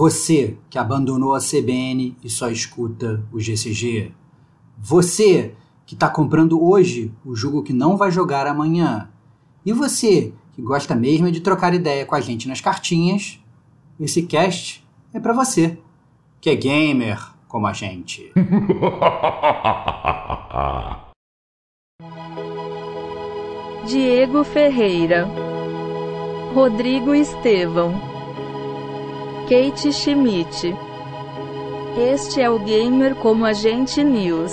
Você que abandonou a CBN e só escuta o GCG. Você que está comprando hoje o jogo que não vai jogar amanhã. E você que gosta mesmo de trocar ideia com a gente nas cartinhas, esse cast é para você, que é gamer como a gente. Diego Ferreira, Rodrigo Estevão, Kate Schmidt. Este é o Gamer como a gente News.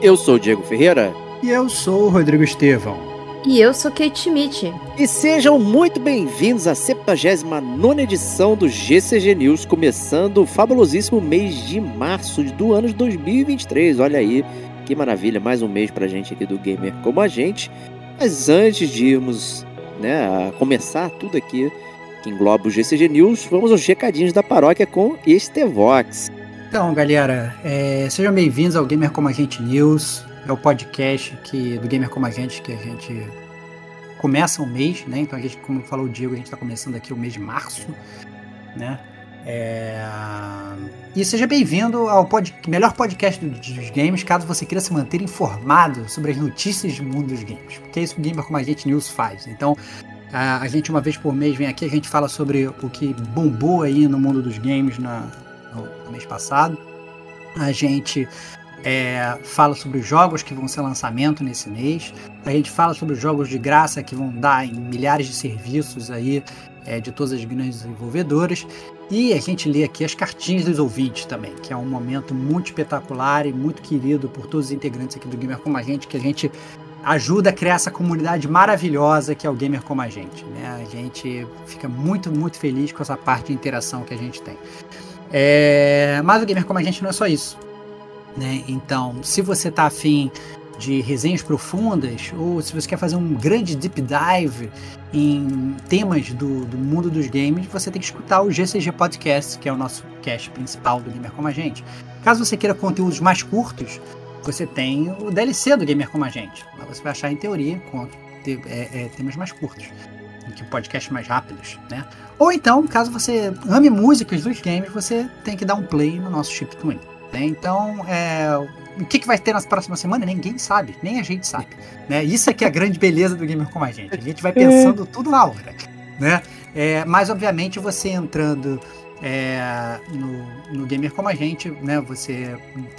Eu sou o Diego Ferreira. E eu sou o Rodrigo Estevão. E eu sou Kate Schmidt. E sejam muito bem-vindos à 79 edição do GCG News, começando o fabulosíssimo mês de março do ano de 2023. Olha aí, que maravilha, mais um mês pra gente aqui do Gamer como a gente. Mas antes de irmos né, a começar tudo aqui que engloba o GCG News, vamos aos recadinhos da paróquia com Estevox. Então, galera, é, sejam bem-vindos ao Gamer Como a Gente News. É o podcast que, do Gamer Como a Gente que a gente começa o mês, né? Então a gente, como falou o Diego, a gente está começando aqui o mês de março, né? É... E seja bem-vindo ao pod... melhor podcast dos games, caso você queira se manter informado sobre as notícias do mundo dos games. Porque é isso que o Gamer Como a Gente News faz. Então, a, gente uma vez por mês vem aqui, a gente fala sobre o que bombou aí no mundo dos games na, no, no mês passado. A gente é, fala sobre os jogos que vão ser lançamento nesse mês. A gente fala sobre os jogos de graça que vão dar em milhares de serviços aí é, de todas as grandes desenvolvedoras. E a gente lê aqui as cartinhas dos ouvintes também, que é um momento muito espetacular e muito querido por todos os integrantes aqui do Gamer Como a Gente, que a gente ajuda a criar essa comunidade maravilhosa que é o Gamer Como a Gente. Né? A gente fica muito, muito feliz com essa parte de interação que a gente tem. É... Mas o Gamer Como a Gente não é só isso. Né? Então, se você está afim de resenhas profundas, ou se você quer fazer um grande deep dive em temas do, do mundo dos games, você tem que escutar o GCG Podcast, que é o nosso cast principal do Gamer Como a Gente. Caso você queira conteúdos mais curtos, você tem o DLC do Gamer Como a Gente. Lá você vai achar, em teoria, com, é, é, temas mais curtos, que podcasts mais rápidos, né? Ou então, caso você ame músicas dos games, você tem que dar um play no nosso Chip Twin. Né? Então, é, o que, que vai ter nas próximas semanas? Ninguém sabe, nem a gente sabe. Né? Isso é que é a grande beleza do Gamer Como a Gente. A gente vai pensando tudo na hora. Né? É, mas, obviamente, você entrando é, no, no, Gamer Como a Gente, né? Você,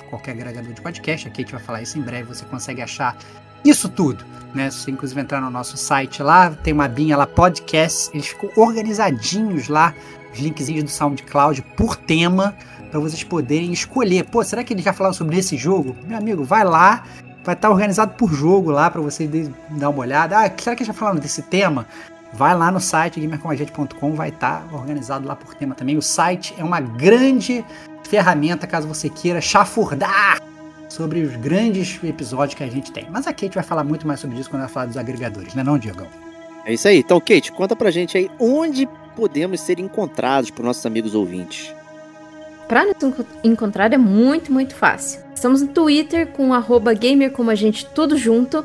qualquer agregador de podcast, aqui a gente vai falar isso em breve, você consegue achar isso tudo, né? Você inclusive entrar no nosso site lá, tem uma binha lá, podcast, eles ficam organizadinhos lá, os linkzinhos do SoundCloud por tema, para vocês poderem escolher. Pô, será que eles já falaram sobre esse jogo? Meu amigo, vai lá, vai estar tá organizado por jogo lá para você dar uma olhada. Ah, será que eles já falaram desse tema? Vai lá no site gamercomagente.com, vai estar tá organizado lá por tema também. O site é uma grande ferramenta caso você queira chafurdar sobre os grandes episódios que a gente tem. Mas a Kate vai falar muito mais sobre isso quando ela falar dos agregadores, né não, Diegão? É isso aí. Então, Kate, conta pra gente aí onde podemos ser encontrados por nossos amigos ouvintes. Para nos encontrar é muito, muito fácil. Estamos no Twitter com arroba gamer como a gente tudo junto.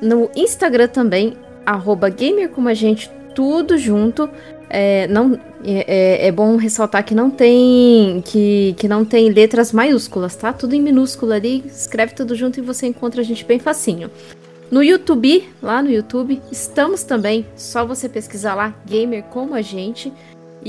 No Instagram também, arroba gamer como a gente tudo junto. É, não, é, é, é, bom ressaltar que não tem que, que não tem letras maiúsculas, tá? Tudo em minúsculo ali, escreve tudo junto e você encontra a gente bem facinho. No YouTube, lá no YouTube, estamos também, só você pesquisar lá, gamer como a gente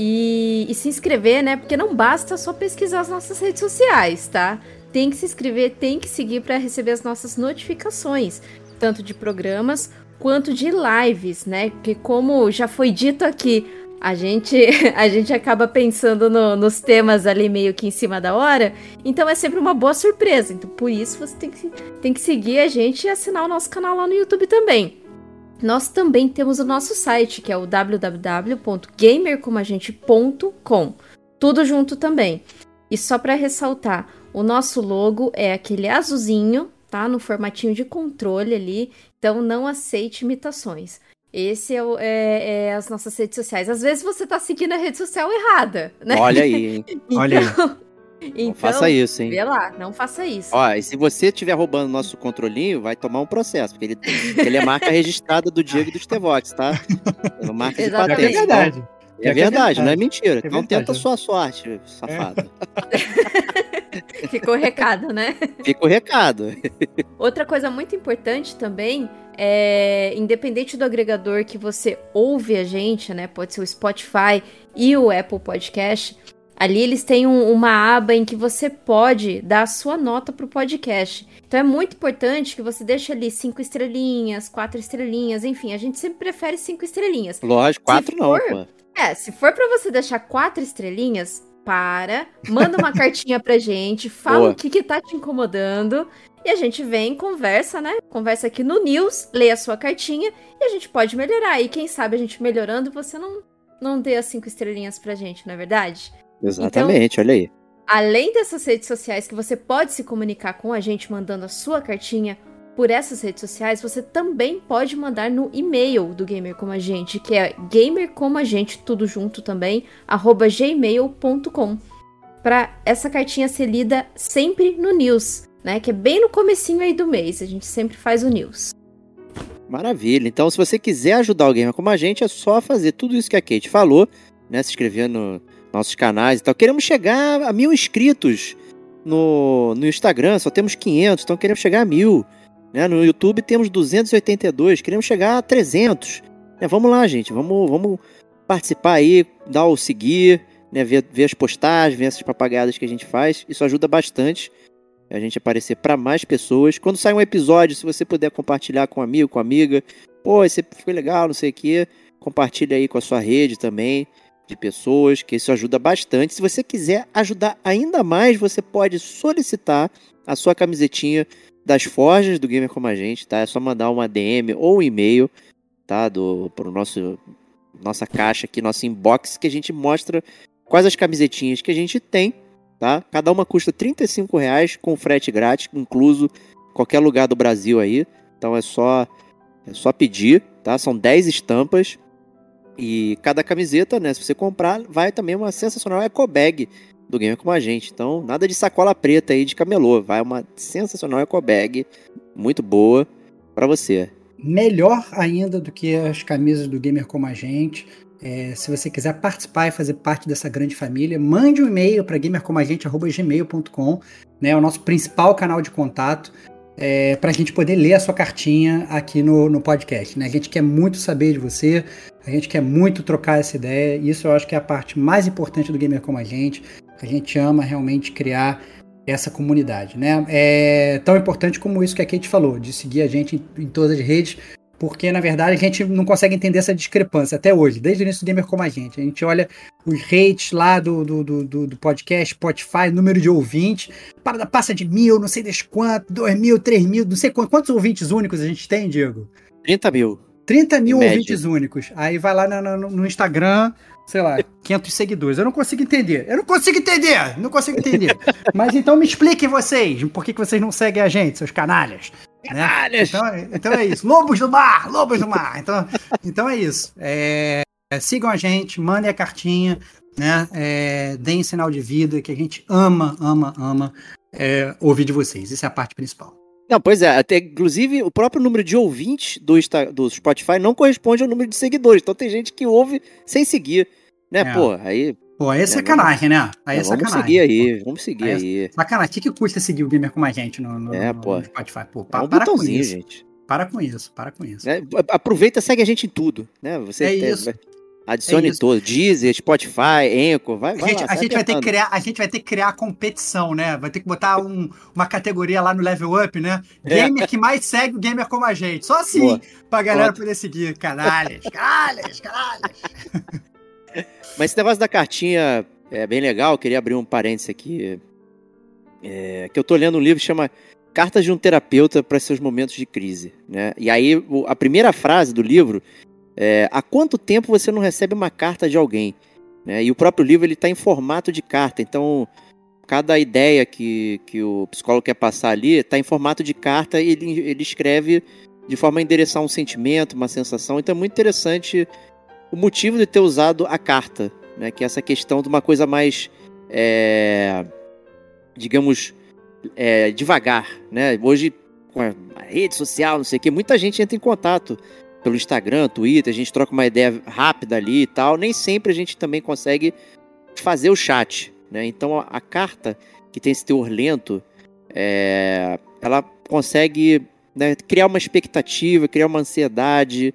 e, e se inscrever, né? Porque não basta só pesquisar as nossas redes sociais, tá? Tem que se inscrever, tem que seguir para receber as nossas notificações, tanto de programas quanto de lives, né? Que como já foi dito aqui, a gente, a gente acaba pensando no, nos temas ali meio que em cima da hora, então é sempre uma boa surpresa. Então, por isso você tem que, tem que seguir a gente e assinar o nosso canal lá no YouTube também. Nós também temos o nosso site, que é o www.gamercomagente.com. Tudo junto também. E só para ressaltar, o nosso logo é aquele azulzinho, tá? No formatinho de controle ali. Então não aceite imitações. Esse é, o, é, é, as nossas redes sociais. Às vezes você tá seguindo a rede social errada, né? Olha aí, então, Olha aí. Então, Não faça isso, hein? Vê lá, não faça isso. Ó, e se você estiver roubando nosso controlinho, vai tomar um processo, porque ele, ele é marca registrada do Diego e do Stevox, tá? É uma marca de patente. É verdade. É verdade, não é mentira. É então verdade. tenta a sua sorte, safado. Ficou o recado, né? Fica o recado. Outra coisa muito importante também é, independente do agregador que você ouve a gente, né? Pode ser o Spotify e o Apple Podcast. Ali eles têm um- uma aba em que você pode dar a sua nota pro podcast. Então é muito importante que você deixe ali cinco estrelinhas, quatro estrelinhas, enfim, a gente sempre prefere cinco estrelinhas. Lógico, quatro não, pô. É, se for pra você deixar quatro estrelinhas, para, manda uma cartinha pra gente, fala Boa. o que que tá te incomodando e a gente vem, conversa, né? Conversa aqui no News, lê a sua cartinha e a gente pode melhorar. E quem sabe a gente melhorando, você não não dê as cinco estrelinhas pra gente, não é verdade? Exatamente, olha aí. Além dessas redes sociais que você pode se comunicar com a gente mandando a sua cartinha por essas redes sociais, você também pode mandar no e-mail do Gamer Como a Gente, que é gamercomagente, tudo junto também, arroba gmail.com. Para essa cartinha ser lida sempre no news, né? Que é bem no comecinho aí do mês, a gente sempre faz o news. Maravilha. Então, se você quiser ajudar o Gamer como a gente, é só fazer tudo isso que a Kate falou, né? Se inscrever nos nossos canais e tal. Queremos chegar a mil inscritos no, no Instagram, só temos 500, então queremos chegar a mil. Né? No YouTube temos 282, queremos chegar a 300. né? Vamos lá, gente, vamos, vamos participar aí, dar o seguir, né? ver, ver as postagens, ver essas papagadas que a gente faz. Isso ajuda bastante a gente aparecer para mais pessoas. Quando sai um episódio, se você puder compartilhar com um amigo, com amiga, pô, esse foi legal, não sei o quê, compartilha aí com a sua rede também de pessoas, que isso ajuda bastante. Se você quiser ajudar ainda mais, você pode solicitar a sua camisetinha das forjas do Gamer Como a Gente, tá? É só mandar uma DM ou um e-mail, tá? Do, pro nosso nossa caixa aqui, nosso inbox, que a gente mostra quais as camisetinhas que a gente tem, tá? Cada uma custa 35 reais com frete grátis, incluso qualquer lugar do Brasil aí. Então é só é só pedir, tá? São 10 estampas e cada camiseta, né, se você comprar, vai também uma sensacional eco bag do Gamer Como a Gente. Então, nada de sacola preta aí de camelô, vai uma sensacional eco bag muito boa para você. Melhor ainda do que as camisas do Gamer Como a Gente. É, se você quiser participar e fazer parte dessa grande família, mande um e-mail para gamercomagente.gmail.com, né, o nosso principal canal de contato, é, para a gente poder ler a sua cartinha aqui no, no podcast. Né? A gente quer muito saber de você, a gente quer muito trocar essa ideia, isso eu acho que é a parte mais importante do Gamer Como a Gente. A gente ama realmente criar essa comunidade, né? É tão importante como isso que a Kate falou, de seguir a gente em, todas as redes, porque na verdade a gente não consegue entender essa discrepância até hoje, desde o início do Gamer como a gente. A gente olha os rates lá do, do, do, do- podcast, Spotify, número de ouvintes, para, passa de mil, não sei das quantos, dois mil, três mil, não sei quantos, quantos ouvintes únicos a gente tem, Diego? 30 mil. 30 mil média. ouvintes únicos. Aí vai lá no, no- no Instagram, sei lá, 500 seguidores. Eu não consigo entender. Eu não consigo entender. Não consigo entender. Mas então me expliquem vocês. Por que, que vocês não seguem a gente, seus canalhas? Né? Canalhas! Então, é- então é isso. Lobos do mar! Lobos do mar! Então, então é isso. É, é, sigam a gente, mandem a cartinha, né? É, deem sinal de vida, que a gente ama, ama, ama é, ouvir de vocês. Essa é a parte principal. Não, pois é, até, inclusive o próprio número de ouvintes do, do Spotify não corresponde ao número de seguidores. Então tem gente que ouve sem seguir, né? É. Pô, aí Pô, aí é É, sacanagem, né? Aí é vamos sacanagem. seguir aí, vamos seguir Aí é- aí. Sacanagem, o que, que custa seguir o gamer como a gente no, no, É, pô. no Spotify? Pô, É pa- um para com isso. gente. Para com isso, para com isso. né? Aproveita, segue a gente em tudo, né? Você É tem- isso. vai- adicione É Deezer, Spotify, Enco, vai, A vai gente, lá, a, gente vai ter que criar, a gente vai ter que criar competição, né? Vai ter que botar um- uma categoria lá no Level Up, né? É. Gamer que mais segue o gamer como a gente. Só assim, Boa. pra galera Pronto. poder seguir. Canalhas, canalhas, canalhas. Mas esse negócio da cartinha é bem legal, eu queria abrir um parênteses aqui. É, que eu tô lendo um livro que chama Cartas de um Terapeuta para seus momentos de crise. Né? E aí, a primeira frase do livro é: Há quanto tempo você não recebe uma carta de alguém? Né? E o próprio livro ele está em formato de carta, então cada ideia que, que o psicólogo quer passar ali está em formato de carta e ele, ele escreve de forma a endereçar um sentimento, uma sensação. Então é muito interessante o motivo de ter usado a carta, né? Que é essa questão de uma coisa mais é, digamos, é, devagar, né? Hoje, com a rede social, não sei o que, muita gente entra em contato pelo Instagram, Twitter, a gente troca uma ideia rápida ali e tal. Nem sempre a gente também consegue fazer o chat, né? Então a, carta que tem esse teor lento, é, ela consegue né, criar uma expectativa, criar uma ansiedade.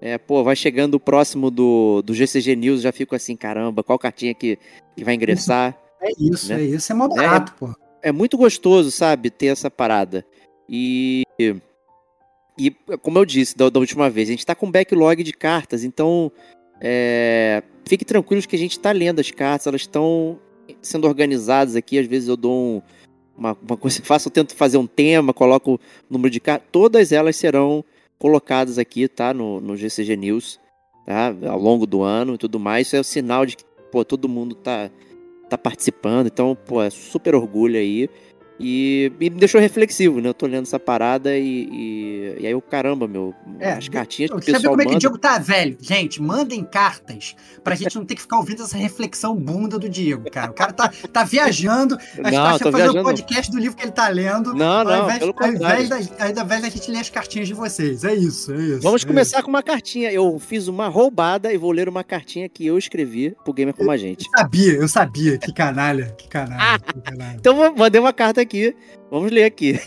É, pô, vai chegando o próximo do, do GCG News, já fico assim, caramba, qual cartinha que, que vai ingressar? É isso, né? é isso, é mó barato, é, pô. É muito gostoso, sabe, ter essa parada. E, e como eu disse da, da última vez, a gente tá com backlog de cartas, então é, fique tranquilos que a gente tá lendo as cartas, elas estão sendo organizadas aqui, às vezes eu dou um, uma, uma coisa faço, eu tento fazer um tema, coloco o número de cartas, todas elas serão colocadas aqui, tá? No, no GCG News, tá? Ao longo do ano e tudo mais. Isso é o sinal de que, pô, todo mundo tá, tá participando. Então, pô, é super orgulho aí. E, e, me deixou reflexivo, né? Eu tô lendo essa parada e, e, e aí eu, caramba, meu, é, as cartinhas que o pessoal como é que o Diego tá velho? Gente, mandem cartas pra gente não ter que ficar ouvindo essa reflexão bunda do Diego, cara. O cara tá, tá viajando, a gente tá fazendo um podcast do livro que ele tá lendo. Não, não, invés, pelo ao invés, da, ao invés da gente ler as cartinhas de vocês. É isso, é isso. Vamos é começar isso. com uma cartinha. Eu fiz uma roubada e vou ler uma cartinha que eu escrevi pro Gamer Como a Gente. Eu sabia, eu sabia. Que canalha, que canalha. que canalha. então mandei uma carta aqui. Vamos ler aqui.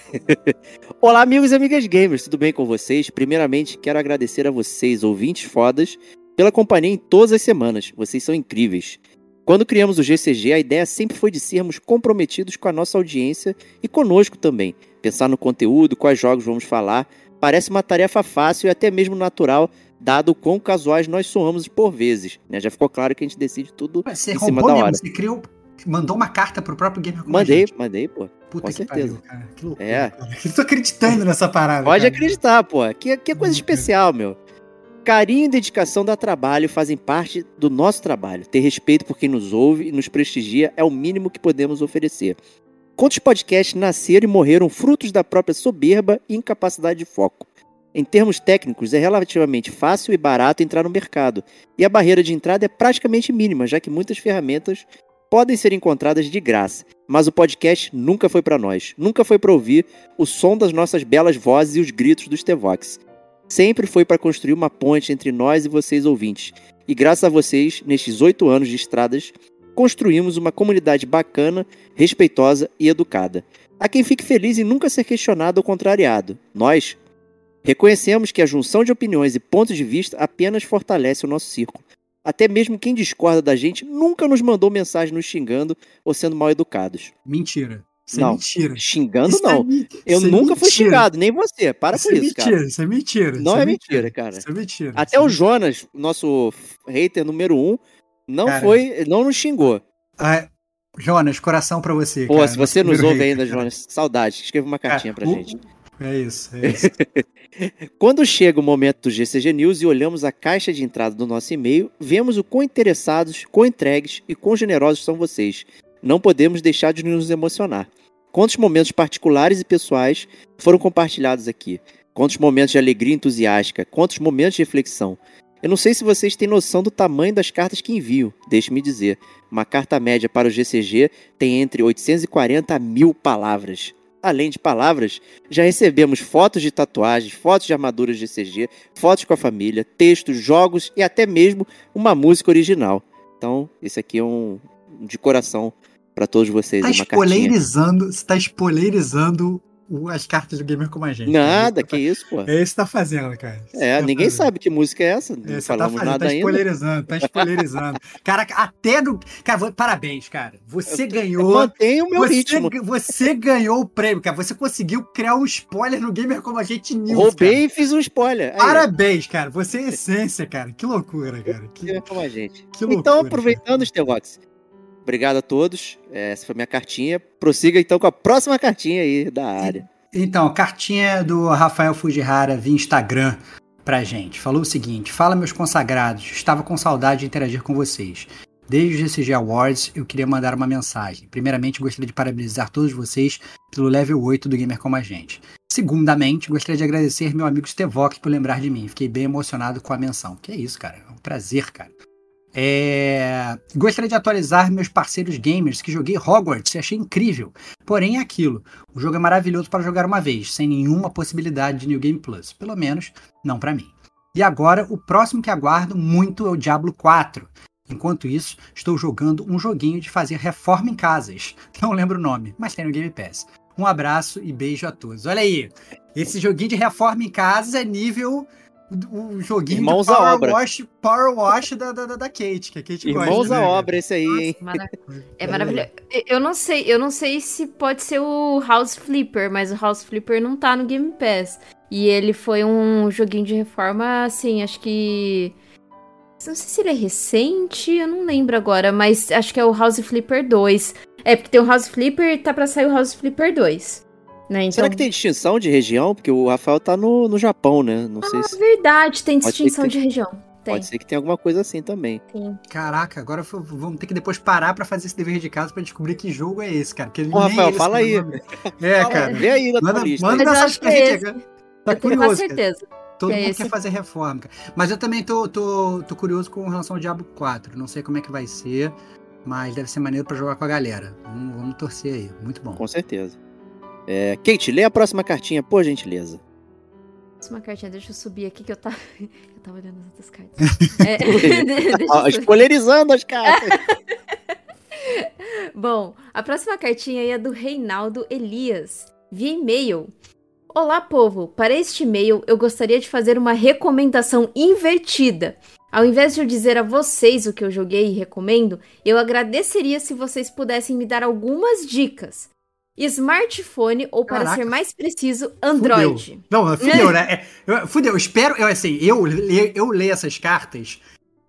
Olá, amigos e amigas gamers, tudo bem com vocês? Primeiramente, quero agradecer a vocês, ouvintes fodas, pela companhia em todas as semanas. Vocês são incríveis. Quando criamos o GCG, a ideia sempre foi de sermos comprometidos com a nossa audiência e conosco também. Pensar no conteúdo, quais jogos vamos falar, parece uma tarefa fácil e até mesmo natural, dado o quão casuais nós somos por vezes. Né? Já ficou claro que a gente decide tudo você em cima da hora. Mesmo, você criou, mandou uma carta pro próprio Gamer Mandei, mandei, pô. Puta Com que certeza. Pariu, cara. Que loucura, é. Cara. Eu tô acreditando nessa parada. Pode cara. acreditar, pô. Que, que é coisa especial, meu. Carinho e dedicação dá trabalho fazem parte do nosso trabalho. Ter respeito por quem nos ouve e nos prestigia é o mínimo que podemos oferecer. Quantos podcasts nasceram e morreram frutos da própria soberba e incapacidade de foco? Em termos técnicos, é relativamente fácil e barato entrar no mercado, e a barreira de entrada é praticamente mínima, já que muitas ferramentas podem ser encontradas de graça. Mas o podcast nunca foi para nós, nunca foi para ouvir o som das nossas belas vozes e os gritos dos Tevox. Sempre foi para construir uma ponte entre nós e vocês ouvintes. E graças a vocês, nestes oito anos de estradas, construímos uma comunidade bacana, respeitosa e educada. Há quem fique feliz em nunca ser questionado ou contrariado. Nós reconhecemos que a junção de opiniões e pontos de vista apenas fortalece o nosso círculo. Até mesmo quem discorda da gente nunca nos mandou mensagem nos xingando ou sendo mal educados. Mentira. Isso não, é mentira. Xingando Isso não. É, eu isso nunca é fui xingado, nem você. Para isso com é isso, mentira, cara. Isso é mentira. Não é mentira, cara. Isso é mentira. Até o é Jonas, nosso hater número um, não Cara. foi, não nos xingou. Ah, Jonas, coração pra você. Pô, cara, se você nos ouve hater, ainda, cara. Jonas, saudade. Escreva uma cartinha pra o- gente. É isso, é isso. Quando chega o momento do GCG News e olhamos a caixa de entrada do nosso e-mail, vemos o quão interessados, quão entregues e quão generosos são vocês. Não podemos deixar de nos emocionar. Quantos momentos particulares e pessoais foram compartilhados aqui? Quantos momentos de alegria entusiástica? Quantos momentos de reflexão? Eu não sei se vocês têm noção do tamanho das cartas que envio. Deixe-me dizer. Uma carta média para o GCG tem entre 840 a 1000 palavras. Além de palavras, já recebemos fotos de tatuagens, fotos de armaduras GCG, fotos com a família, textos, jogos e até mesmo uma música original. Então, esse aqui é um de coração para todos vocês. Tá é uma cartinha. spoilerizando, você tá spoilerizando as cartas do gamer como a gente. Nada, que isso, pô. É isso que tá fazendo, cara. É, tá ninguém fazendo. sabe que música é essa. Não É, você tá falamos fazendo, nada tá ainda. spoilerizando, tá spoilerizando. cara, até no. Cara, vou- parabéns, cara. Você Eu ganhou. mantenho o meu Você, ritmo. você ganhou o prêmio, cara. Você conseguiu criar um spoiler no Gamer Como a Gente News. Roubei cara. e fiz um spoiler. Aí, Parabéns, cara. Você é essência, cara. Que loucura, cara. Que, ó, como a gente. que loucura. Então, aproveitando, Stevox, obrigado a todos. É, Essa foi minha cartinha. Prossiga então com a próxima cartinha aí da área. Então, cartinha do Rafael Fujihara via Instagram pra gente. Falou o seguinte: Fala, meus consagrados, estava com saudade de interagir com vocês. Desde o GCG Awards, eu queria mandar uma mensagem. Primeiramente, gostaria de parabenizar todos vocês pelo level 8 do Gamer Como a Gente. Segundamente, gostaria de agradecer meu amigo Stevok por lembrar de mim. Fiquei bem emocionado com a menção. Que é isso, cara. É um prazer, cara. É... Gostaria de atualizar meus parceiros gamers que joguei Hogwarts e achei incrível. Porém, é aquilo. O jogo é maravilhoso para jogar uma vez, sem nenhuma possibilidade de New Game Plus. Pelo menos, não para mim. E agora, o próximo que aguardo muito é o Diablo 4. Enquanto isso, estou jogando um joguinho de fazer reforma em casas. Não lembro o nome, mas tem no Game Pass. Um abraço e beijo a todos. Olha aí, esse joguinho de reforma em casa é nível o joguinho Irmãos de Power obra. Wash, Power Wash da, da, da- Kate, que a Kate Irmãos gosta. à né, obra, esse aí, hein? É maravilhoso. Eu não sei, eu não sei se pode ser o House Flipper, mas o House Flipper não tá no Game Pass. E ele foi um joguinho de reforma, assim, acho que. Não sei se ele é recente, eu não lembro agora, mas acho que é o House Flipper 2. É, porque tem o House Flipper e tá pra sair o House Flipper 2. Né? Então, Será que tem distinção de região? Porque o Rafael tá no, no Japão, né? Não sei se. verdade, tem distinção que de região. Tem. Pode ser que tenha alguma coisa assim também. tem. Caraca, agora vamos ter que depois parar pra fazer esse dever de casa pra descobrir que jogo é esse, cara. Porque Ô, Rafael, fala aí. É, Fala, cara. Vê aí na Manda, lista. manda mensagem acho pra que é gente. agora. Tá eu curioso, cara. certeza. Todo que é mundo esse. quer fazer reforma, cara. Mas eu também tô, tô, tô curioso com relação ao Diablo 4. Não sei como é que vai ser, mas deve ser maneiro pra jogar com a galera. Vamos, vamos torcer aí. Muito bom. Com certeza. É, Kate, lê a próxima cartinha, por gentileza. Uma cartinha, deixa eu subir aqui que eu tava. Eu tava olhando as outras cartas. É, spoilerizando as cartas. Bom, a próxima cartinha é do Reinaldo Elias, via e-mail. Olá, povo! Para este e-mail, eu gostaria de fazer uma recomendação invertida. Ao invés de eu dizer a vocês o que eu joguei e recomendo, eu agradeceria se vocês pudessem me dar algumas dicas. Smartphone ou, para Caraca. ser mais preciso, Android. Não, fudeu, né? É, eu- fudeu. Eu espero, eu, assim, eu, le- eu leio essas cartas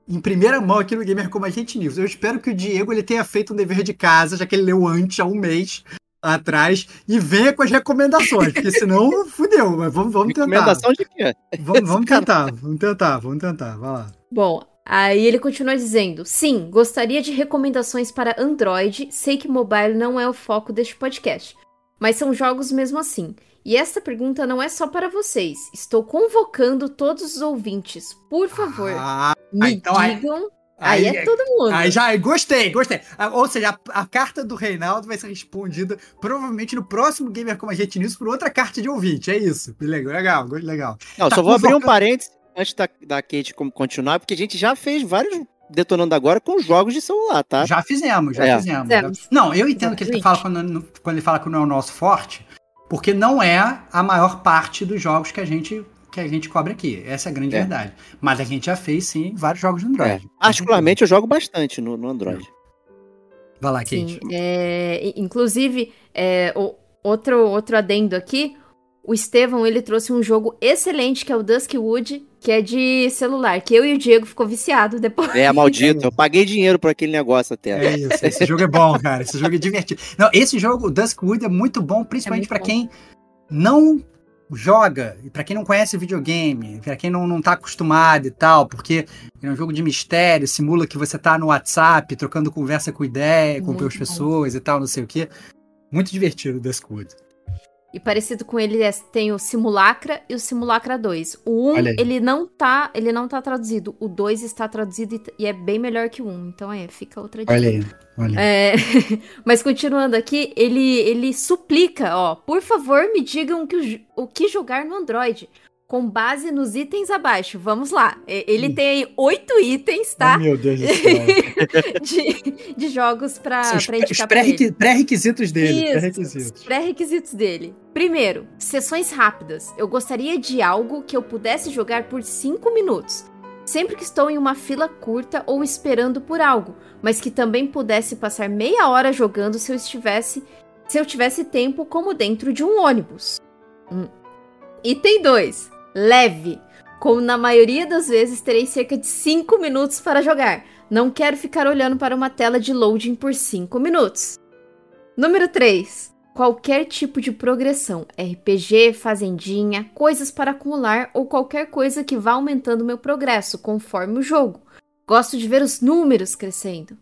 em primeira mão aqui no Gamer Como a Gente News. Eu espero que o Diego ele tenha feito um dever de casa, já que ele leu antes, há um mês atrás, e venha com as recomendações, porque senão fudeu. Mas vamos, vamos tentar. Recomendação de quê? Vamos, vamos tentar, vamos tentar, vamos tentar. Vai lá. Bom, aí ele continua dizendo: sim, gostaria de recomendações para Android. Sei que mobile não é o foco deste podcast, mas são jogos mesmo assim. E esta pergunta não é só para vocês. Estou convocando todos os ouvintes. Por favor, Ah, me então aí- digam. Aí, é todo mundo. Aí já, gostei, gostei. Ah, Ou seja, a, a carta do Reinaldo vai ser respondida provavelmente no próximo Gamer Como a Gente News por outra carta de ouvinte. É isso. Legal, legal, legal. Não, Tá só vou abrir um parênteses antes da, da Kate continuar, porque a gente já fez vários detonando agora com jogos de celular, tá? Já fizemos, já É. fizemos. Fizemos. Não, eu entendo que ele Exatamente. fala quando, quando ele fala que não é o nosso forte, porque não é a maior parte dos jogos que a gente que a gente cobra aqui. Essa é a grande É. verdade. Mas a gente já fez, sim, vários jogos no É. Android. Particularmente eu jogo bastante no, no Android. Vai lá, Kate. Sim, é, inclusive, é, o- outro, outro adendo aqui, o Estevão, ele trouxe um jogo excelente, que é o Duskwood, que é de celular, que eu e o Diego ficou viciado depois. É, maldito. Eu paguei dinheiro por aquele negócio até. É isso, esse jogo é bom, cara. Esse jogo é divertido. Não, esse jogo, o Duskwood, é muito bom, principalmente pra bom. quem não joga, e pra quem não conhece videogame, pra quem não, não tá acostumado e tal, porque é um jogo de mistério, simula que você tá no WhatsApp, trocando conversa com ideia, com as pessoas e tal, não sei o quê. Muito divertido o Duskwood. E parecido com ele é- tem o Simulacra e o Simulacra 2. O 1, Olha aí. ele não tá, ele não tá traduzido. O 2 está traduzido e, é bem melhor que o 1. Então é, fica outra dica. Olha aí, olha aí. É, mas continuando aqui, ele, ele suplica, ó, por favor, me digam que, o que jogar no Android, com base nos itens abaixo. Vamos lá. Ele Hum. tem aí oito itens, tá? Oh, meu Deus do céu. De, de jogos os pra pré- os indicar pré-requisitos dele. Isso, Pré-requisitos. os pré-requisitos dele. Primeiro, sessões rápidas. Eu gostaria de algo que eu pudesse jogar por 5 minutos. Sempre que estou em uma fila curta ou esperando por algo, mas que também pudesse passar meia hora jogando se eu estivesse, se eu tivesse tempo, como dentro de um ônibus. Hum. Item 2. Leve. Como na maioria das vezes terei cerca de 5 minutos para jogar. Não quero ficar olhando para uma tela de loading por 5 minutos. Número 3. Qualquer tipo de progressão, RPG, fazendinha, coisas para acumular ou qualquer coisa que vá aumentando meu progresso conforme o jogo. Gosto de ver os números crescendo.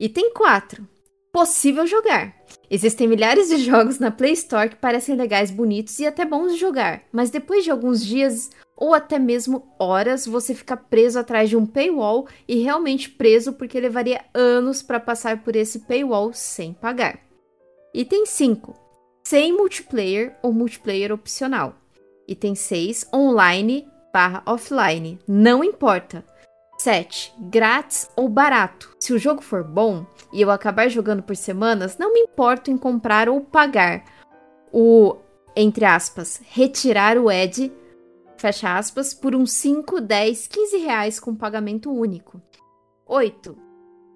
Item 4. Possível jogar. Existem milhares de jogos na Play Store que parecem legais, bonitos e até bons de jogar, mas depois de alguns dias ou até mesmo horas, você fica preso atrás de um paywall e realmente preso porque levaria anos para passar por esse paywall sem pagar. Item 5. Sem multiplayer ou multiplayer opcional. Item 6. Online barra offline. Não importa. 7. Grátis ou barato. Se o jogo for bom e eu acabar jogando por semanas, não me importo em comprar ou pagar o, entre aspas, retirar o Ed, fecha aspas, por uns 5, 10, 15 reais com pagamento único. 8.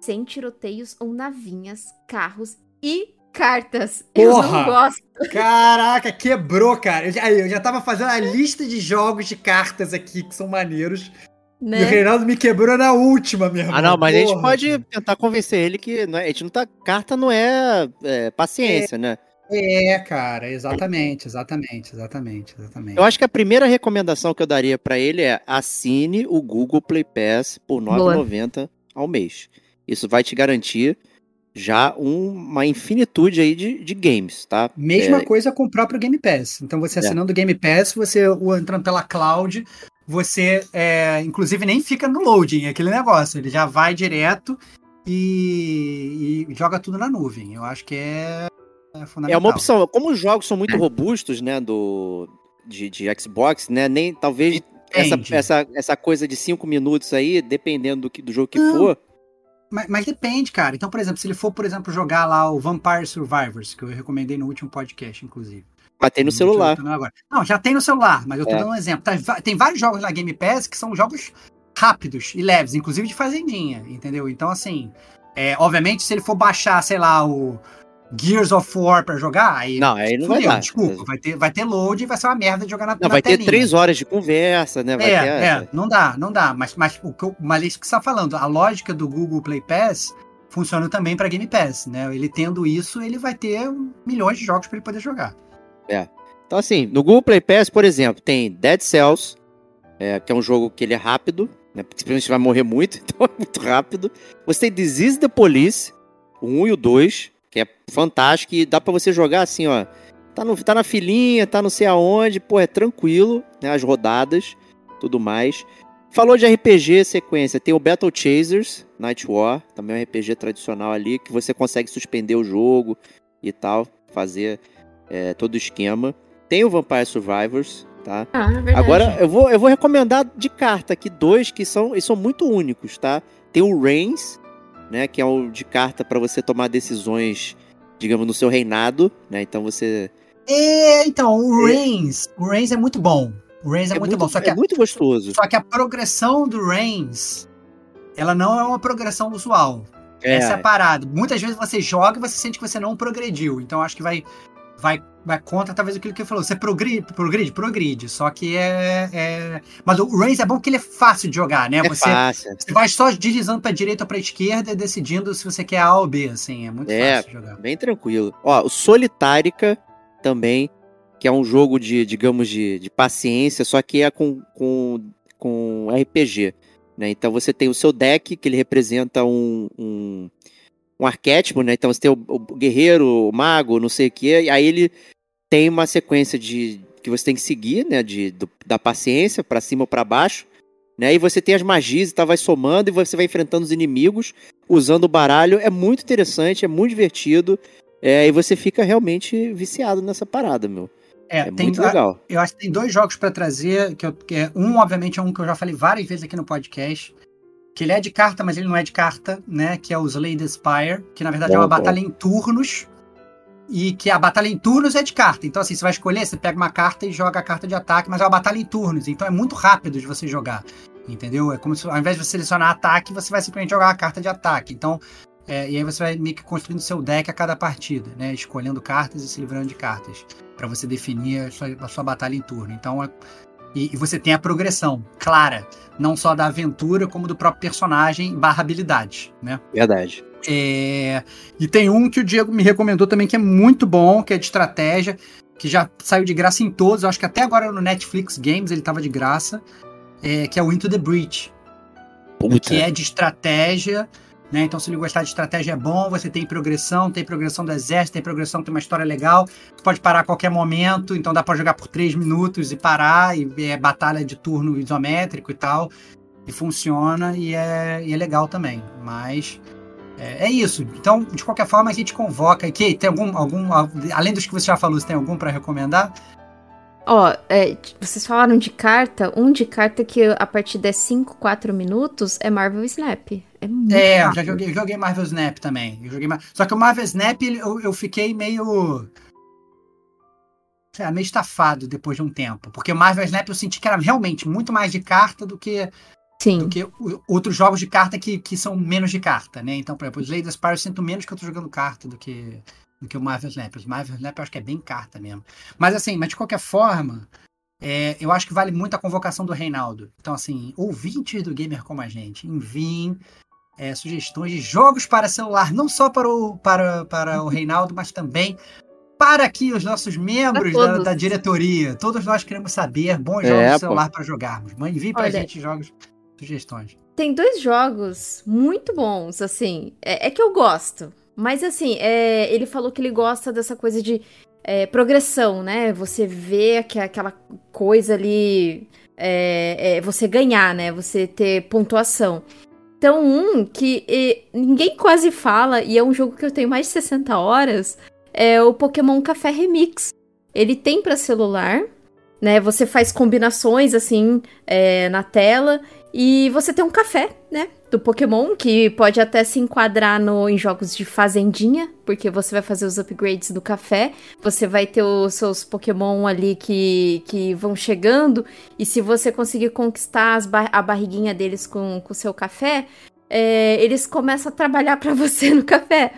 Sem tiroteios ou navinhas, carros e cartas. Eu Porra! não gosto. Caraca, quebrou, cara. Eu já, eu já tava fazendo a lista de jogos de cartas aqui que são maneiros. E o Né? Reinaldo me quebrou na última, meu irmão. Ah, não, mas a gente Porra, pode cara. tentar convencer ele que é- a gente não tá. Carta não é, é, paciência, né? É, cara, exatamente, exatamente, exatamente, exatamente. Eu acho que a primeira recomendação que eu daria pra ele é assine o Google Play Pass por R$ Boa. 9,90 ao mês. Isso vai te garantir já um- uma infinitude aí de, de games, tá? Mesma É, coisa com o próprio Game Pass. Então, você assinando o Game Pass, você o- entrando pela cloud, você, é, inclusive, nem fica no loading, é aquele negócio. Ele já vai direto e, e joga tudo na nuvem. Eu acho que é, é fundamental. É uma opção. Como os jogos são muito robustos, né, do de, de Xbox, né, nem talvez essa, essa, essa coisa de cinco minutos aí, dependendo do, que, do jogo que Não. for, Mas, mas depende, cara. Então, por exemplo, se ele for, por exemplo, jogar lá o Vampire Survivors, que eu recomendei no último podcast, inclusive. Vai ter no celular. Não, agora. Não, já tem no celular, mas eu tô É. dando um exemplo. Tá, tem vários jogos na Game Pass que são jogos rápidos e leves, inclusive de fazendinha, entendeu? Então, assim, é, obviamente, se ele for baixar, sei lá, o Gears of War pra jogar, aí. Não, aí não vai fudeu, dar. Desculpa, vai ter, vai ter load e vai ser uma merda de jogar na, Não, na vai ter telinha. três horas de conversa, né? Vai É, ter, é, não dá, não dá. Mas, mas, o que eu, mas isso que você tá falando, a lógica do Google Play Pass funciona também para Game Pass, né? Ele tendo isso, ele vai ter milhões de jogos para ele poder jogar. Então, assim, no Google Play Pass, por exemplo, tem Dead Cells, é, que é um jogo que ele é rápido, né? Porque você vai morrer muito, então é muito rápido. Você tem Disease the Police, o 1 e o 2, que é fantástico e dá pra você jogar assim, ó. Tá, no, tá na filinha, tá não sei aonde, pô, é tranquilo, né? As rodadas, tudo mais. Falou de RPG sequência, tem o Battle Chasers, Night War, também é um RPG tradicional ali, que você consegue suspender o jogo e tal, fazer é, todo o esquema. Tem o Vampire Survivors, tá? Ah, é verdade. Agora eu vou, eu vou recomendar de carta aqui dois que são, e são muito únicos, tá? Tem o Reigns, né, que é o de carta para você tomar decisões, digamos, no seu reinado, né? Então você É, então, o É. Reigns, o Reigns é muito bom. O Reigns é, muito, bom, só que, é a, muito gostoso. só que a progressão do Reigns, ela não é uma progressão usual. Essa é a parada. Muitas vezes você joga e você sente que você não progrediu. Então acho que vai vai, vai contra talvez aquilo que ele falou. Você progride, progride, progride. Só que é, é... Mas o Reigns é bom porque ele é fácil de jogar, né? É você, fácil. você vai só deslizando pra direita ou pra esquerda e decidindo se você quer A ou B, assim. É muito É. fácil de jogar. Bem tranquilo. Ó, o Solitárica também, que é um jogo de, digamos, de, de paciência, só que é com, com, com RPG. Né? Então você tem o seu deck, que ele representa um, um, um arquétipo, né? Então você tem o, o guerreiro, o mago, não sei o quê, e aí ele tem uma sequência de que você tem que seguir, né? De, do- da paciência, pra cima ou pra baixo. Né? E você tem as magias e tal, vai somando e você vai enfrentando os inimigos usando o baralho. É muito interessante, é muito divertido. É, e você fica realmente viciado nessa parada, meu. É, É tem, muito legal. Eu acho que tem dois jogos pra trazer, que, eu, que é um, obviamente, é um que eu já falei várias vezes aqui no podcast, que ele é de carta, mas ele não é de carta, né? Que é o the Spire, que na verdade é Bom, uma batalha em turnos, e que a batalha em turnos é de carta. Então, assim, você vai escolher, você pega uma carta e joga a carta de ataque, mas é uma batalha em turnos, então é muito rápido de você jogar, entendeu? É como se, ao invés de você selecionar ataque, você vai simplesmente jogar a carta de ataque. Então, é, e aí você vai meio que construindo seu deck a cada partida, né? Escolhendo cartas e se livrando de cartas para você definir a sua, a sua batalha em turno. Então, é- e, e você tem a progressão clara, não só da aventura, como do próprio personagem barra habilidade, né? Verdade. É, E tem um que o Diego me recomendou também que é muito bom, que é de estratégia, que já saiu de graça em todos. Eu acho que até agora no Netflix Games ele estava de graça, é, que é o Into the Breach Puta. que é de estratégia. Né? Então, se ele gostar de estratégia é bom, você tem progressão, tem progressão do exército, tem progressão, tem uma história legal. Você pode parar a qualquer momento, então dá para jogar por três minutos e parar, e é batalha de turno isométrico e tal. E funciona e é, e é legal também. Mas é, é, isso. Então, de qualquer forma, a gente convoca aqui. Tem algum, algum. Além dos que você já falou, você tem algum para recomendar? Ó, é, vocês falaram de carta. Um de carta que a partir de 5, 4 minutos é Marvel Snap. É, muito é eu já joguei, joguei Marvel Snap também. Eu joguei, só que o Marvel Snap eu, eu fiquei meio. Sei meio estafado depois de um tempo. Porque o Marvel Snap eu senti que era realmente muito mais de carta do que. Sim. Do que outros jogos de carta que, que são menos de carta, né? Então, por exemplo, os Lady Spire eu sinto menos que eu tô jogando carta do que, do que o Marvel Snap. O Marvel Snap eu acho que é bem carta mesmo. Mas assim, mas de qualquer forma, é, eu acho que vale muito a convocação do Reinaldo. Então, assim, ouvintes do Gamer como a gente, enviem é, sugestões de jogos para celular, não só para o, para, para o Reinaldo, mas também para aqui os nossos membros da, da, diretoria. Todos nós queremos saber bons é, jogos de celular para jogarmos. Envie para a gente jogos, sugestões. Tem dois jogos muito bons, assim. É, é que eu gosto. Mas assim, é, ele falou que ele gosta dessa coisa de é, progressão, né? Você vê que aquela coisa ali. É, é, você ganhar, né? Você ter pontuação. Então, um que e, ninguém quase fala, e é um jogo que eu tenho mais de 60 horas, é o Pokémon Café Remix. Ele tem para celular, né? Você faz combinações assim é, na tela e você tem um café, né? Do Pokémon, que pode até se enquadrar no, em jogos de fazendinha, porque você vai fazer os upgrades do café, você vai ter os seus Pokémon ali que, que vão chegando, e se você conseguir conquistar a barriguinha deles com o seu café, é, eles começam a trabalhar para você no café.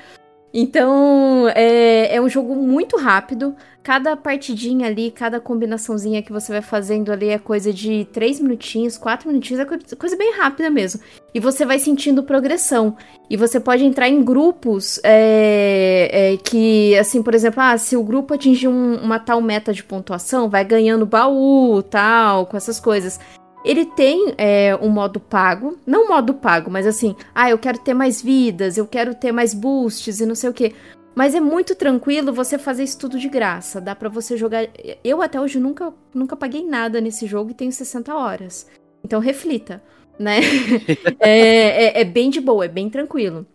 Então, é, é um jogo muito rápido. Cada partidinha ali, cada combinaçãozinha que você vai fazendo ali é coisa de 3 minutinhos, 4 minutinhos, é coisa bem rápida mesmo. E você vai sentindo progressão. E você pode entrar em grupos é, é, que, assim, por exemplo, ah, se o grupo atingir um, uma tal meta de pontuação, vai ganhando baú, tal, com essas coisas. Ele tem é, um modo pago, não modo pago, mas assim, ah, eu quero ter mais vidas, eu quero ter mais boosts e não sei o que. Mas é muito tranquilo você fazer isso tudo de graça. Dá para você jogar. Eu até hoje nunca, nunca paguei nada nesse jogo e tenho 60 horas. Então reflita, né? é, é, é bem de boa, é bem tranquilo.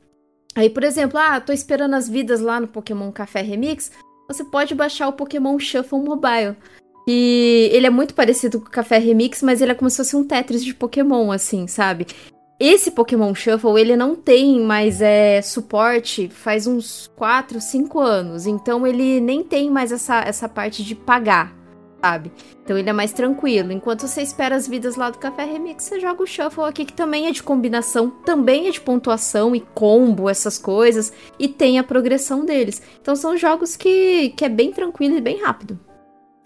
Aí, por exemplo, ah, tô esperando as vidas lá no Pokémon Café Remix. Você pode baixar o Pokémon Shuffle Mobile. E ele é muito parecido com o Café Remix, mas ele é como se fosse um Tetris de Pokémon, assim, sabe? Esse Pokémon Shuffle, ele não tem mais é, suporte faz uns 4, 5 anos. Então ele nem tem mais essa, essa parte de pagar, sabe? Então ele é mais tranquilo. Enquanto você espera as vidas lá do Café Remix, você joga o Shuffle aqui, que também é de combinação, também é de pontuação e combo, essas coisas. E tem a progressão deles. Então são jogos que, que é bem tranquilo e bem rápido.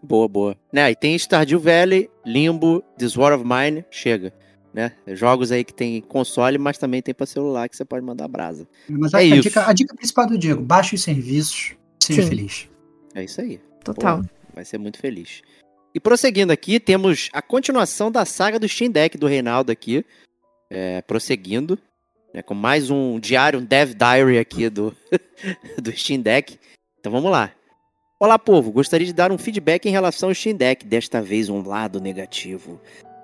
Boa, boa. Né, e tem Stardew Valley, Limbo, This War of Mine, chega. Né? Jogos aí que tem console, mas também tem para celular que você pode mandar brasa. Mas é a, isso. Dica, a dica principal do Diego, baixe os serviços, seja Sim. feliz. É isso aí. Total. Pô, vai ser muito feliz. E prosseguindo aqui, temos a continuação da saga do Steam Deck do Reinaldo aqui. É, prosseguindo. Né, com mais um diário, um Dev Diary aqui do, do Steam Deck. Então vamos lá. Olá, povo. Gostaria de dar um feedback em relação ao Steam Deck, desta vez um lado negativo.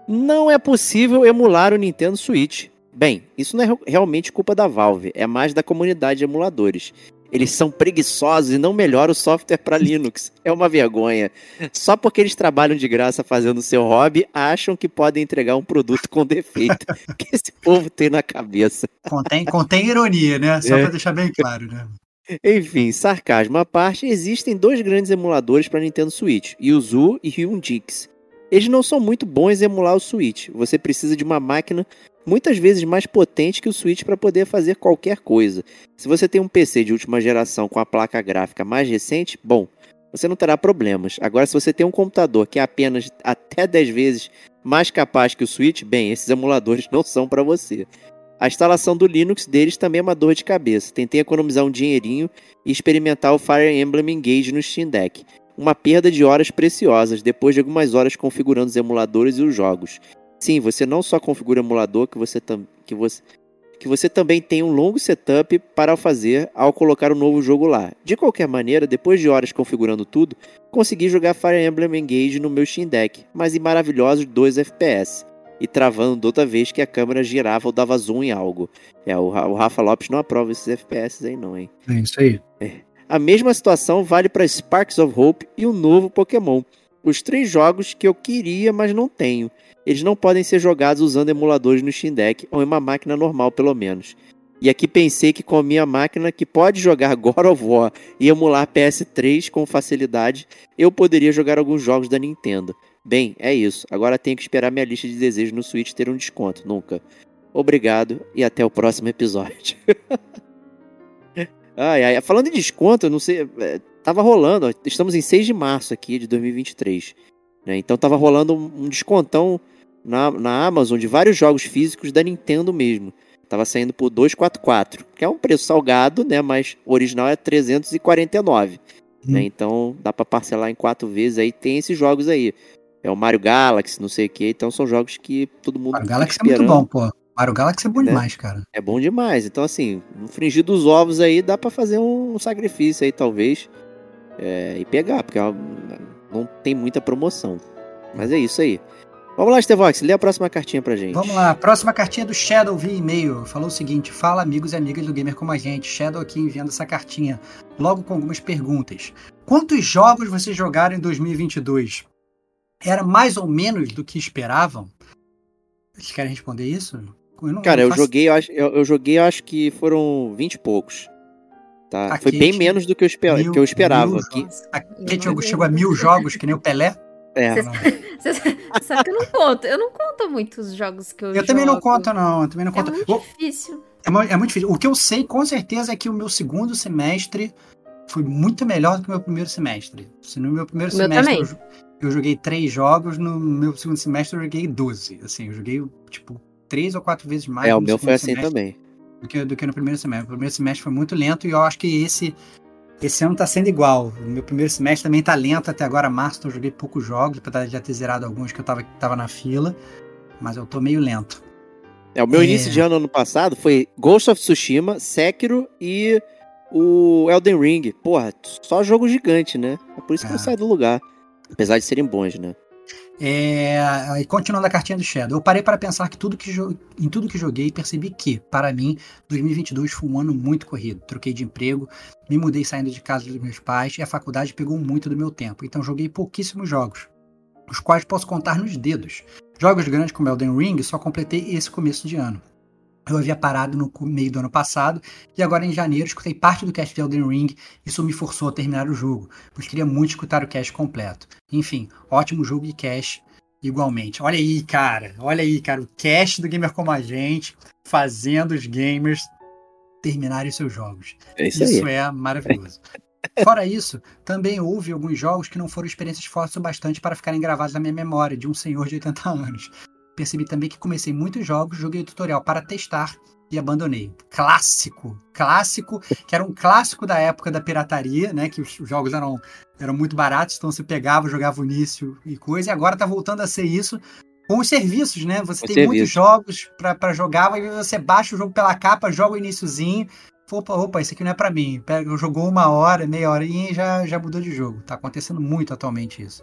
Não é possível emular o Nintendo Switch. Bem, isso não é realmente culpa da Valve, é mais da comunidade de emuladores. Eles são preguiçosos e não melhoram o software para Linux. É uma vergonha. Só porque eles trabalham de graça fazendo seu hobby, acham que podem entregar um produto com defeito. que esse povo tem na cabeça. Contém, contém ironia, né? Só é. para deixar bem claro, né? Enfim, sarcasmo à parte, existem dois grandes emuladores para Nintendo Switch, Yuzu e Hyundix. Eles não são muito bons em emular o Switch. Você precisa de uma máquina muitas vezes mais potente que o Switch para poder fazer qualquer coisa. Se você tem um PC de última geração com a placa gráfica mais recente, bom, você não terá problemas. Agora, se você tem um computador que é apenas até 10 vezes mais capaz que o Switch, bem, esses emuladores não são para você. A instalação do Linux deles também é uma dor de cabeça. Tentei economizar um dinheirinho e experimentar o Fire Emblem Engage no Steam Deck. Uma perda de horas preciosas depois de algumas horas configurando os emuladores e os jogos. Sim, você não só configura o emulador, que você, que você, que você também tem um longo setup para fazer ao colocar o um novo jogo lá. De qualquer maneira, depois de horas configurando tudo, consegui jogar Fire Emblem Engage no meu Steam Deck, mas em maravilhosos 2 FPS. E travando outra vez que a câmera girava ou dava zoom em algo. É, o, Rafa Lopes não aprova esses FPS aí não, hein? É isso aí. É. A mesma situação vale para Sparks of Hope e o novo Pokémon. Os três jogos que eu queria, mas não tenho. Eles não podem ser jogados usando emuladores no Steam Deck ou em uma máquina normal, pelo menos. E aqui pensei que com a minha máquina que pode jogar God of War e emular PS3 com facilidade, eu poderia jogar alguns jogos da Nintendo. Bem, é isso. Agora tenho que esperar minha lista de desejos no Switch ter um desconto. Nunca. Obrigado e até o próximo episódio. ai, ai. Falando em desconto, eu não sei. É, tava rolando. Estamos em 6 de março aqui de 2023. Né? Então tava rolando um descontão na, na Amazon de vários jogos físicos da Nintendo mesmo. Tava saindo por 244, que é um preço salgado, né? Mas o original é 349. Hum. Né? Então dá para parcelar em quatro vezes aí. Tem esses jogos aí. É o Mario Galaxy, não sei o que. Então são jogos que todo mundo. Mario Galaxy é muito bom, pô. Mario Galaxy é bom né? demais, cara. É bom demais. Então, assim, no fringir dos ovos aí, dá para fazer um sacrifício aí, talvez. É, e pegar, porque é não tem muita promoção. Mas é isso aí. Vamos lá, Stevox, lê a próxima cartinha pra gente. Vamos lá, próxima cartinha do Shadow via e-mail. Falou o seguinte: Fala, amigos e amigas do Gamer como a gente. Shadow aqui enviando essa cartinha, logo com algumas perguntas. Quantos jogos vocês jogaram em 2022? Era mais ou menos do que esperavam? Vocês querem responder isso? Eu não, Cara, eu, faço... joguei, eu, eu, eu joguei, acho que foram 20 e poucos. Tá? Foi bem menos do que eu, esper... mil, que eu esperava. Aqui. A Kate chegou a mil jogos, que nem o Pelé? É. sabe que eu não conto. Eu não conto muitos jogos que eu Eu jogo. também não conto, não. Eu também não conto. É muito difícil. É, é muito difícil. O que eu sei, com certeza, é que o meu segundo semestre foi muito melhor do que o meu primeiro semestre. Se no meu primeiro meu semestre eu, eu, joguei três jogos, no meu segundo semestre eu joguei 12. Assim, eu joguei, tipo, três ou quatro vezes mais. É, o meu foi assim também. Do que, do que no primeiro semestre. O primeiro semestre foi muito lento e eu acho que esse esse ano tá sendo igual. O meu primeiro semestre também tá lento até agora, março, então eu joguei poucos jogos, apesar de já ter zerado alguns que eu tava, tava na fila, mas eu tô meio lento. É, o meu é... início de ano ano passado foi Ghost of Tsushima, Sekiro e o Elden Ring. Porra, só jogo gigante, né? É por isso que é. eu saio do lugar. Apesar de serem bons, né? É, e continuando a cartinha do Shadow, eu parei para pensar que tudo que em tudo que joguei percebi que, para mim, 2022 foi um ano muito corrido. Troquei de emprego, me mudei saindo de casa dos meus pais e a faculdade pegou muito do meu tempo. Então joguei pouquíssimos jogos, os quais posso contar nos dedos. Jogos grandes como Elden Ring só completei esse começo de ano. Eu havia parado no meio do ano passado e agora em janeiro escutei parte do cast de Elden Ring. Isso me forçou a terminar o jogo, pois queria muito escutar o cast completo. Enfim, ótimo jogo e cast igualmente. Olha aí, cara. Olha aí, cara. O cast do Gamer Como a Gente fazendo os gamers terminarem seus jogos. É isso, isso é maravilhoso. Fora isso, também houve alguns jogos que não foram experiências fortes o bastante para ficarem gravados na minha memória de um senhor de 80 anos percebi também que comecei muitos jogos, joguei o tutorial para testar e abandonei. Clássico, clássico, que era um clássico da época da pirataria, né? Que os jogos eram, eram muito baratos, então você pegava, jogava o início e coisa, e agora tá voltando a ser isso com os serviços, né? Você tem serviço. muitos jogos para jogar, e você baixa o jogo pela capa, joga o iníciozinho. Opa, opa, isso aqui não é para mim. Pega, jogou uma hora, meia hora e já, já mudou de jogo. Tá acontecendo muito atualmente isso.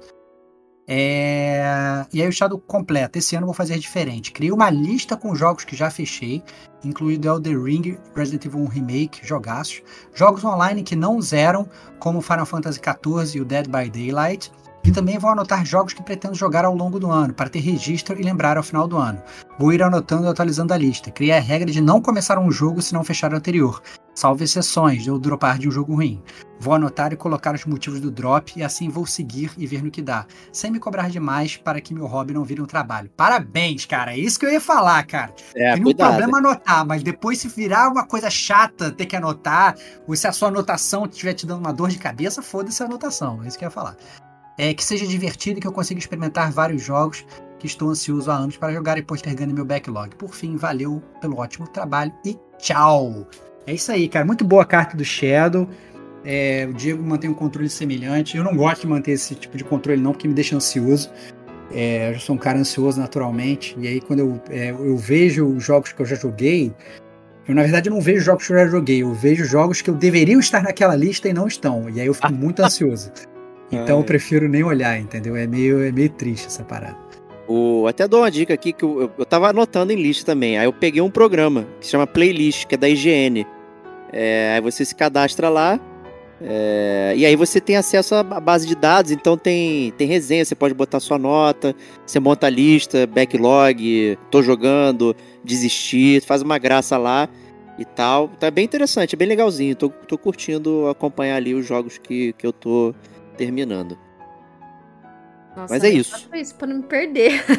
É... E aí o Shadow completa. Esse ano eu vou fazer diferente. Criei uma lista com jogos que já fechei, incluindo Elder Ring, Resident Evil 1 Remake, jogaços. Jogos online que não zeram, como Final Fantasy XIV e o Dead by Daylight. E também vou anotar jogos que pretendo jogar ao longo do ano, para ter registro e lembrar ao final do ano. Vou ir anotando e atualizando a lista. Criei a regra de não começar um jogo se não fechar o anterior, salvo exceções de eu dropar de um jogo ruim. Vou anotar e colocar os motivos do drop e assim vou seguir e ver no que dá, sem me cobrar demais para que meu hobby não vire um trabalho. Parabéns, cara. É isso que eu ia falar, cara. É, Tem um problema anotar, mas depois se virar uma coisa chata ter que anotar, ou se a sua anotação estiver te dando uma dor de cabeça, foda-se a anotação. É isso que eu ia falar é, que seja divertido e que eu consiga experimentar vários jogos que estou ansioso há anos para jogar e postergando meu backlog. Por fim, valeu pelo ótimo trabalho e tchau! É isso aí, cara. Muito boa a carta do Shadow. É, o Diego mantém um controle semelhante. Eu não gosto de manter esse tipo de controle, não, porque me deixa ansioso. É, eu sou um cara ansioso naturalmente. E aí, quando eu, é, eu vejo os jogos que eu já joguei, Eu, na verdade, não vejo jogos que eu já joguei, eu vejo jogos que eu deveria estar naquela lista e não estão. E aí eu fico muito ansioso. Então eu prefiro nem olhar, entendeu? É meio, é meio triste essa parada. O, até dou uma dica aqui que eu, eu tava anotando em lista também. Aí eu peguei um programa que se chama Playlist, que é da IGN. É, aí você se cadastra lá. É, e aí você tem acesso à base de dados, então tem, tem resenha, você pode botar sua nota, você monta a lista, backlog, tô jogando, desistir, faz uma graça lá e tal. Tá bem interessante, é bem legalzinho. Tô, tô curtindo acompanhar ali os jogos que, que eu tô terminando. Nossa, Mas é isso. isso pra não me perder.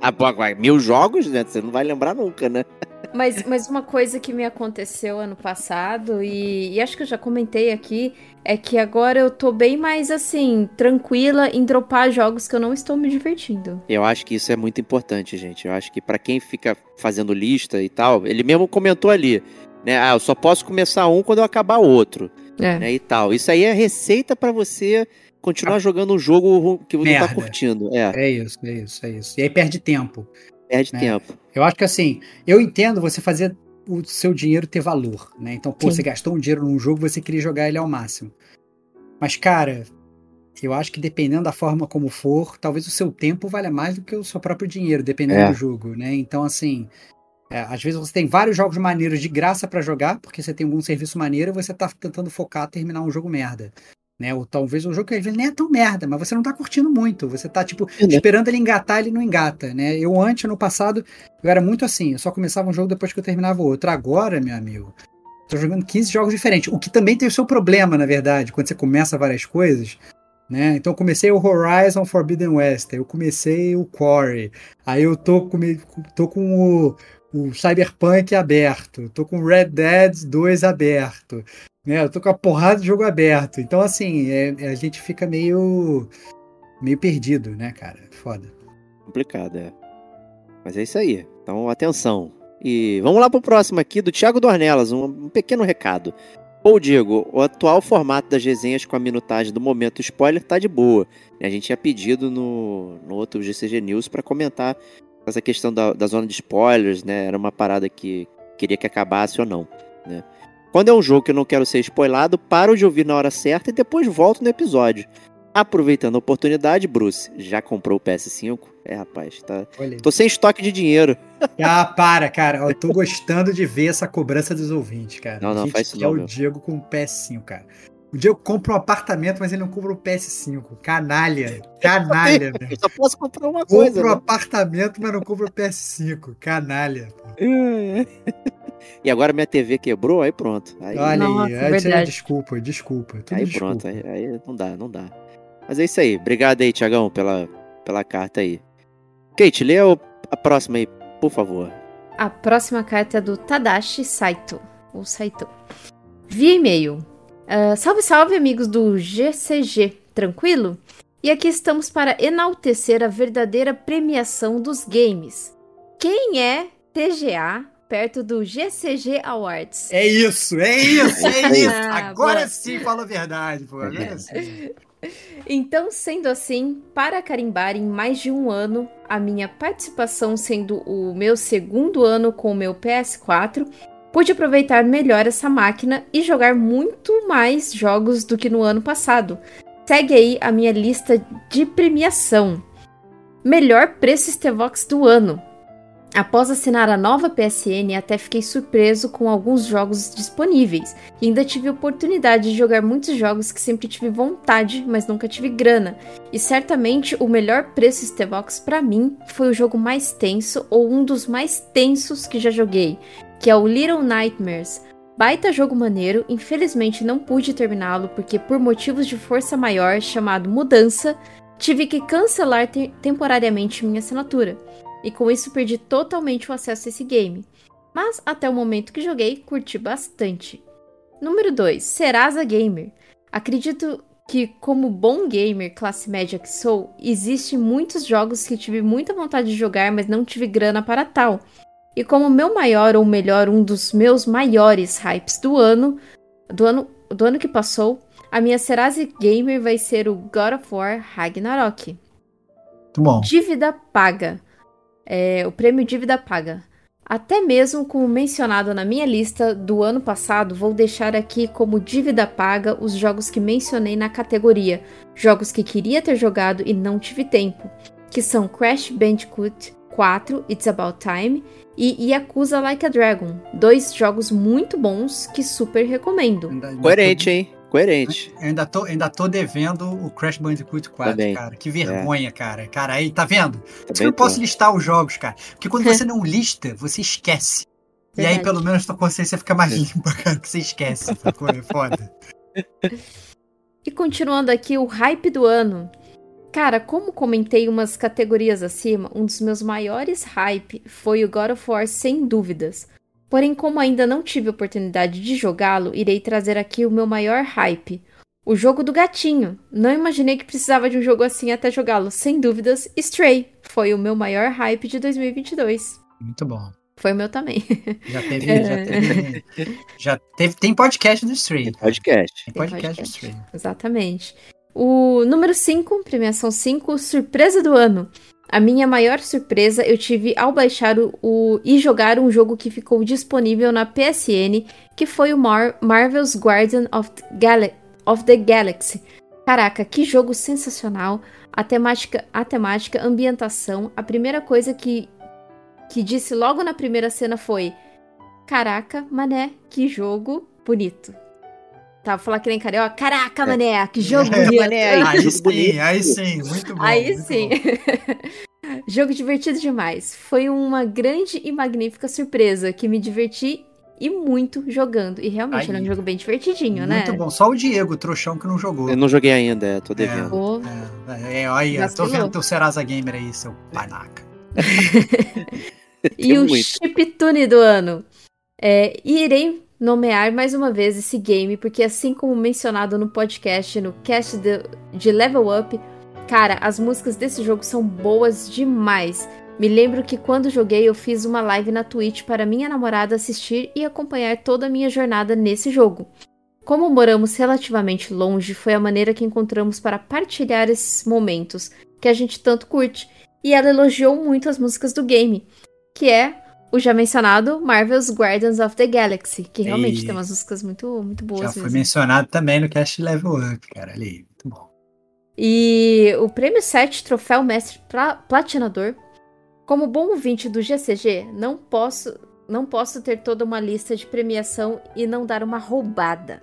Ah, mil jogos, né? Você não vai lembrar nunca, né? Mas, mas uma coisa que me aconteceu ano passado, e, e acho que eu já comentei aqui, é que agora eu tô bem mais assim, tranquila em dropar jogos que eu não estou me divertindo. Eu acho que isso é muito importante, gente. Eu acho que pra quem fica fazendo lista e tal, ele mesmo comentou ali, né? Ah, eu só posso começar um quando eu acabar o outro, É. né? E tal. Isso aí é receita pra você continuar jogando um jogo que você não Merda. tá curtindo. É, É isso, é isso, é isso. E aí perde tempo. perde É. tempo. Eu acho que assim, eu entendo você fazer o seu dinheiro ter valor, né? Então, pô, Sim. você gastou um dinheiro num jogo, você queria jogar ele ao máximo. Mas, cara, eu acho que dependendo da forma como for, talvez o seu tempo valha mais do que o seu próprio dinheiro, dependendo É. do jogo, né? Então, assim, é, às vezes você tem vários jogos maneiros de graça pra jogar, porque você tem algum serviço maneiro e você tá tentando focar terminar um jogo merda. Né? Ou talvez um jogo que às vezes nem é tão merda, mas você não tá curtindo muito. Você tá, tipo, É, né? esperando ele engatar, ele não engata, né? Eu antes, no passado, eu era muito assim, eu só começava um jogo depois que eu terminava o outro. Agora, meu amigo, tô jogando 15 jogos diferentes, o que também tem o seu problema, na verdade, quando você começa várias coisas, né? Então eu comecei o Horizon Forbidden West, eu comecei o Quarry, aí eu tô com, tô com o, o Cyberpunk aberto, tô com Red Dead 2 aberto, né? Eu tô com a porrada de jogo aberto. Então, assim, é- a gente fica meio meio perdido, né, cara? Foda. Complicado, é. Mas é isso aí. Então, atenção. E vamos lá pro próximo aqui, do Thiago Dornelas, um, um pequeno recado. Pô, Diego, o atual formato das resenhas com a minutagem do momento spoiler tá de boa. A gente tinha pedido no, no outro GCG News para comentar essa questão da, da zona de spoilers, né? Era uma parada que queria que acabasse ou não, né? Quando é um jogo que eu não quero ser spoilado, paro de ouvir na hora certa e depois volto no episódio. Aproveitando a oportunidade, Bruce, já comprou o PS5? É, rapaz, tá. Tô sem estoque de dinheiro. Ah, para, cara. Eu tô gostando de ver essa cobrança dos ouvintes, cara. Não, não, faz isso não, o meu. Diego com o PS5, cara. O Diego compra um apartamento, mas ele não compra o PS5. Canalha. Canalha, velho. Eu só posso comprar uma coisa. Compra um né? apartamento, mas não compra o PS5. Canalha. E agora minha TV quebrou, aí pronto. Aí, Olha Nossa, aí. Aí, é desculpa, desculpa. Tudo aí desculpa. pronto, aí, aí não dá, não dá. Mas é isso aí. Obrigado aí, Tiagão, pela, pela carta aí. Kate, lê a próxima aí, por favor. A próxima carta é do Tadashi Saito. Ou Saito. Via e-mail. Ah, salve, salve, amigos do GCG. Tranquilo? E aqui estamos para enaltecer a verdadeira premiação dos games. Quem é TGA perto do GCG Awards? É isso, é isso, é isso. Ah, Agora boa. sim fala a verdade, pô. Agora sim. Então, sendo assim, para carimbar em mais de um ano, a minha participação sendo o meu segundo ano com o meu PS4, pude aproveitar melhor essa máquina e jogar muito mais jogos do que no ano passado. Segue aí a minha lista de premiação. Melhor preço Stevox do ano. Após assinar a nova PSN, até fiquei surpreso com alguns jogos disponíveis. E ainda tive oportunidade de jogar muitos jogos que sempre tive vontade, mas nunca tive grana. E certamente o melhor preço Stevox pra mim foi o jogo mais tenso ou um dos mais tensos que já joguei, que é o Little Nightmares. Baita jogo maneiro, infelizmente não pude terminá-lo porque por motivos de força maior chamado mudança, tive que cancelar te- temporariamente minha assinatura. E com isso perdi totalmente o acesso a esse game. Mas até o momento que joguei, curti bastante. Número 2, Serasa Gamer. Acredito que, como bom gamer classe média que sou, existem muitos jogos que tive muita vontade de jogar, mas não tive grana para tal. E como meu maior ou melhor, um dos meus maiores hypes do ano, do ano, do ano que passou, a minha Serasa Gamer vai ser o God of War Ragnarok. Muito bom. Dívida paga. É, o prêmio Dívida Paga. Até mesmo como mencionado na minha lista do ano passado, vou deixar aqui como dívida paga os jogos que mencionei na categoria, jogos que queria ter jogado e não tive tempo, que são Crash Bandicoot 4, It's About Time e Yakuza Like a Dragon, dois jogos muito bons que super recomendo. Coerente, hein? Coerente. Eu ainda tô, ainda tô devendo o Crash Bandicoot 4, Também. cara. Que vergonha, cara. Cara, aí, tá vendo? Por que eu Também não posso listar os jogos, cara. Porque quando você não lista, você esquece. E aí, Verdade. pelo menos, tua consciência fica mais limpa, cara, que você esquece. É foda. E continuando aqui, o hype do ano. Cara, como comentei umas categorias acima, um dos meus maiores hype foi o God of War, sem dúvidas. Porém, como ainda não tive oportunidade de jogá-lo, irei trazer aqui o meu maior hype. O jogo do gatinho. Não imaginei que precisava de um jogo assim até jogá-lo. Sem dúvidas, Stray foi o meu maior hype de 2022. Muito bom. Foi o meu também. Já teve, É. já teve. Já teve. Tem podcast do Stray. Podcast. Tem Tem podcast do podcast. Stray. Exatamente. O número 5, premiação 5, surpresa do ano. A minha maior surpresa eu tive ao baixar o, o- e jogar um jogo que ficou disponível na PSN, que foi o Mar- Marvel's Guardian of the, of the Galaxy. Caraca, que jogo sensacional! A temática, a temática, ambientação. A primeira coisa que, que disse logo na primeira cena foi: Caraca, mané, que jogo bonito. Tá, vou falar que nem carioca. Caraca, É. mané, que jogo É, bonito. mané, aí, Aí jogo sim, bonito. aí sim. Muito bom. Aí muito sim. bom. Jogo divertido demais. Foi uma grande e magnífica surpresa que me diverti e muito jogando. E realmente Aí. é um jogo bem divertidinho, né? Muito bom. Só o Diego, o trouxão, que não jogou. Eu não joguei ainda, é, tô devendo. Pô, É, é, aí, eu tô vendo teu Serasa Gamer aí, seu panaca. E o muito. chiptune do ano. É, e irei nomear mais uma vez esse game, porque assim como mencionado no podcast, no cast de, de Level Up, cara, as músicas desse jogo são boas demais. Me lembro que quando joguei eu fiz uma live na Twitch para minha namorada assistir e acompanhar toda a minha jornada nesse jogo. Como moramos relativamente longe, foi a maneira que encontramos para partilhar esses momentos que a gente tanto curte. E ela elogiou muito as músicas do game, que é o já mencionado Marvel's Guardians of the Galaxy, que realmente E- tem umas músicas muito, muito boas Já foi mesmo. mencionado também no cast Level Up, cara. Olha aí, muito bom. E o prêmio 7, Troféu Mestre Pla- Platinador. Como bom ouvinte do GCG, não posso, não posso ter toda uma lista de premiação e não dar uma roubada.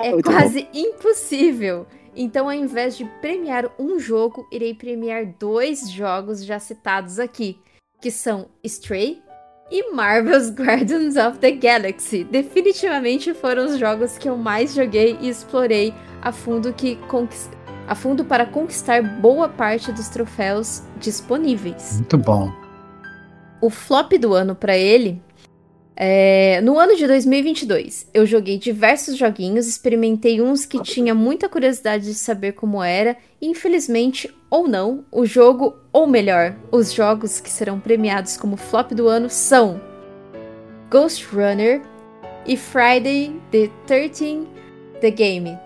É Muito quase impossível. Então, ao invés de premiar um jogo, irei premiar dois jogos já citados aqui, que são Stray e Marvel's Guardians of the Galaxy. Definitivamente foram os jogos que eu mais joguei e explorei a fundo que conquis- a fundo para conquistar boa parte dos troféus disponíveis Muito bom. o flop do ano pra ele é, no ano de 2022. Eu joguei diversos joguinhos, experimentei uns que tinha muita curiosidade de saber como era, e infelizmente ou não, o jogo, ou melhor, os jogos que serão premiados como flop do ano são Ghost Runner e Friday the 13 The Game.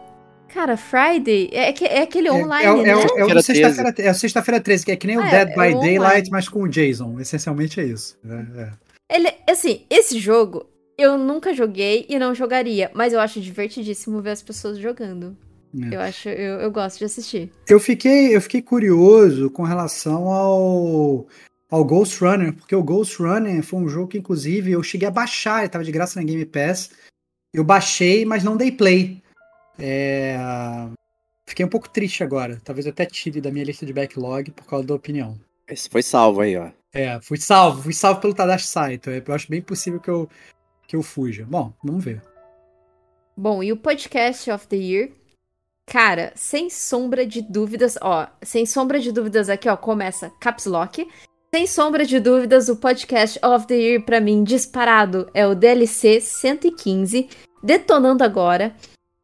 Cara, Friday é, que- é aquele online, é, é, né? é, o- é o Sexta-feira é o sexta-feira 13, que é que nem o Ah, Dead é, by é o online. Daylight, mas com o Jason. Essencialmente é isso. É, é. Ele, assim, esse jogo eu nunca joguei e não jogaria, mas eu acho divertidíssimo ver as pessoas jogando. É. Eu acho, eu, eu gosto de assistir. Eu fiquei, eu fiquei curioso com relação ao, ao Ghost Runner, porque o Ghost Runner foi um jogo que, inclusive, eu cheguei a baixar, ele tava de graça na Game Pass. Eu baixei, mas não dei play. É, Fiquei um pouco triste agora. Talvez eu até tire da minha lista de backlog por causa da opinião. Esse foi salvo aí, ó. É, fui salvo, fui salvo pelo Tadashi Saito. Eu acho bem possível que eu, que eu fuja. Bom, vamos ver. Bom, e o podcast of the year? Cara, sem sombra de dúvidas, ó, sem sombra de dúvidas aqui, ó, começa Caps Lock. Sem sombra de dúvidas, o podcast of the year pra mim disparado é o DLC 115, Detonando Agora,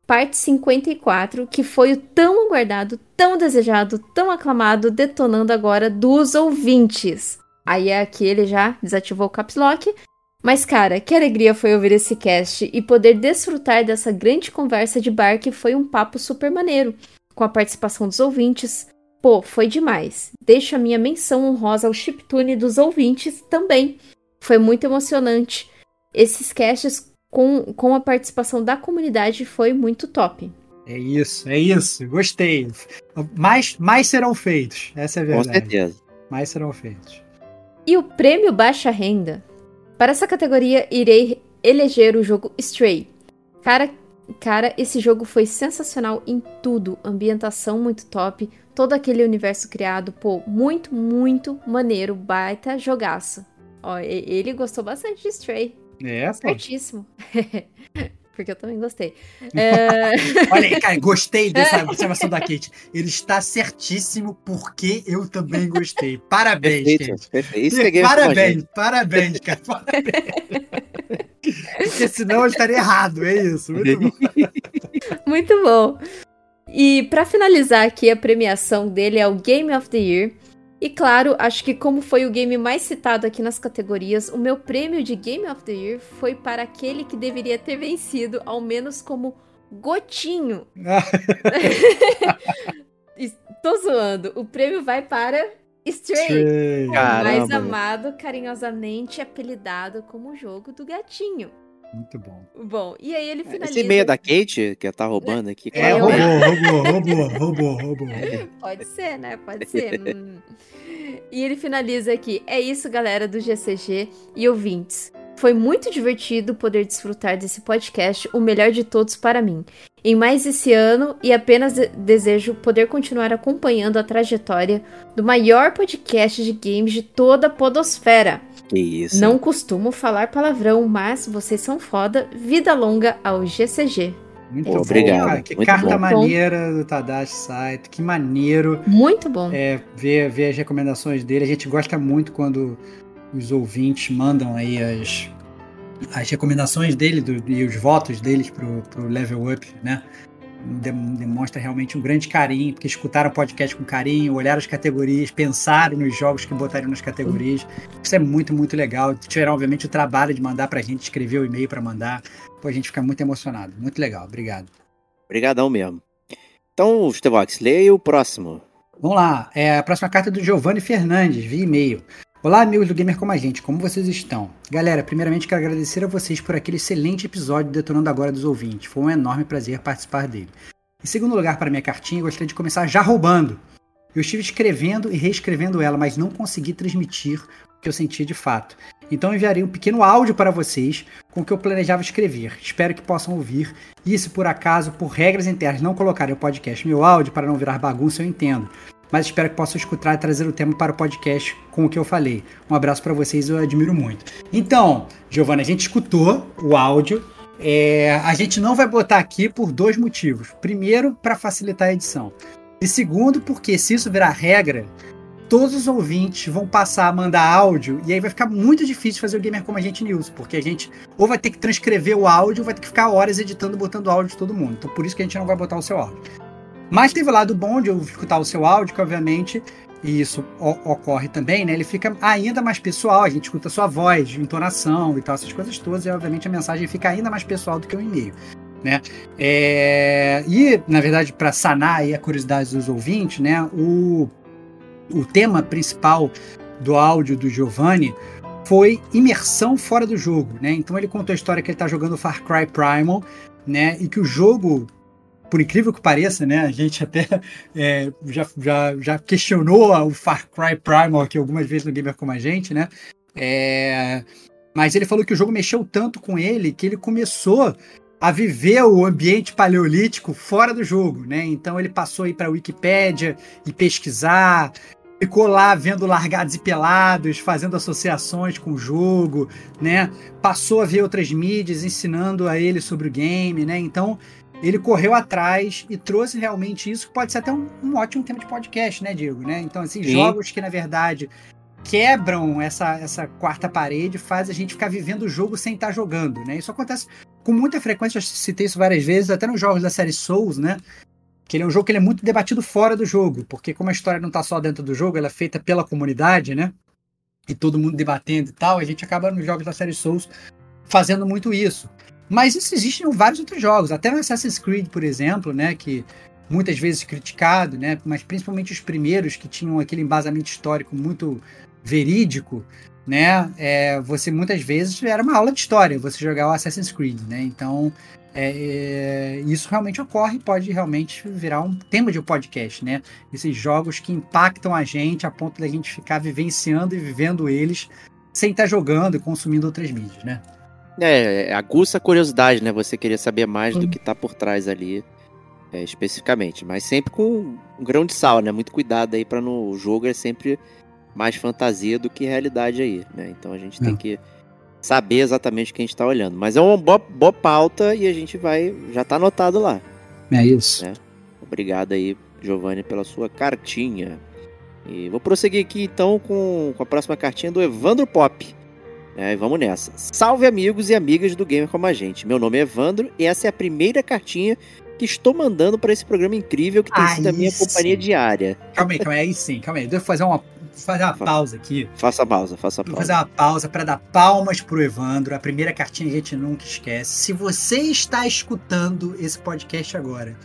parte 54, que foi o tão aguardado, tão desejado, tão aclamado Detonando Agora dos ouvintes. Aí aqui ele já desativou o Caps Lock. Mas, cara, que alegria foi ouvir esse cast e poder desfrutar dessa grande conversa de bar que foi um papo super maneiro, com a participação dos ouvintes. Pô, foi demais. Deixo a minha menção honrosa ao chiptune dos ouvintes também. foi muito emocionante. Esses casts com, com a participação da comunidade foi muito top. É isso, é isso. Gostei. Mais, mais serão feitos. Essa é a verdade. Com certeza. Mais serão feitos. E o prêmio Baixa Renda? Para essa categoria, irei eleger o jogo Stray. Cara, cara, esse jogo foi sensacional em tudo. Ambientação muito top, todo aquele universo criado, pô, muito, muito maneiro, baita jogaço. Ó, ele gostou bastante de Stray. É, pô. Certíssimo. porque eu também gostei. É... Olha aí, cara, gostei dessa observação da Kate. Ele está certíssimo porque eu também gostei. Parabéns, perfeito, Kate. Perfeito. Isso é parabéns, parabéns, cara. Parabéns. porque senão eu estaria errado, é isso. Muito bom. Muito bom. E para finalizar aqui, a premiação dele é o Game of the Year. E claro, acho que como foi o game mais citado aqui nas categorias, o meu prêmio de Game of the Year foi para aquele que deveria ter vencido, ao menos como gotinho. Tô zoando. O prêmio vai para Stray, o mais amado, carinhosamente apelidado como o jogo do gatinho. Muito bom. Bom, e aí ele finaliza. Esse meia da Kate, que tá roubando aqui. É, roubou, roubou, roubou, roubou, roubou. Pode ser, né? Pode ser. hum. E ele finaliza aqui. É isso, galera do GCG e ouvintes. Foi muito divertido poder desfrutar desse podcast, o melhor de todos para mim. Em mais esse ano, e apenas de desejo poder continuar acompanhando a trajetória do maior podcast de games de toda a Podosfera. Que isso. Não costumo falar palavrão, mas vocês são foda. Vida longa ao GCG. Muito Pô, bom, obrigado, cara. Que muito carta bom. maneira do Tadashi Saito. Que maneiro Muito bom. é, ver, ver as recomendações dele. A gente gosta muito quando os ouvintes mandam aí as, as recomendações dele do- e os votos deles pro, pro Level Up, né? Dem- Demonstra realmente um grande carinho, porque escutaram o podcast com carinho, olharam as categorias, pensaram nos jogos que botariam nas categorias. Isso é muito, muito legal. Tiveram, obviamente, o trabalho de mandar pra gente, escrever o e-mail pra mandar. Pô, a gente fica muito emocionado. Muito legal. Obrigado. Obrigadão mesmo. Então, Stevox, leia o próximo. Vamos lá, é a próxima carta é do Giovanni Fernandes, via e-mail. Olá, amigos do Gamer Como a Gente, como vocês estão? Galera, primeiramente quero agradecer a vocês por aquele excelente episódio Detonando Agora dos Ouvintes. Foi um enorme prazer participar dele. Em segundo lugar, para minha cartinha, gostaria de começar já roubando. Eu estive escrevendo e reescrevendo ela, mas não consegui transmitir o que eu sentia de fato. Então enviarei um pequeno áudio para vocês com o que eu planejava escrever. Espero que possam ouvir. E se por acaso, por regras internas, não colocarem o podcast meu áudio para não virar bagunça, eu entendo mas espero que possam escutar e trazer o tema para o podcast com o que eu falei. Um abraço para vocês, eu admiro muito. Então, Giovana, a gente escutou o áudio. É, a gente não vai botar aqui por dois motivos. Primeiro, para facilitar a edição. E segundo, porque se isso virar regra, todos os ouvintes vão passar a mandar áudio e aí vai ficar muito difícil fazer o Gamer Como a Gente News, porque a gente ou vai ter que transcrever o áudio ou vai ter que ficar horas editando, botando áudio de todo mundo. Então por isso que a gente não vai botar o seu áudio. Mas teve o lado bom de eu escutar o seu áudio, que obviamente, e isso ocorre também, né? Ele fica ainda mais pessoal, a gente escuta a sua voz, entonação e tal, essas coisas todas, e obviamente a mensagem fica ainda mais pessoal do que o e-mail. Né? É, E, na verdade, para sanar a curiosidade dos ouvintes, né? O, o tema principal do áudio do Giovanni foi imersão fora do jogo, né? Então ele contou a história que ele está jogando Far Cry Primal, né? E que o jogo por incrível que pareça, né? A gente até é, já, já, já questionou o Far Cry Primal aqui algumas vezes no Gamer Como a Gente, né? É, mas ele falou que o jogo mexeu tanto com ele que ele começou a viver o ambiente paleolítico fora do jogo, né? Então ele passou aí para a Wikipédia e pesquisar, ficou lá vendo largados e pelados, fazendo associações com o jogo, né? Passou a ver outras mídias ensinando a ele sobre o game, né? Então ele correu atrás e trouxe realmente isso, que pode ser até um, um ótimo tema de podcast, né, Diego? Né? Então, assim, Sim. jogos que, na verdade, quebram essa, essa quarta parede, faz a gente ficar vivendo o jogo sem estar jogando, né? Isso acontece com muita frequência, eu citei isso várias vezes, até nos jogos da série Souls, né? Que ele é um jogo que ele é muito debatido fora do jogo, porque como a história não está só dentro do jogo, ela é feita pela comunidade, né? E todo mundo debatendo e tal, a gente acaba nos jogos da série Souls fazendo muito isso. Mas isso existe em vários outros jogos, até no Assassin's Creed, por exemplo, né, que muitas vezes criticado, né, mas principalmente os primeiros que tinham aquele embasamento histórico muito verídico, né? É, você muitas vezes era uma aula de história, você jogar o Assassin's Creed, né? Então é, é, isso realmente ocorre pode realmente virar um tema de um podcast, né? Esses jogos que impactam a gente a ponto da gente ficar vivenciando e vivendo eles sem estar jogando e consumindo outras mídias, né? É, aguça a curiosidade, né? Você querer saber mais do que está por trás ali, é, especificamente. Mas sempre com um grão de sal, né? Muito cuidado aí para no o jogo é sempre mais fantasia do que realidade aí, né? Então a gente tem que saber exatamente o que a gente está olhando. Mas é uma boa, boa pauta e a gente vai. Já está anotado lá. É isso. Né? Obrigado aí, Giovanni, pela sua cartinha. E vou prosseguir aqui então com, com a próxima cartinha do Evandro Pop. É, vamos nessa. Salve amigos e amigas do Gamer Como a Gente. Meu nome é Evandro e essa é a primeira cartinha que estou mandando para esse programa incrível que tem Aí sido a minha sim. companhia diária. Calma aí, calma aí, aí sim, calma aí. Deixa eu fazer uma, fazer uma pausa aqui. Faça a pausa, faça a Vou pausa. fazer uma pausa para dar palmas pro Evandro. A primeira cartinha a gente nunca esquece. Se você está escutando esse podcast agora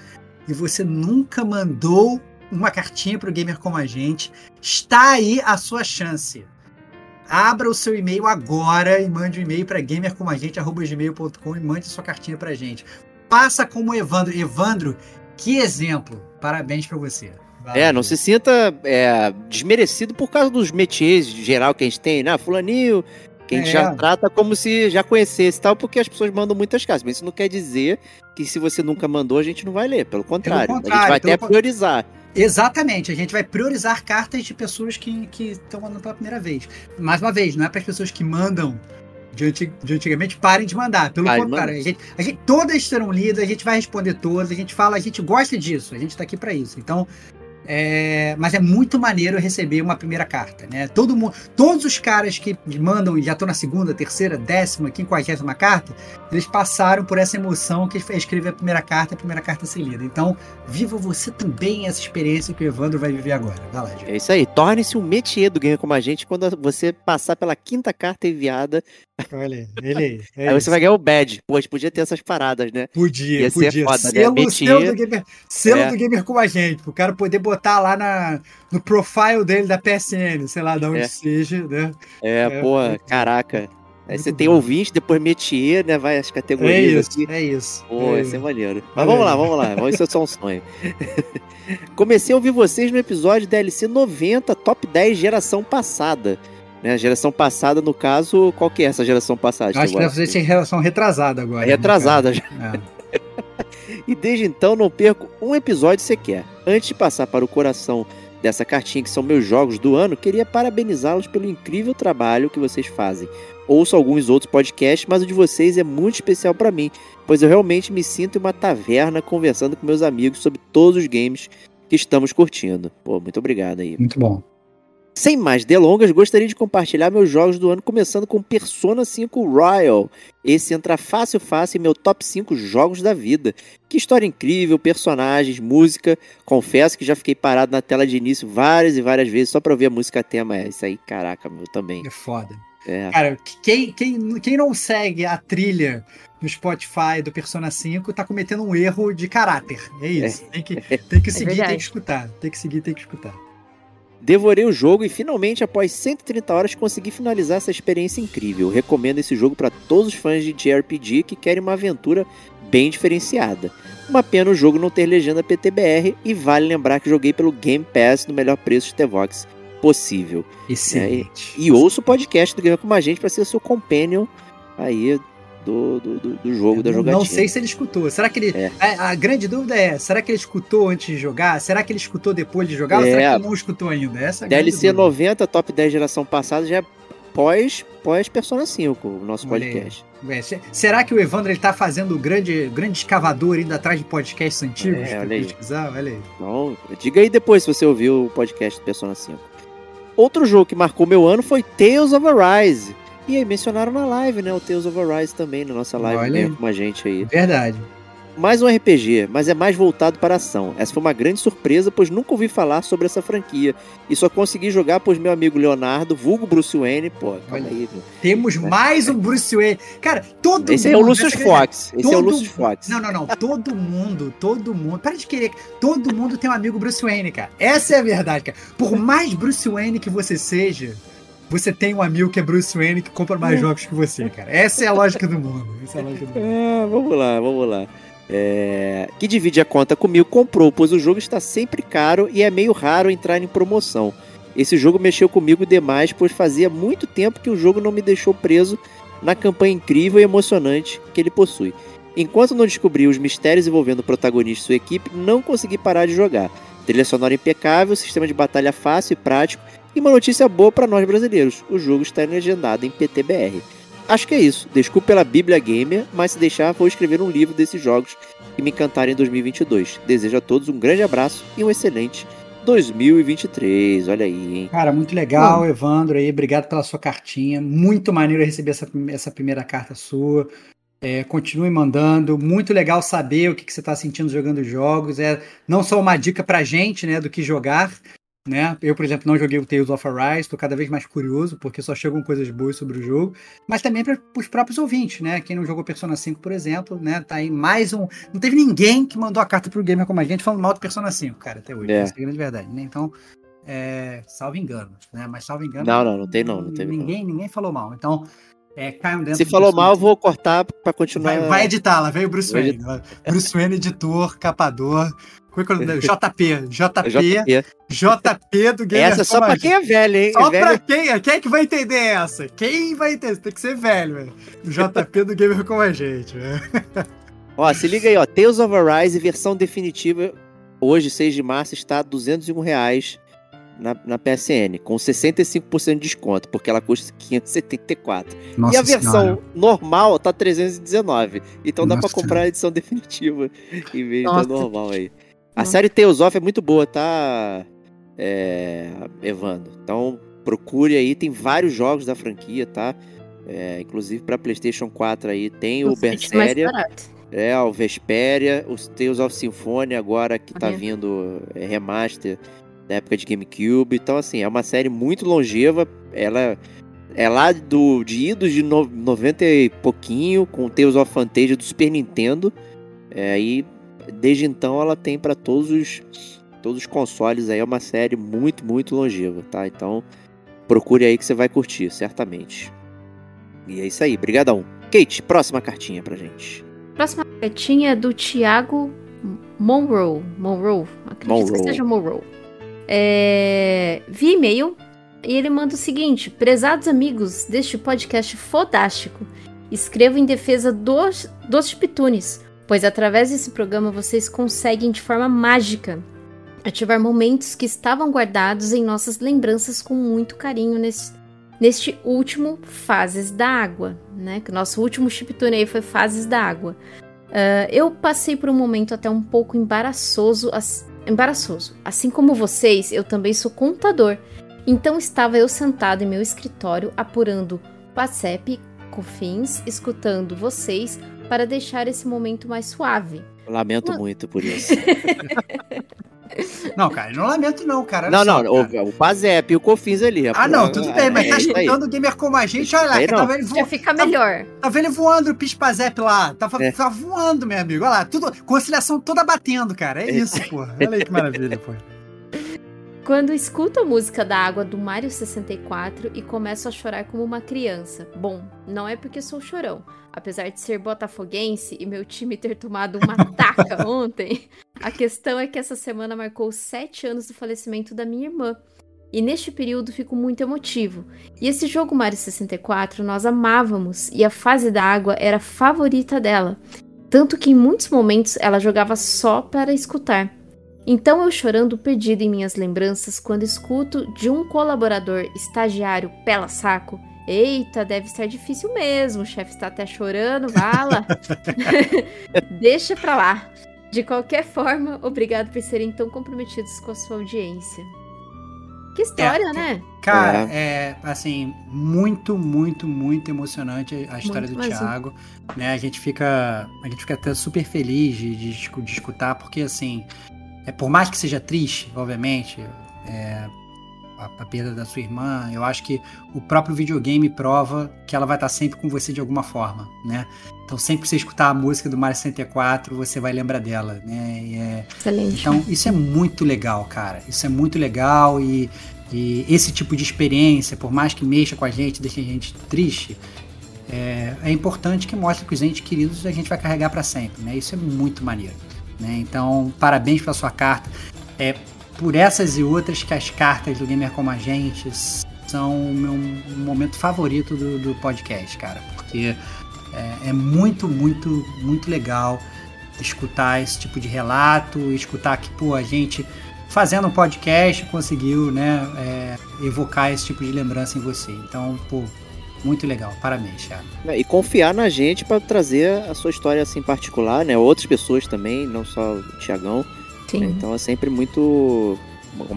e você nunca mandou uma cartinha pro Gamer Como a Gente, está aí a sua chance. Abra o seu e-mail agora e mande um e-mail para gamercomagente.gmail.com e mande sua cartinha pra gente. Faça como Evandro. Evandro, que exemplo. Parabéns para você. Vai É, não se sinta é, desmerecido por causa dos métiers geral que a gente tem, né? Fulaninho, que a gente É. já trata como se já conhecesse e tal, porque as pessoas mandam muitas cartas. Mas isso não quer dizer que se você nunca mandou, a gente não vai ler. Pelo contrário, a gente contrário, vai pelo até con- priorizar. Exatamente, a gente vai priorizar cartas de pessoas que que estão mandando pela primeira vez. Mais uma vez, não é para as pessoas que mandam de, anti- de antigamente parem de mandar. Pelo de contrário, a gente, a gente- todas serão lidas, a gente vai responder todas, a gente fala, a gente gosta disso, a gente tá aqui para isso. Então, é, mas é muito maneiro receber uma primeira carta, né? Todo mundo, todos os caras que mandam já estão na segunda, terceira, décima, quinquagésima carta, eles passaram por essa emoção que é escrever a primeira carta, a primeira carta ser lida. Então, viva você também essa experiência que o Evandro vai viver agora. Vai lá, Diego. É isso aí. Torne-se um métier do Gamer Como a Gente quando você passar pela quinta carta enviada. Olha aí, ele. É aí isso. você vai ganhar o badge. Pô, a gente podia ter essas paradas, né? Podia, Ia ser podia. foda, né? selo, Métier. selo, do gamer, selo É. do gamer com a gente, pro cara poder botar lá na, no profile dele da PSN, sei lá, de onde É. seja, né? É, É, pô, muito- caraca. Aí você tem ouvinte, depois métier, né? Vai as É categorias isso, aqui. é isso. Pô, é ser isso. maneiro. Mas vamos lá, vamos lá. Vamos, isso é só um sonho. Comecei a ouvir vocês no episódio DLC 90, top 10 geração passada. Né, a geração passada, no caso, qual que é essa geração passada? Eu Acho que deve ser em relação retrasada agora. É né, retrasada já. É. E desde então não perco um episódio sequer. Antes de passar para o coração dessa cartinha, que são meus jogos do ano, queria parabenizá-los pelo incrível trabalho que vocês fazem. Ouço alguns outros podcasts, mas o de vocês é muito especial para mim, pois eu realmente me sinto em uma taverna conversando com meus amigos sobre todos os games que estamos curtindo. Pô, muito obrigado aí. Muito bom. Sem mais delongas, gostaria de compartilhar meus jogos do ano, começando com Persona 5 Royal. Esse entra fácil, fácil em meu top 5 jogos da vida. Que história incrível, personagens, música. Confesso que já fiquei parado na tela de início várias e várias vezes só pra ouvir a música tema. É isso aí, caraca, meu, também. É foda. É, Cara, quem, quem, quem não segue a trilha no Spotify do Persona 5 tá cometendo um erro de caráter. É isso. Tem que, tem que seguir, tem verdade. que escutar. Tem que seguir, tem que escutar. Devorei o jogo e finalmente, após 130 horas, consegui finalizar essa experiência incrível. Recomendo esse jogo para todos os fãs de JRPG que querem uma aventura bem diferenciada. Uma pena o jogo não ter legenda PTBR e vale lembrar que joguei pelo Game Pass no melhor preço de Tevox possível. Excelente. E ouço o podcast do Gamer com a gente para ser seu companion aí do, do, do, jogo, da não, jogatina. não sei se ele escutou. Será que ele. É. A, a grande dúvida é: será que ele escutou antes de jogar? Será que ele escutou depois de jogar? Ou será É. que ele não escutou ainda? Essa é DLC dúvida. 90, top 10 geração passada, já é pós, pós Persona 5, o nosso Olha podcast. Se- será que o Evandro ele tá fazendo o grande, grande escavador indo atrás de podcasts antigos É, olha aí. pesquisar? Olha aí. Então, diga aí depois se você ouviu o podcast do Persona 5. Outro jogo que marcou meu ano foi Tales of Arise. E aí, mencionaram na live, né? O Tales of Arise também, na nossa live, Olha né, com a gente aí. Verdade. Mais um RPG, mas é mais voltado para a ação. Essa foi uma grande surpresa, pois nunca ouvi falar sobre essa franquia. E só consegui jogar pois meu amigo Leonardo, vulgo Bruce Wayne, pô, calma Olha. aí, meu. Temos mais um Bruce Wayne. Cara, todo Esse é mundo. o Lucius Fox. Esse é o todo- Lucius Fox. Não, não, não. Todo mundo, todo mundo. Para de querer. Todo mundo tem um amigo Bruce Wayne, cara. Essa é a verdade, cara. Por mais Bruce Wayne que você seja, você tem um amigo que é Bruce Wayne que compra mais jogos que você, cara. Essa é a lógica do mundo. Essa é a lógica do mundo. É, vamos lá, vamos lá. É, que divide a conta comigo comprou, pois o jogo está sempre caro e é meio raro entrar em promoção. Esse jogo mexeu comigo demais, pois fazia muito tempo que o jogo não me deixou preso na campanha incrível e emocionante que ele possui. Enquanto não descobri os mistérios envolvendo o protagonista e sua equipe, não consegui parar de jogar. Trilha sonora impecável, sistema de batalha fácil e prático, e uma notícia boa para nós brasileiros: o jogo está legendado em PTBR. Acho que é isso. Desculpe pela Bíblia Gamer, mas se deixar, vou escrever um livro desses jogos que me encantaram em 2022. Desejo a todos um grande abraço e um excelente 2023. Olha aí, hein? Cara, muito legal, Bom. Evandro aí. Obrigado pela sua cartinha. Muito maneiro receber essa, essa primeira carta sua. É, continue mandando. Muito legal saber o que, que você está sentindo jogando jogos. É não só uma dica pra gente, né, do que jogar, né? Eu, por exemplo, não joguei o Tales of Arise, estou cada vez mais curioso, porque só chegam coisas boas sobre o jogo, mas também para os próprios ouvintes, né? Quem não jogou Persona 5, por exemplo, né? Tá aí mais um. Não teve ninguém que mandou a carta pro gamer como a gente falando mal do Persona 5, cara, até hoje. É. Essa é a grande verdade, né? Então, é, salvo engano, né? Mas salvo engano. Não, não, não tem não, não teve ninguém, não. ninguém falou mal. Então, é, Se falou mal, eu vou cortar para continuar. Vai, vai editar, lá veio o Bruce Wayne. Bruce Wayne, editor, capador. JP, JP, JP do Gamer Essa é só pra quem é velho, hein? Só velho... pra quem, quem é que vai entender essa? Quem vai entender? Tem que ser velho, velho. JP do Gamer como a gente, velho. Ó, se liga aí, ó. Tales of Arise, versão definitiva, hoje, 6 de março, está 201 reais na, na PSN, com 65% de desconto, porque ela custa 574. Nossa e a versão senhora. normal tá 319. Então Nossa dá pra comprar a edição definitiva em vez da normal aí. A série Tales of é muito boa, tá, é, Evandro? Então procure aí, tem vários jogos da franquia, tá? É, inclusive para PlayStation 4 aí tem o Berseria, é o Vesperia, os Tales of Symphony agora que tá vindo é, remaster da época de GameCube. Então assim, é uma série muito longeva, ela é lá do de idos de no, 90 e pouquinho com Tales of Fantasia do Super Nintendo. É, e desde então ela tem para todos os todos os consoles aí é uma série muito muito longeva, tá? Então procure aí que você vai curtir, certamente. E é isso aí, brigadão. Kate, próxima cartinha pra gente. Próxima cartinha é do Thiago Monroe. Monroe, acredito Monroe. que seja Monroe. É... Vi e-mail e ele manda o seguinte: Prezados amigos deste podcast fodástico, escrevo em defesa dos, dos chiptunes pois através desse programa vocês conseguem de forma mágica ativar momentos que estavam guardados em nossas lembranças com muito carinho nesse, neste último Fases da Água, né? Que nosso último chiptune aí foi Fases da Água. Uh, eu passei por um momento até um pouco embaraçoso, as, embaraçoso. Assim como vocês, eu também sou contador. Então estava eu sentado em meu escritório apurando PASEP, COFINS, escutando vocês para deixar esse momento mais suave. Lamento muito por isso. Não, cara, não lamento não, cara. Não, não, o, o Pazep e o Cofins ali. Ah, não, tudo bem, mas é, tá escutando o gamer como a gente, olha lá, que tá vendo Já fica melhor. Tá vendo ele voando o Pispazep lá, tá, é. tá voando, meu amigo, olha lá, tudo, conciliação toda batendo, cara, é, é. isso, porra. Olha aí que maravilha, pô. Quando escuto a música da água do Mario 64 e começo a chorar como uma criança. Bom, não é porque sou chorão. Apesar de ser botafoguense e meu time ter tomado uma taca ontem, a questão é que essa semana marcou sete anos do falecimento da minha irmã. E neste período fico muito emotivo. E esse jogo Mario 64 nós amávamos e a fase da água era a favorita dela. Tanto que em muitos momentos ela jogava só para escutar. Então eu chorando perdido em minhas lembranças quando escuto de um colaborador estagiário pela saco. Eita, deve estar difícil mesmo, o chefe está até chorando, vala. Deixa pra lá. De qualquer forma, obrigado por serem tão comprometidos com a sua audiência. Que história, é, né? Cara, é. é. assim, muito, muito, muito emocionante a história muito do Thiago. Né? A gente fica. A gente fica até super feliz de, de, de escutar, porque assim, é, por mais que seja triste, obviamente, é, a, a, perda da sua irmã, eu acho que o próprio videogame prova que ela vai estar sempre com você de alguma forma, né? Então, sempre que você escutar a música do Mario 64, você vai lembrar dela, né? É, Excelente. Então, isso é muito legal, cara. Isso é muito legal e, E esse tipo de experiência, por mais que mexa com a gente, deixe a gente triste, é, é importante que mostre que os entes queridos a gente vai carregar para sempre, né? Isso é muito maneiro. Né? Então, parabéns pela sua carta. É por essas e outras que as cartas do Gamer Como a Gente são o meu momento favorito do, do podcast, cara. Porque é, é, muito, muito, muito legal escutar esse tipo de relato, escutar que, pô, a gente fazendo um podcast conseguiu, né, é, evocar esse tipo de lembrança em você. Então, pô, muito legal. Parabéns, Thiago. É, e confiar na gente para trazer a sua história assim particular, né? Outras pessoas também, não só o Tiagão. Sim. Então é sempre muito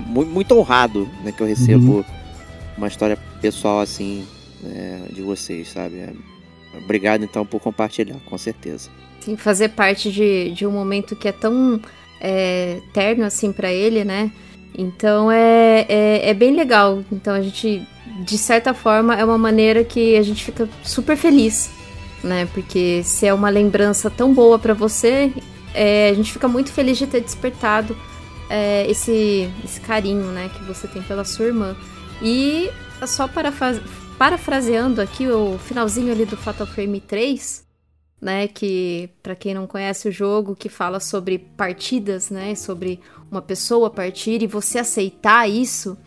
muito honrado né, que eu recebo uhum. uma história pessoal assim é, de vocês, sabe? É, obrigado então por compartilhar, com certeza. Sim, fazer parte de, de um momento que é tão é, terno assim para ele, né? Então é, é, é, bem legal. Então a gente, de certa forma, é uma maneira que a gente fica super feliz, né? Porque se é uma lembrança tão boa para você, é, a gente fica muito feliz de ter despertado é, esse, esse carinho, né, que você tem pela sua irmã. E só parafraseando aqui o finalzinho ali do Fatal Frame 3, né, que para quem não conhece o jogo, que fala sobre partidas, né, sobre uma pessoa partir e você aceitar isso,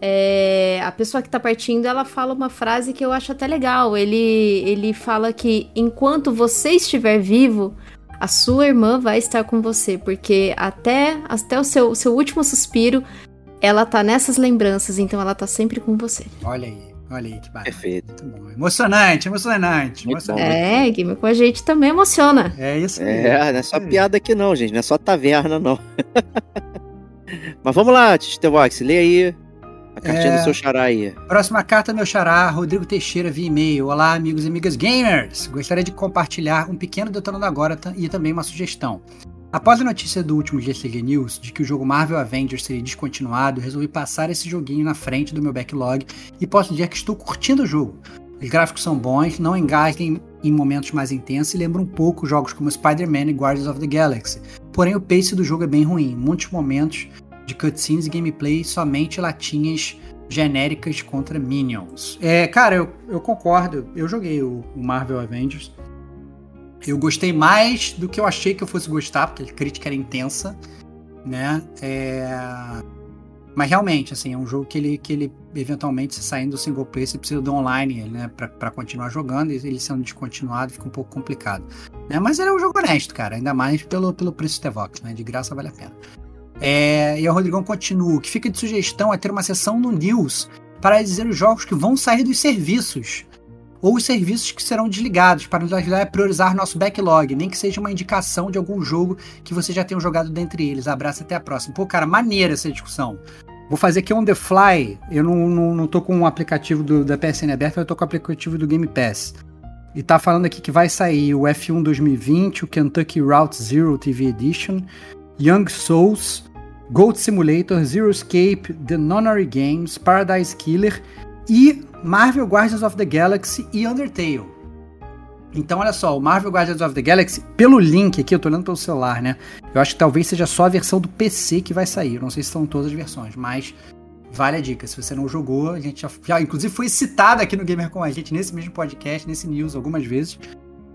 é, a pessoa que tá partindo, ela fala uma frase que eu acho até legal. Ele, ele fala que enquanto você estiver vivo, a sua irmã vai estar com você, porque até, até o seu, seu último suspiro, ela tá nessas lembranças, então ela tá sempre com você. Olha aí. Olha aí, que barato. Perfeito. Muito bom. Emocionante, emocionante. emocionante. é, game com a gente também emociona. É isso mesmo. É, não é só é. piada aqui não, gente. Não é só taverna, não. Mas vamos lá, Tite Vox, lê aí cartinha é... do seu xará aí. Próxima carta, meu xará, Rodrigo Teixeira via e-mail. Olá, amigos e amigas gamers. Gostaria de compartilhar um pequeno detonando agora e também uma sugestão. Após a notícia do último GCG News de que o jogo Marvel Avengers seria descontinuado, resolvi passar esse joguinho na frente do meu backlog e posso dizer que estou curtindo o jogo. Os gráficos são bons, não engasguem em momentos mais intensos e lembram um pouco jogos como Spider-Man e Guardians of the Galaxy. Porém, o pace do jogo é bem ruim, muitos momentos de cutscenes e gameplay somente latinhas genéricas contra minions. É, cara, eu, eu concordo. Eu joguei o, o, Marvel Avengers. Eu gostei mais do que eu achei que eu fosse gostar, porque a crítica era intensa, né? É... Mas realmente, assim, é um jogo que ele, que ele eventualmente, saindo do single player, você precisa do online, né? Pra, pra continuar jogando, e ele sendo descontinuado fica um pouco complicado. Né? Mas ele é um jogo honesto, cara, ainda mais pelo, pelo preço do Tevox, né? De graça vale a pena. É, e o Rodrigão continua. O que fica de sugestão é ter uma sessão no News para dizer os jogos que vão sair dos serviços. Ou os serviços que serão desligados, para nos ajudar a priorizar nosso backlog, nem que seja uma indicação de algum jogo que você já tenha jogado dentre eles. Abraço até a próxima. Pô, cara, maneira essa discussão. Vou fazer aqui on the fly. Eu não, não, não tô com o aplicativo do, da PSN aberto, eu tô com o aplicativo do Game Pass. E tá falando aqui que vai sair o F1 2020, o Kentucky Route Zero TV Edition, Young Souls, Gold Simulator, Zero Escape, The Nonary Games, Paradise Killer e Marvel Guardians of the Galaxy e Undertale. Então, olha só, o Marvel Guardians of the Galaxy, pelo link aqui, eu tô olhando pelo celular, né? Eu acho que talvez seja só a versão do PC que vai sair. Eu não sei se são todas as versões, mas vale a dica. Se você não jogou, a gente já, já inclusive foi citado aqui no Gamer com a gente nesse mesmo podcast, nesse news algumas vezes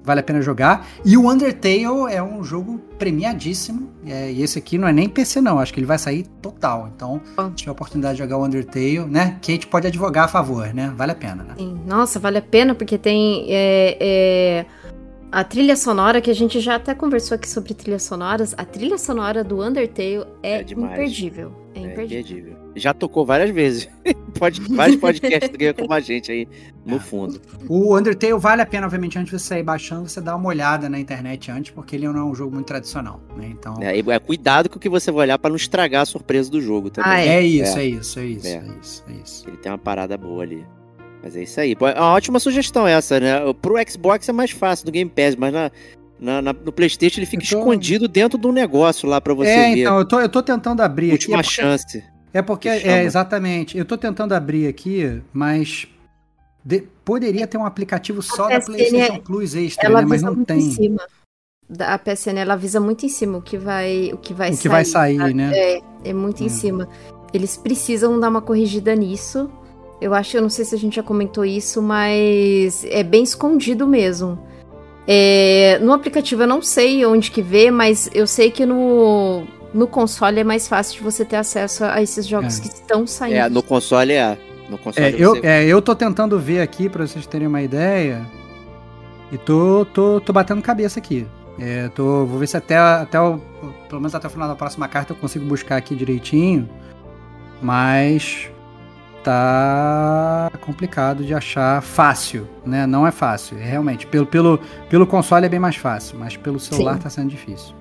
vale a pena jogar. E o Undertale é um jogo premiadíssimo. É, e esse aqui não é nem PC, não. Acho que ele vai sair total. Então, se tiver a oportunidade de jogar o Undertale, né? Kate pode advogar a favor, né? Vale a pena, né? Sim. Nossa, vale a pena porque tem. É, é, a trilha sonora, que a gente já até conversou aqui sobre trilhas sonoras, a trilha sonora do Undertale é, é imperdível. É, é imperdível. Já tocou várias vezes. Pode, vários podcasts ganham com a gente aí no é. fundo. O Undertale vale a pena, obviamente, antes de você sair baixando, você dá uma olhada na internet antes, porque ele não é um jogo muito tradicional, né? Então. É, é cuidado com o que você vai olhar para não estragar a surpresa do jogo também. Ah, é, é isso, é. é isso, é isso, é. isso, é isso. Ele tem uma parada boa ali. Mas é isso aí. É uma ótima sugestão essa, né? Pro Xbox é mais fácil do Game Pass, mas na, na, na, no PlayStation ele fica tô... escondido dentro do negócio lá para você é, ver. É, então, eu tô, eu tô tentando abrir Última aqui. Última chance. É porque, é, exatamente. Eu tô tentando abrir aqui, mas de, poderia ter um aplicativo só da PlayStation é, Plus extra, né? Mas não tem. A PSN ela avisa muito em cima o que vai o que vai o que sair, vai sair, né? É, é muito em hum. cima. Eles precisam dar uma corrigida nisso. Eu acho, eu não sei se a gente já comentou isso, mas é bem escondido mesmo. É, no aplicativo eu não sei onde que vê, mas eu sei que no, no console é mais fácil de você ter acesso a esses jogos É. que estão saindo. É, no console é. No console É, eu, você- é, eu tô tentando ver aqui pra vocês terem uma ideia. E tô, tô, tô batendo cabeça aqui. É, tô, vou ver se até, até o, pelo menos até o final da próxima carta eu consigo buscar aqui direitinho. Mas tá complicado de achar fácil, né? Não é fácil, é realmente. Pelo, pelo, pelo console é bem mais fácil, mas pelo celular Sim. tá sendo difícil.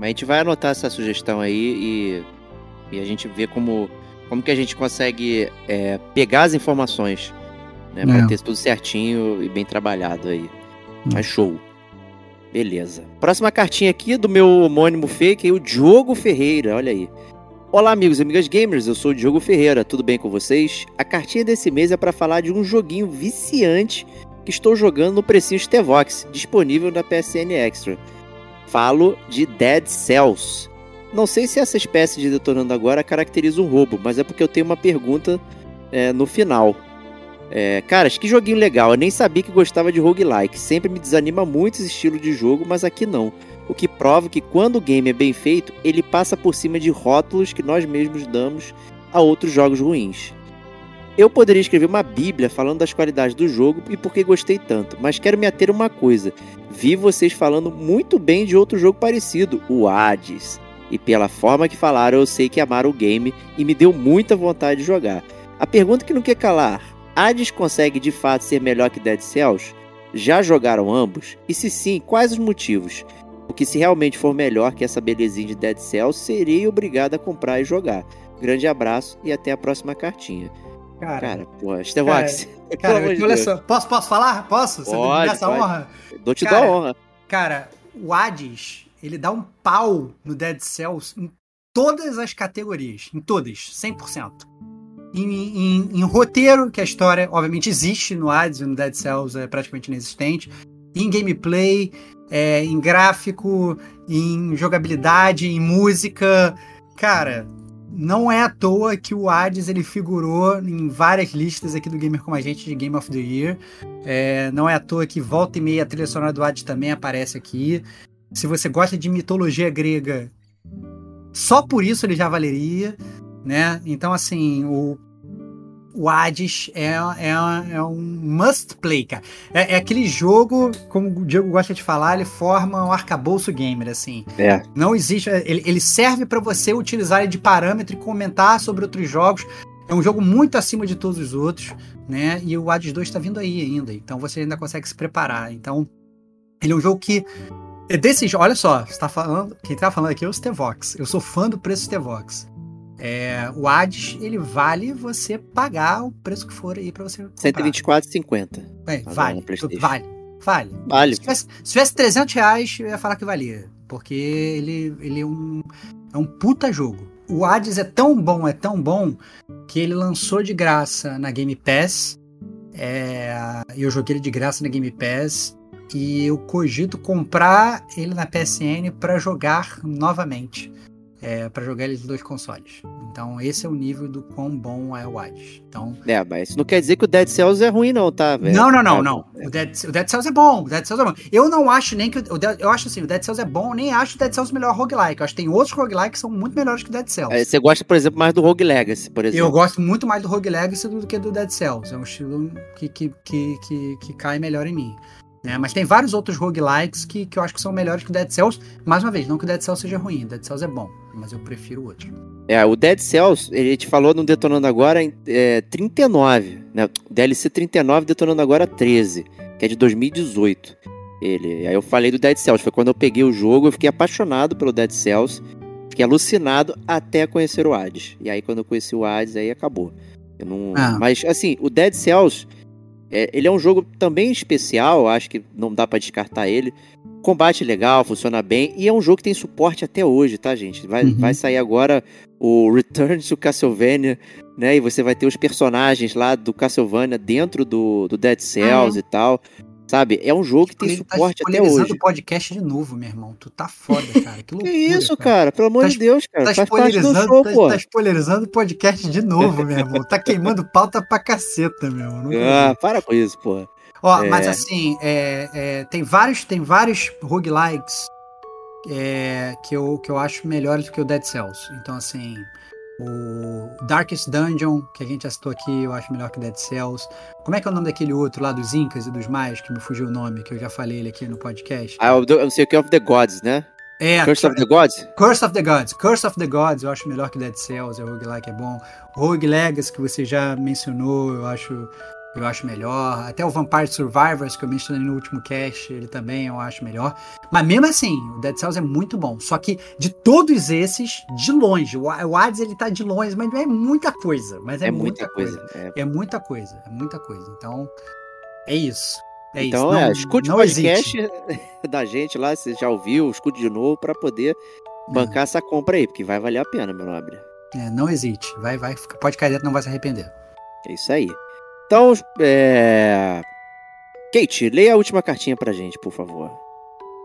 Mas a gente vai anotar essa sugestão aí e, e a gente vê como, como que a gente consegue é, pegar as informações. Né, pra É. ter tudo certinho e bem trabalhado aí. Hum. Mas show. Beleza. Próxima cartinha aqui do meu homônimo fake, o Diogo Ferreira, olha aí. Olá, amigos e amigas gamers, eu sou o Diogo Ferreira, tudo bem com vocês? A cartinha desse mês é para falar de um joguinho viciante que estou jogando no precinho Stevox, disponível na PSN Extra. Falo de Dead Cells. Não sei se essa espécie de detonando agora caracteriza um roubo, mas é porque eu tenho uma pergunta é, no final. É, caras, que joguinho legal, eu nem sabia que gostava de roguelike. Sempre me desanima muito esse estilo de jogo, mas aqui não. O que prova que quando o game é bem feito, ele passa por cima de rótulos que nós mesmos damos a outros jogos ruins. Eu poderia escrever uma bíblia falando das qualidades do jogo e por que gostei tanto, mas quero me ater a uma coisa. Vi vocês falando muito bem de outro jogo parecido, o Hades. E pela forma que falaram, eu sei que amaram o game e me deu muita vontade de jogar. A pergunta que não quer calar: Hades consegue de fato ser melhor que Dead Cells? Já jogaram ambos? E se sim, quais os motivos? Porque se realmente for melhor que essa belezinha de Dead Cells, serei obrigado a comprar e jogar. Grande abraço e até a próxima cartinha. Cara, Cara, porra, Stevox, pelo cara, de olha Deus. só, posso, posso falar? Posso? Você Pode, me dá essa pode. honra? dou te cara, a honra. Cara, o Hades, ele dá um pau no Dead Cells em todas as categorias. Em todas, 100%. Em, em, em roteiro, que a história, obviamente, existe no Hades e no Dead Cells é praticamente inexistente. Em gameplay, é, em gráfico, em jogabilidade, em música. Cara, não é à toa que o Hades ele figurou em várias listas aqui do Gamer Como a Gente de Game of the Year. É, não é à toa que volta e meia a trilha sonora do Hades também aparece aqui. Se você gosta de mitologia grega, só por isso ele já valeria, né? Então, assim, o, o Hades é, é, é um must play, cara. É, é aquele jogo, como o Diego gosta de falar, ele forma um arcabouço gamer, assim. É. Não existe. Ele, ele serve para você utilizar ele de parâmetro e comentar sobre outros jogos. É um jogo muito acima de todos os outros, né? E o Hades 2 está vindo aí ainda. Então você ainda consegue se preparar. Então, ele é um jogo que. É desse jogo. Olha só, você tá falando. Quem tá falando aqui é o Stevox. Eu sou fã do preço Stevox. É, o Hades, ele vale você pagar o preço que for aí para você. comprar. 124,50. É, Pagar vale. Vale. Vale. Vale. Se tivesse, se tivesse 300 reais, eu ia falar que valia. Porque ele, ele é, um, é um puta jogo. O Hades é tão bom, é tão bom, que ele lançou de graça na Game Pass. É, eu joguei ele de graça na Game Pass. E eu cogito comprar ele na PSN para jogar novamente. É, para jogar ele nos dois consoles. Então, esse é o nível do quão bom é o Hades. Então, É, mas isso não quer dizer que o Dead Cells é ruim, não, tá, velho? não, não, não, Tá- não. O Dead, o Dead Cells é bom. O Dead Cells é bom. Eu não acho nem que. O, Dead- eu acho assim, o Dead Cells é bom, nem acho o Dead Cells o melhor roguelike. Eu acho que tem outros roguelikes que são muito melhores que o Dead Cells. É, Você gosta, por exemplo, mais do Rogue Legacy, por exemplo. Eu gosto muito mais do Rogue Legacy do que do Dead Cells. É um estilo que, que, que, que, que cai melhor em mim. né? Mas tem vários outros roguelikes que, que eu acho que são melhores que o Dead Cells. Mais uma vez, não que o Dead Cells seja ruim. O Dead Cells é bom, mas eu prefiro o outro. É, o Dead Cells, ele te falou no Detonando Agora é, 39, né? DLC 39, Detonando Agora 13, que é de 2018. Ele, aí eu falei do Dead Cells, foi quando eu peguei o jogo, eu fiquei apaixonado pelo Dead Cells, fiquei alucinado até conhecer o Hades. E aí quando eu conheci o Hades, aí acabou. Eu não, Ah. Mas assim, o Dead Cells, é, ele é um jogo também especial, acho que não dá pra descartar ele. Combate legal, funciona bem, e é um jogo que tem suporte até hoje, tá, gente? Vai, Uhum. vai sair agora o Return to Castlevania, né? E você vai ter os personagens lá do Castlevania dentro do, do Dead Cells Ah, é? e tal. Sabe? É um jogo que tem Ele tá suporte até spoilerizando hoje. o podcast de novo, meu irmão. Tu tá foda, cara. Que Que loucura. isso, cara? Pelo amor Tá de Deus, cara. Tá spoilerizando, show, tá, pô. tá spoilerizando o podcast de novo, meu irmão. Tá queimando pauta pra caceta, meu. Não Ah, para com isso, pô. Ó, É. mas assim, é, é, tem vários, tem vários roguelikes é, que, eu, que eu acho melhores do que o Dead Cells. Então, assim, o Darkest Dungeon, que a gente já citou aqui, eu acho melhor que Dead Cells. Como é que é o nome daquele outro lá dos Incas e dos Maias, que me fugiu o nome, que eu já falei ele aqui no podcast? Ah, eu não sei o que of the Gods, né? É, Curse of the Gods? Curse of the Gods. Curse of the Gods eu acho melhor que Dead Cells, é o roguelike é bom. Rogue Legacy, que você já mencionou, eu acho, eu acho melhor. Até o Vampire Survivors, que eu mencionei no último cast, ele também eu acho melhor. Mas mesmo assim, o Dead Cells é muito bom. Só que de todos esses, de longe, o o Hades ele tá de longe, mas é muita coisa. Mas é, É, muita coisa. É. É muita coisa, é muita coisa. Então, é isso. É Então, isso. é, Não- escute o não podcast hesite. da gente lá, se já ouviu, escute de novo pra poder bancar essa compra aí, porque vai valer a pena, meu nobre. É, não hesite. Vai, vai, pode cair dentro, não vai se arrepender. É isso aí. Então, é... Kate, leia a última cartinha pra gente, por favor.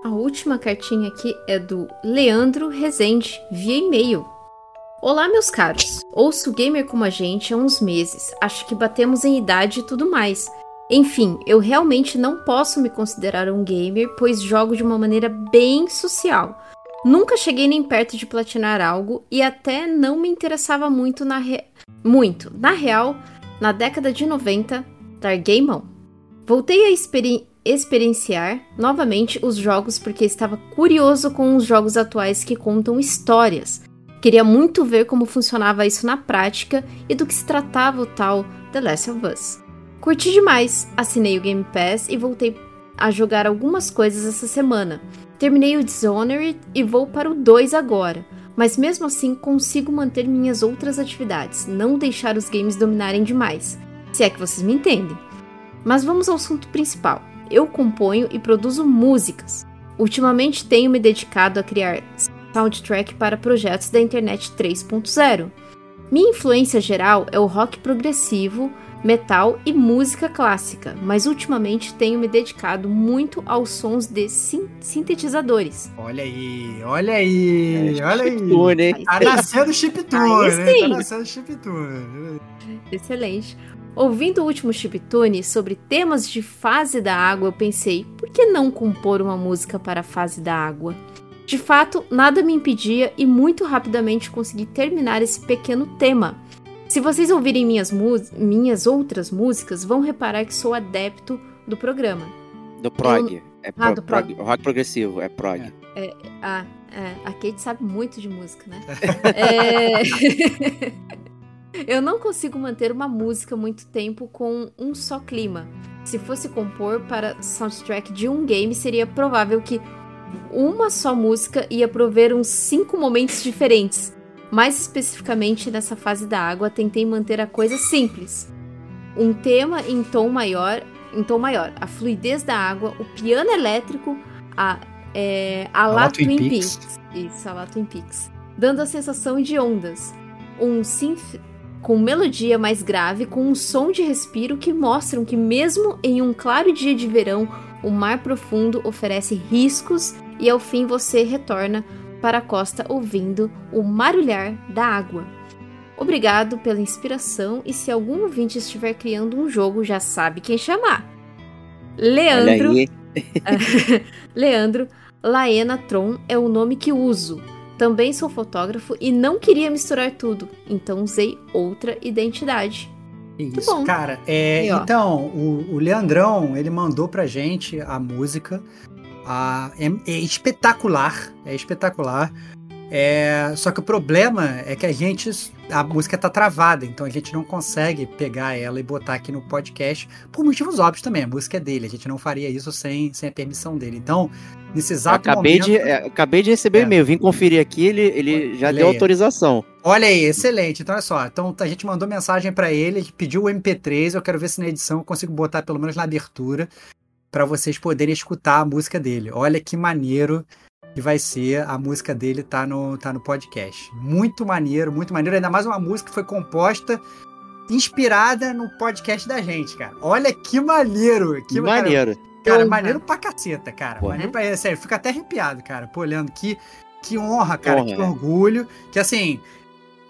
A última cartinha aqui é do Leandro Rezende, via e-mail. Olá, meus caros. Ouço gamer como a gente há uns meses. Acho que batemos em idade e tudo mais. Enfim, eu realmente não posso me considerar um gamer, pois jogo de uma maneira bem social. Nunca cheguei nem perto de platinar algo e até não me interessava muito na re... muito. Na real, na década de 90, larguei mão. Voltei a experi- experienciar novamente os jogos porque estava curioso com os jogos atuais que contam histórias. Queria muito ver como funcionava isso na prática e do que se tratava o tal The Last of Us. Curti demais, assinei o Game Pass e voltei a jogar algumas coisas essa semana. Terminei o Dishonored e vou para o 2 agora, mas mesmo assim consigo manter minhas outras atividades, não deixar os games dominarem demais, se é que vocês me entendem. Mas vamos ao assunto principal. Eu componho e produzo músicas. Ultimamente tenho me dedicado a criar soundtrack para projetos da internet 3.0. Minha influência geral é o rock progressivo, metal e música clássica, mas ultimamente tenho me dedicado muito aos sons de sin- sintetizadores. Olha aí, olha aí, olha aí. Chiptune, hein? Tá nascendo chiptune, Aí né? Tá nascendo chiptune. Excelente. Ouvindo o último chiptune sobre temas de fase da água, eu pensei, por que não compor uma música para a fase da água? De fato, nada me impedia e muito rapidamente consegui terminar esse pequeno tema. Se vocês ouvirem minhas, minhas outras músicas, vão reparar que sou adepto do programa. Do prog. É Ah, pro- do prog. prog. Rock progressivo, é prog. Ah, é, a Kate sabe muito de música, né? É... Eu não consigo manter uma música muito tempo com um só clima. Se fosse compor para soundtrack de um game, seria provável que uma só música ia prover uns cinco momentos diferentes. Mais especificamente nessa fase da água, tentei manter a coisa simples. Um tema em tom maior, em tom maior, a fluidez da água, o piano elétrico, a é, a lá lá Twin Twin Peaks. Peaks. Isso, a lá Twin Peaks. Dando a sensação de ondas. Um synth com melodia mais grave, com um som de respiro que mostram que mesmo em um claro dia de verão, o mar profundo oferece riscos e ao fim você retorna para a costa ouvindo o marulhar da água. Obrigado pela inspiração e se algum ouvinte estiver criando um jogo, já sabe quem chamar. Leandro. Leandro Laena Tron é o nome que uso. Também sou fotógrafo e não queria misturar tudo, então usei outra identidade. Isso, bom. cara. É, ó. então, o, o Leandrão, ele mandou pra gente a música. A, é, é espetacular. É espetacular. É, só que o problema é que a gente. A música tá travada, então a gente não consegue pegar ela e botar aqui no podcast, por motivos óbvios também. A música é dele, a gente não faria isso sem, sem a permissão dele. Então, nesse exato acabei, momento. de, é, acabei de receber o É. e-mail, vim conferir aqui, ele, ele já deu autorização. Olha aí, excelente. Então, olha só. Então, a gente mandou mensagem pra ele, ele pediu o MP3. Eu quero ver se na edição eu consigo botar pelo menos na abertura pra vocês poderem escutar a música dele. Olha que maneiro que vai ser a música dele tá no, tá no podcast. Muito maneiro, muito maneiro. Ainda mais uma música que foi composta, inspirada no podcast da gente, cara. Olha que maneiro. Que maneiro. Cara, honra. maneiro pra caceta, cara. Porra. Maneiro pra... Sério, fica até arrepiado, cara. Pô, olhando que, que honra, cara, Honra, que é. orgulho. Que assim,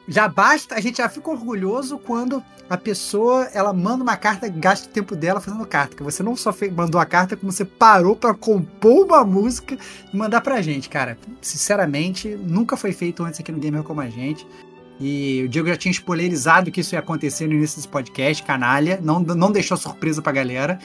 já basta, a gente já fica orgulhoso quando a pessoa, ela manda uma carta, gasta o tempo dela fazendo carta. Que você não só fe- mandou a carta, como você parou pra compor uma música e mandar pra gente, cara. Sinceramente, nunca foi feito antes aqui no Gamer Como a Gente. E o Diego já tinha spoilerizado que isso ia acontecer no início desse podcast, canalha. Não, não deixou surpresa pra galera.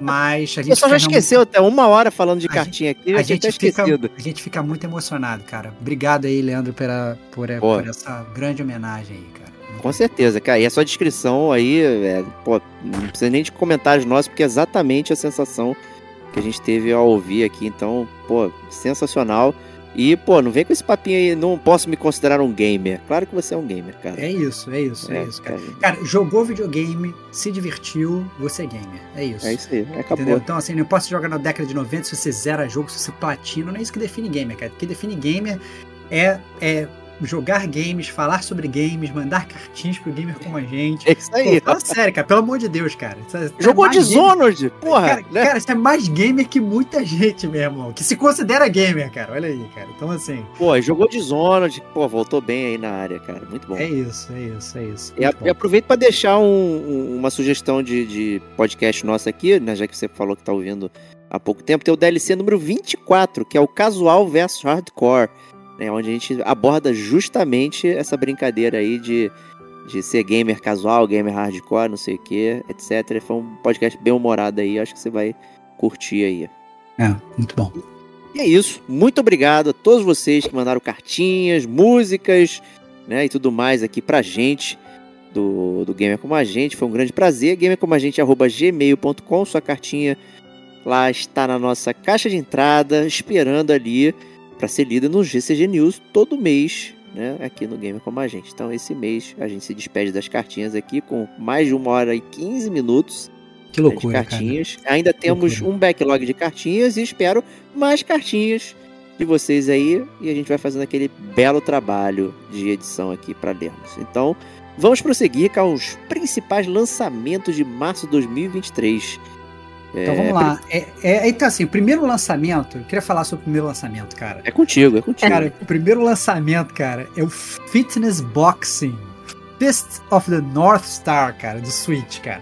Mas a O gente pessoal já fica esqueceu até uma hora falando de A cartinha aqui, a tinha até gente, fica, esquecido. a gente fica muito emocionado, cara. Obrigado aí, Leandro, pela, por, Pô. por essa grande homenagem aí, cara. Com certeza, cara. E a sua descrição aí, é, pô, não precisa nem de comentários nossos, porque é exatamente a sensação que a gente teve ao ouvir aqui. Então, pô, sensacional. E, pô, não vem com esse papinho aí, não posso me considerar um gamer. Claro que você é um gamer, cara. É isso, é isso, é, isso, cara. cara. Cara, jogou videogame, se divertiu, você é gamer. É isso. É isso aí, acabou. Entendeu? Então, assim, não importa se joga na década de 90, se você zera jogo, se você platina, não é isso que define gamer, cara. O que define gamer é, é jogar games, falar sobre games, mandar cartinhas pro gamer como a gente. É isso aí. Pô, fala sério, cara, pelo amor de Deus, cara. Isso é- Jogou é mais gamer- Dishonored, porra. Cara, né? cara, isso é mais gamer que muita gente, meu irmão. Que se considera gamer, cara. Olha aí, cara. Então, assim, Pô, jogou Dishonored, pô, voltou bem aí na área, cara. Muito bom. é isso, é isso, é isso. E, a- e aproveito para deixar um- um- uma sugestão de, de podcast nossa aqui, né, já que você falou que tá ouvindo há pouco tempo, tem o DLC número 24, que é o Casual versus Hardcore, né, onde a gente aborda justamente essa brincadeira aí de, de ser gamer casual, gamer hardcore, não sei o que, etc. Foi um podcast bem humorado aí, acho que você vai curtir aí. É, muito bom. E é isso. Muito obrigado a todos vocês que mandaram cartinhas, músicas, né, e tudo mais aqui pra gente do, do Gamer Como a Gente. Foi um grande prazer. gamercomagente.gmail.com Sua cartinha lá está na nossa caixa de entrada, esperando ali para ser lida no GCG News todo mês, né, aqui no Gamer Como a Gente. Então, esse mês a gente se despede das cartinhas aqui com mais de uma hora e 15 minutos Que né, de loucura, cara. cartinhas. Ainda temos Loucura. um backlog de cartinhas e espero mais cartinhas de vocês aí e a gente vai fazendo aquele belo trabalho de edição aqui para lermos. Então, vamos prosseguir com os principais lançamentos de março de 2023. Então vamos lá. É, é, então, assim, o primeiro lançamento, eu queria falar sobre o primeiro lançamento, cara. É contigo, é contigo. Cara, o primeiro lançamento, cara, é o Fitness Boxing Fist of the North Star, cara, do Switch, cara.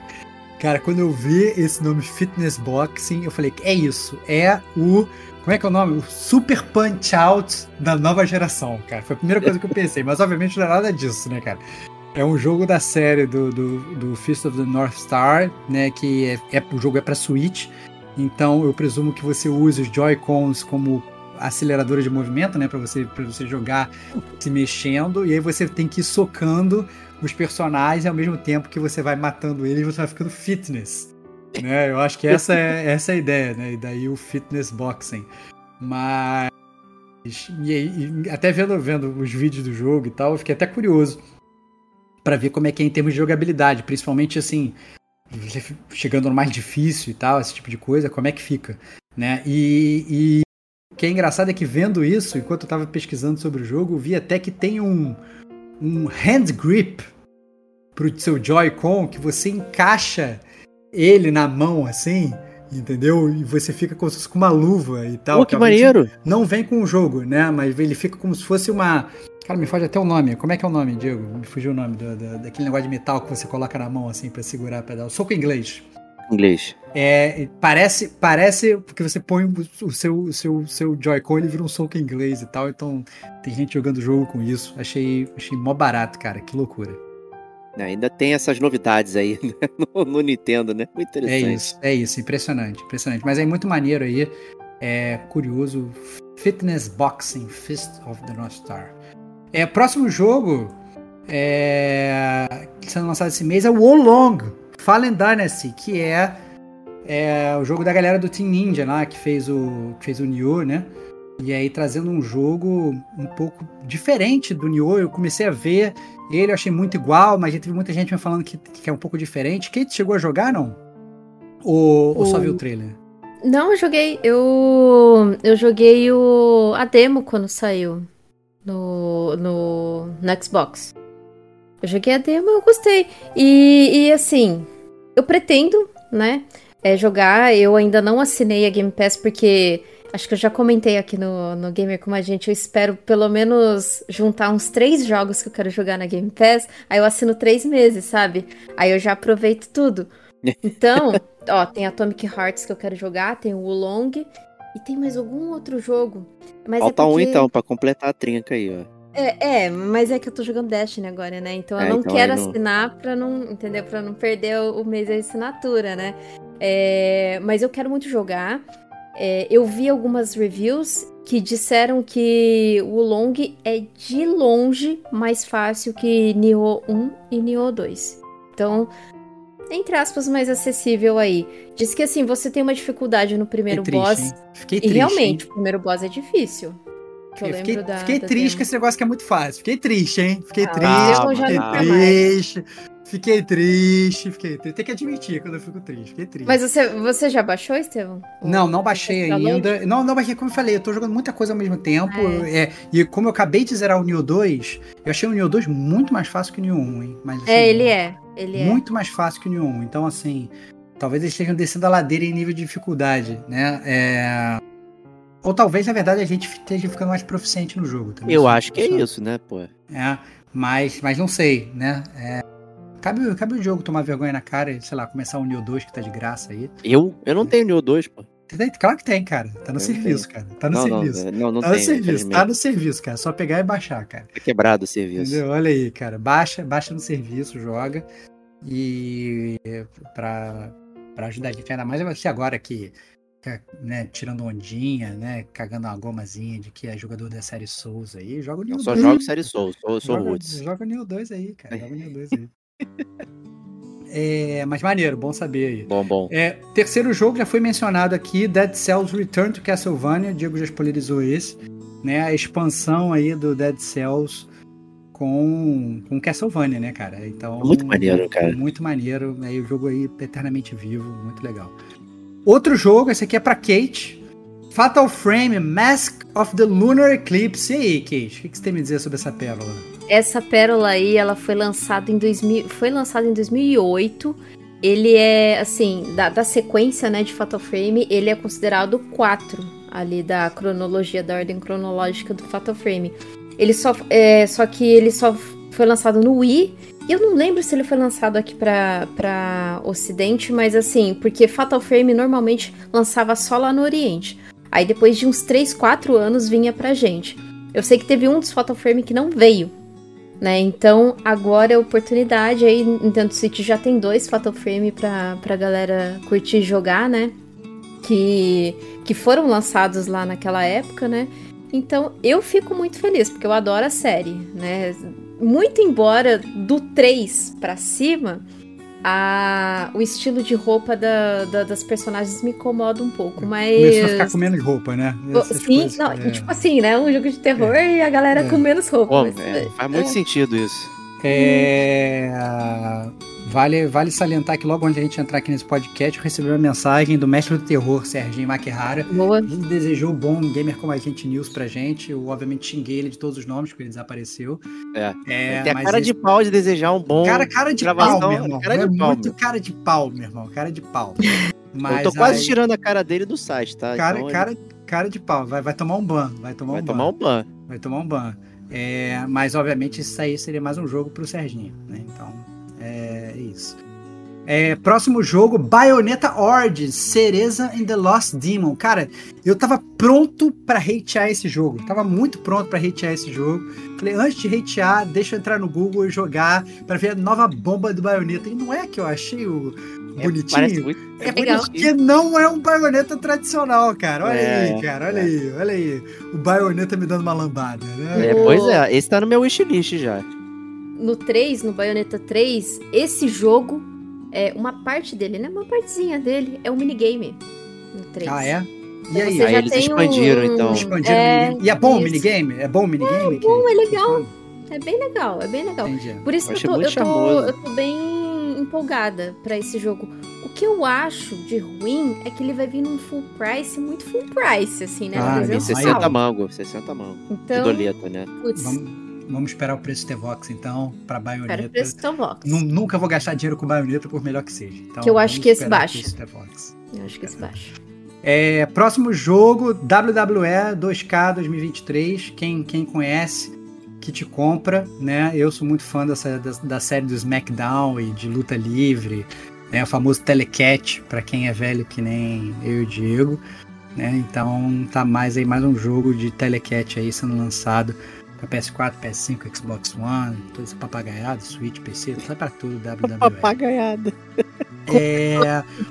Cara, quando eu vi esse nome Fitness Boxing, eu falei, é isso, é o. Como é que é o nome? O Super Punch Out da nova geração, cara. Foi a primeira coisa que eu pensei, mas obviamente não é nada disso, né, cara? É um jogo da série do, do, do Fist of the North Star, né? Que é, é- o jogo é pra Switch. Então eu presumo que você use os Joy-Cons como aceleradora de movimento, né? Pra você, pra você jogar se mexendo. E aí você tem que ir socando os personagens ao mesmo tempo que você vai matando eles, você vai ficando fitness. Né? Eu acho que essa é, essa é a ideia, né? E daí o fitness boxing. Mas. E, aí- e até vendo, vendo os vídeos do jogo e tal, eu fiquei até curioso pra ver como é que é em termos de jogabilidade, principalmente assim, chegando no mais difícil e tal, esse tipo de coisa, como é que fica, né? E, e o que é engraçado é que vendo isso, enquanto eu tava pesquisando sobre o jogo, vi até que tem um, um hand grip pro seu Joy-Con que você encaixa ele na mão assim, entendeu? E você fica como se fosse com uma luva e tal. Pô, que maneiro! Não vem com o jogo, né? Mas ele fica como se fosse uma. Cara, me foge até o nome. Como é que é o nome, Diego? Me fugiu o nome do- do- daquele negócio de metal que você coloca na mão assim pra segurar a pedal. Soco inglês. Inglês. É, parece, parece porque você põe o seu, o seu, seu Joy-Con ele vira um soco inglês e tal. Então tem gente jogando jogo com isso. Achei, achei mó barato, cara. Que loucura. Ainda tem essas novidades aí né, no, no Nintendo, né? Muito É interessante. isso, é isso. Impressionante, impressionante. Mas é muito maneiro aí. É curioso. Fitness Boxing Fist of the North Star. É, próximo jogo é, sendo lançado esse mês é o Wolong Fallen Dynasty, que é, é o jogo da galera do Team Ninja lá, que fez o, que fez o Nioh, né? E aí trazendo um jogo um pouco diferente do Nioh. Eu comecei a ver ele, eu achei muito igual, mas já teve muita gente me falando que, que é um pouco diferente. Kate chegou a jogar, não? Ou, ou só O- viu o trailer? Não, eu joguei. Eu, eu joguei o, a demo quando saiu no, no, no Xbox. Eu joguei a demo e eu gostei. E, e assim, eu pretendo, né? é jogar. Eu ainda não assinei a Game Pass porque acho que eu já comentei aqui no, no Gamer Como a Gente. Eu espero pelo menos juntar uns três jogos que eu quero jogar na Game Pass. Aí eu assino três meses, sabe? Aí eu já aproveito tudo. Então, ó, tem Atomic Hearts que eu quero jogar, tem o Wulong e tem mais algum outro jogo. Mas Falta é porque... um então, pra completar a trinca aí, ó. É, é, mas é que eu tô jogando Destiny agora, né? Então eu É, não então quero não- assinar pra não, entendeu? Pra não perder o, mês da assinatura, né? É, mas eu quero muito jogar. É, eu vi algumas reviews que disseram que o Long é de longe mais fácil que Nioh 1 e Nioh 2. Então, entre aspas, mais acessível aí. Diz que assim, você tem uma dificuldade no primeiro triste, boss. hein? Fiquei E triste. realmente, hein? o primeiro boss é difícil. Eu Eu fiquei, da. fiquei da triste demo. com esse negócio que é muito fácil. Fiquei triste, hein? Fiquei Ah, triste, já fiquei triste. Fiquei triste, fiquei triste. Tem que admitir quando eu fico triste. Fiquei triste. Mas você, você já baixou, Estevão? Não, não baixei download? ainda. Não, não baixei, como eu falei, eu tô jogando muita coisa ao mesmo tempo. É, e como eu acabei de zerar o Neo 2, eu achei o Neo 2 muito mais fácil que o Neo 1, hein? Mas, assim, É, ele é. Ele é. Muito mais fácil que o Neo 1. Então, assim, talvez eles estejam descendo a ladeira em nível de dificuldade, né? É... Ou talvez, na verdade, a gente esteja ficando mais proficiente no jogo. também. Eu Isso acho que é isso, né, pô? É, mas, mas não sei, né? É, cabe, cabe o jogo tomar vergonha na cara e, sei lá, começar o Neo 2 que tá de graça aí. Eu? Eu não tenho Neo 2, pô. Tem- Claro que tem, cara. Tá no Eu serviço, cara. Tá no não, serviço. não, não, não tá no tenho, serviço, tá no serviço, cara. Só pegar e baixar, cara. Tá quebrado o serviço. Entendeu? Olha aí, cara. Baixa, baixa no serviço, joga. E pra, pra ajudar a gente, ainda mais você agora que, que, né, tirando ondinha, né? Cagando uma gomazinha de que é jogador da série Souls aí, joga o Neo Eu só 2. jogo série Soul, sou, sou joga, Roots. joga o Neo 2 aí, cara. Joga o Neo 2 aí. É, mas maneiro, bom saber aí. Bom, bom. É, terceiro jogo já foi mencionado aqui, Dead Cells Return to Castlevania. O Diego já spoilerizou esse. Né, a expansão aí do Dead Cells com, com Castlevania, né, cara? Então, Muito maneiro, cara. Muito maneiro. Aí o jogo aí eternamente vivo, muito legal. Outro jogo, esse aqui é pra Kate. Fatal Frame, Mask of the Lunar Eclipse. E aí, Kate, o que que você tem a me dizer sobre essa pérola? Essa pérola aí, ela foi lançada em 2000, foi lançada em 2008. Ele é, assim, da, da sequência, né, de Fatal Frame, ele é considerado o 4 ali da cronologia, da ordem cronológica do Fatal Frame. Ele só, é, só que ele só foi lançado no Wii. Eu não lembro se ele foi lançado aqui pra, pra Ocidente, mas assim, porque Fatal Frame normalmente lançava só lá no Oriente. Aí depois de uns 3, 4 anos vinha pra gente. Eu sei que teve um dos Fatal Frame que não veio. Né? Então agora é oportunidade aí, Nintendo Switch já tem dois Fatal Frame pra, pra galera curtir jogar, né? Que, que foram lançados lá naquela época, né? Então eu fico muito feliz, porque eu adoro a série, né? Muito embora do 3 pra cima, a, o estilo de roupa da- da- das personagens me incomoda um pouco, mas. Começou a ficar com menos roupa, né? Essas Sim, coisas, não, é. tipo assim, né? Um jogo de terror e a galera É. com menos roupa. Pô, mas- é, faz muito sentido isso. É, Vale, vale salientar que logo antes de a gente entrar aqui nesse podcast, eu recebi uma mensagem do mestre do terror, Serginho Maquihara. Boa. Ele desejou bom gamer como a gente news pra gente. Eu, obviamente, xinguei ele de todos os nomes, porque ele desapareceu. É. É, Tem a cara esse- de pau de desejar um bom. Cara, cara de gravação, pau, meu irmão. cara de é pau, muito meu. cara de pau, meu irmão. Cara de pau. Mas eu tô quase aí- tirando a cara dele do site, tá? Cara, Então ele cara, cara de pau. Vai, vai tomar um ban. Vai tomar vai um tomar ban. um ban. Vai tomar um ban. É, mas, obviamente, isso aí seria mais um jogo pro Serginho, né? Então, é isso. É, próximo jogo, Bayonetta Origins, Cereza and the Lost Demon. Cara, eu tava pronto pra hatear esse jogo. Tava muito pronto pra hatear esse jogo. Falei, antes de hatear, deixa eu entrar no Google e jogar pra ver a nova bomba do Bayonetta. E não é que eu achei o É, bonitinho. parece muito. É legal. porque não é um baioneta tradicional, cara. Olha É, aí, cara. Olha é. aí, olha aí. O baioneta me dando uma lambada, né? É, pois é, esse tá no meu wishlist já. No 3, no Bayonetta 3, esse jogo, é uma parte dele, né? Uma partezinha dele é um minigame. No 3. Ah, é? E Então aí? você Aí já eles expandiram, então. Expandiram é. E é bom o minigame? É bom o minigame? É bom, é legal. É bem legal, é bem legal. Entendi. Por isso Eu que eu tô, eu, tô, eu tô bem empolgada pra esse jogo. O que eu acho de ruim é que ele vai vir num full price, muito full price, assim, né? Ah, Tem Mas 300 aí- 60 pau. mango, 60 mango. De Então, doleta, né? putz, Vamos, Vamos esperar o preço T-Vox, então, pra Espera o baioneta. preço do Vox. Nu- Nunca vou gastar dinheiro com baioneta, por melhor que seja. Então, Que eu acho que esse o baixa. preço T-Vox. Eu acho que esse baixo. É, próximo jogo, WWE 2K 2023. Quem, quem conhece, que te compra, né? Eu sou muito fã dessa, da, da série do SmackDown e de luta livre, né? O famoso Telecat, pra quem é velho que nem eu e o Diego, né? Então tá mais aí, mais um jogo de Telecat aí sendo lançado pra PS4, PS5, Xbox One, todo esse papagaiado, Switch, PC, sai pra tudo WWE. Papagaiada. É,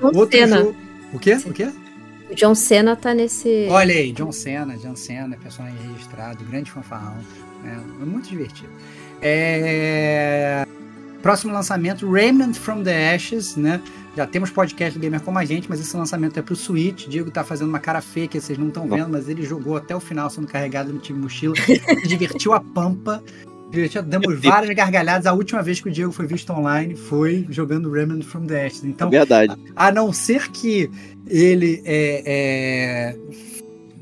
John outro Cena. jogo... O quê? O quê? O John Cena tá nesse. Olha aí, John Cena, John Cena, personagem registrado, grande fanfarrão. né? É muito divertido. É, Próximo lançamento, Remnant from the Ashes, né? Já temos podcast do Gamer como a gente, mas esse lançamento é pro Switch. Diego tá fazendo uma cara feia que vocês não estão vendo, mas ele jogou até o final sendo carregado no time mochila. Se divertiu a pampa. Divertiu, demos várias gargalhadas. A última vez que o Diego foi visto online foi jogando Remnant from the Ashes. Então, Verdade. a não ser que ele é, é,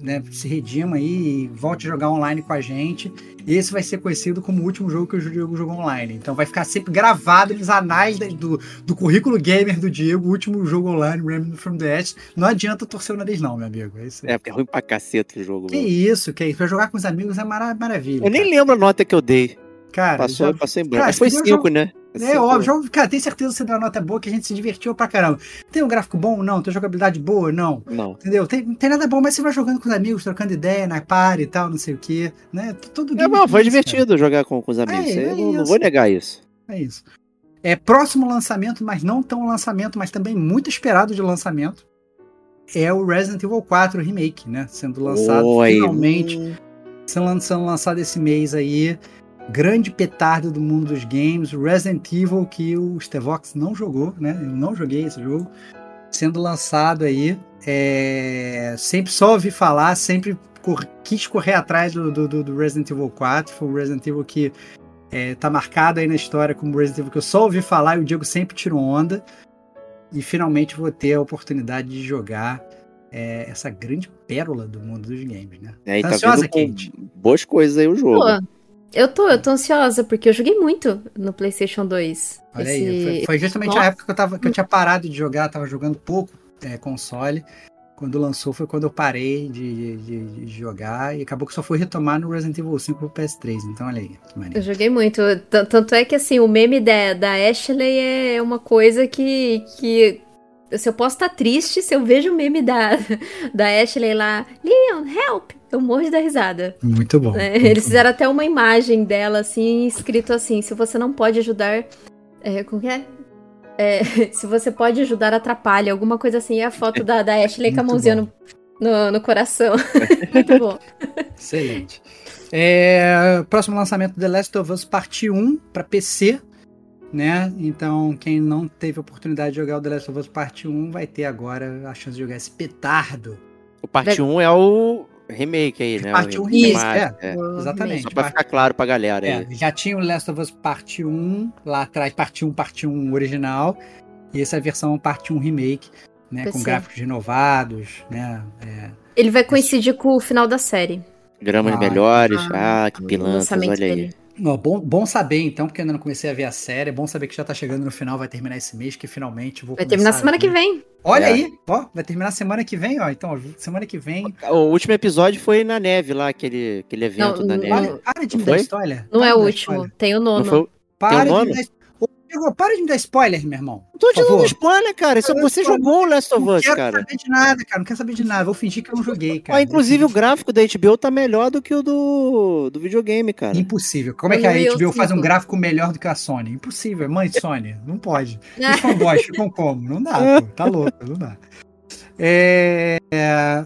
né, se redima aí e volte a jogar online com a gente, esse vai ser conhecido como o último jogo que o Diego jogou online. Então vai ficar sempre gravado nos anais do, do currículo gamer do Diego, o último jogo online, Remnant from the Ashes. Não adianta torcer o nariz não, meu amigo. É isso aí. É, porque é ruim pra caceta o jogo. Que mano. isso, que isso. Pra jogar com os amigos é mara- maravilha. Eu nem cara. lembro a nota que eu dei. Cara, Passou, já- passou em branco. Cara, Mas foi 5, jogo- né? É Cinco. óbvio, jogo- cara, tem certeza que você deu uma nota boa que a gente se divertiu pra caramba. Tem um gráfico bom? Não. Tem jogabilidade boa? Não. Não. Entendeu? Tem, não tem nada bom, mas você vai jogando com os amigos, trocando ideia na par e tal, não sei o quê. Né? Tudo É, bom, foi divertido jogar com, com os amigos. É, é eu não, não vou negar isso. cara. É isso. É próximo lançamento, mas não tão lançamento, mas também muito esperado de lançamento. É o Resident Evil 4 Remake, né? Sendo lançado Oi. finalmente. Sendo lançado esse mês aí. Grande petardo do mundo dos games. Resident Evil, que o Stevox não jogou, né? Eu não joguei esse jogo. Sendo lançado aí. é, Sempre só ouvi falar, sempre cor- quis correr atrás do, do- do- Resident Evil 4. Foi um Resident Evil que é, tá marcado aí na história como Resident Evil que eu só ouvi falar e o Diego sempre tirou onda. E finalmente vou ter a oportunidade de jogar é, essa grande pérola do mundo dos games, né? É, Tá ansiosa, com Kate? boas coisas aí o jogo. Pô, eu tô, eu tô ansiosa, porque eu joguei muito no PlayStation 2. Olha Esse- aí, foi, foi justamente Nossa. a época que eu, tava, que eu tinha parado de jogar, tava jogando pouco é, console. Quando lançou foi quando eu parei de, de- de jogar e acabou que só fui retomar no Resident Evil 5 pro PS3. Então olha aí, que Eu maneiro. joguei muito. Tanto é que, assim, o meme da, da Ashley é uma coisa que. que se eu posso estar triste, se eu vejo o meme da, da Ashley lá, Leon, help! Eu morro de dar risada. Muito bom. né? muito Eles bom. fizeram até uma imagem dela, assim, escrito assim: se você não pode ajudar. É, como que é? É, se você pode ajudar, atrapalha. Alguma coisa assim. E a foto da, da Ashley com a mãozinha bom. no, no, no coração. Muito bom. Excelente. É, próximo lançamento The Last of Us Parte 1 para PC, né? Então, quem não teve a oportunidade de jogar o The Last of Us Parte 1 vai ter agora a chance de jogar esse petardo. O parte 1 é o remake aí, né? Parte o 1 remake, remake, é. O Exatamente. Só pra ficar claro pra galera É, aí. já tinha o Last of Us Parte 1 lá atrás, Parte 1, Parte 1 original, e essa é a versão Parte 1 Remake, né? Com PC. gráficos renovados, né? É, Ele vai coincidir com o final da série. Gramas Ah, melhores. ah, Ah, que lançamento olha aí. dele. Bom, bom saber, então, porque eu ainda não comecei a ver a série. É bom saber que já tá chegando no final, vai terminar esse mês, que finalmente vou Vai terminar semana que vem. Olha É. aí, ó, vai terminar semana que vem, ó. Então, semana que vem. O último episódio foi na neve lá, aquele, aquele evento Não, da não- neve. Para, para de me Foi? dar spoiler. Não Para é o último, tem o Não nono. foi? Para Tem de o me dar Diego, para de me dar spoiler, meu irmão. Tô te dando spoiler, cara. Isso, você eu- jogou o Last of Não Us, quero cara. saber de nada, cara. Não quero saber de nada. Vou fingir que eu não joguei, cara. Ó, inclusive o gráfico da HBO tá melhor do que o do, do videogame, cara. Impossível. Como é que a HBO faz um gráfico melhor do que a Sony? Impossível. Mãe Sony, não pode. Os fanboys ficam como? Não dá, pô. Tá louco, não dá. É, é,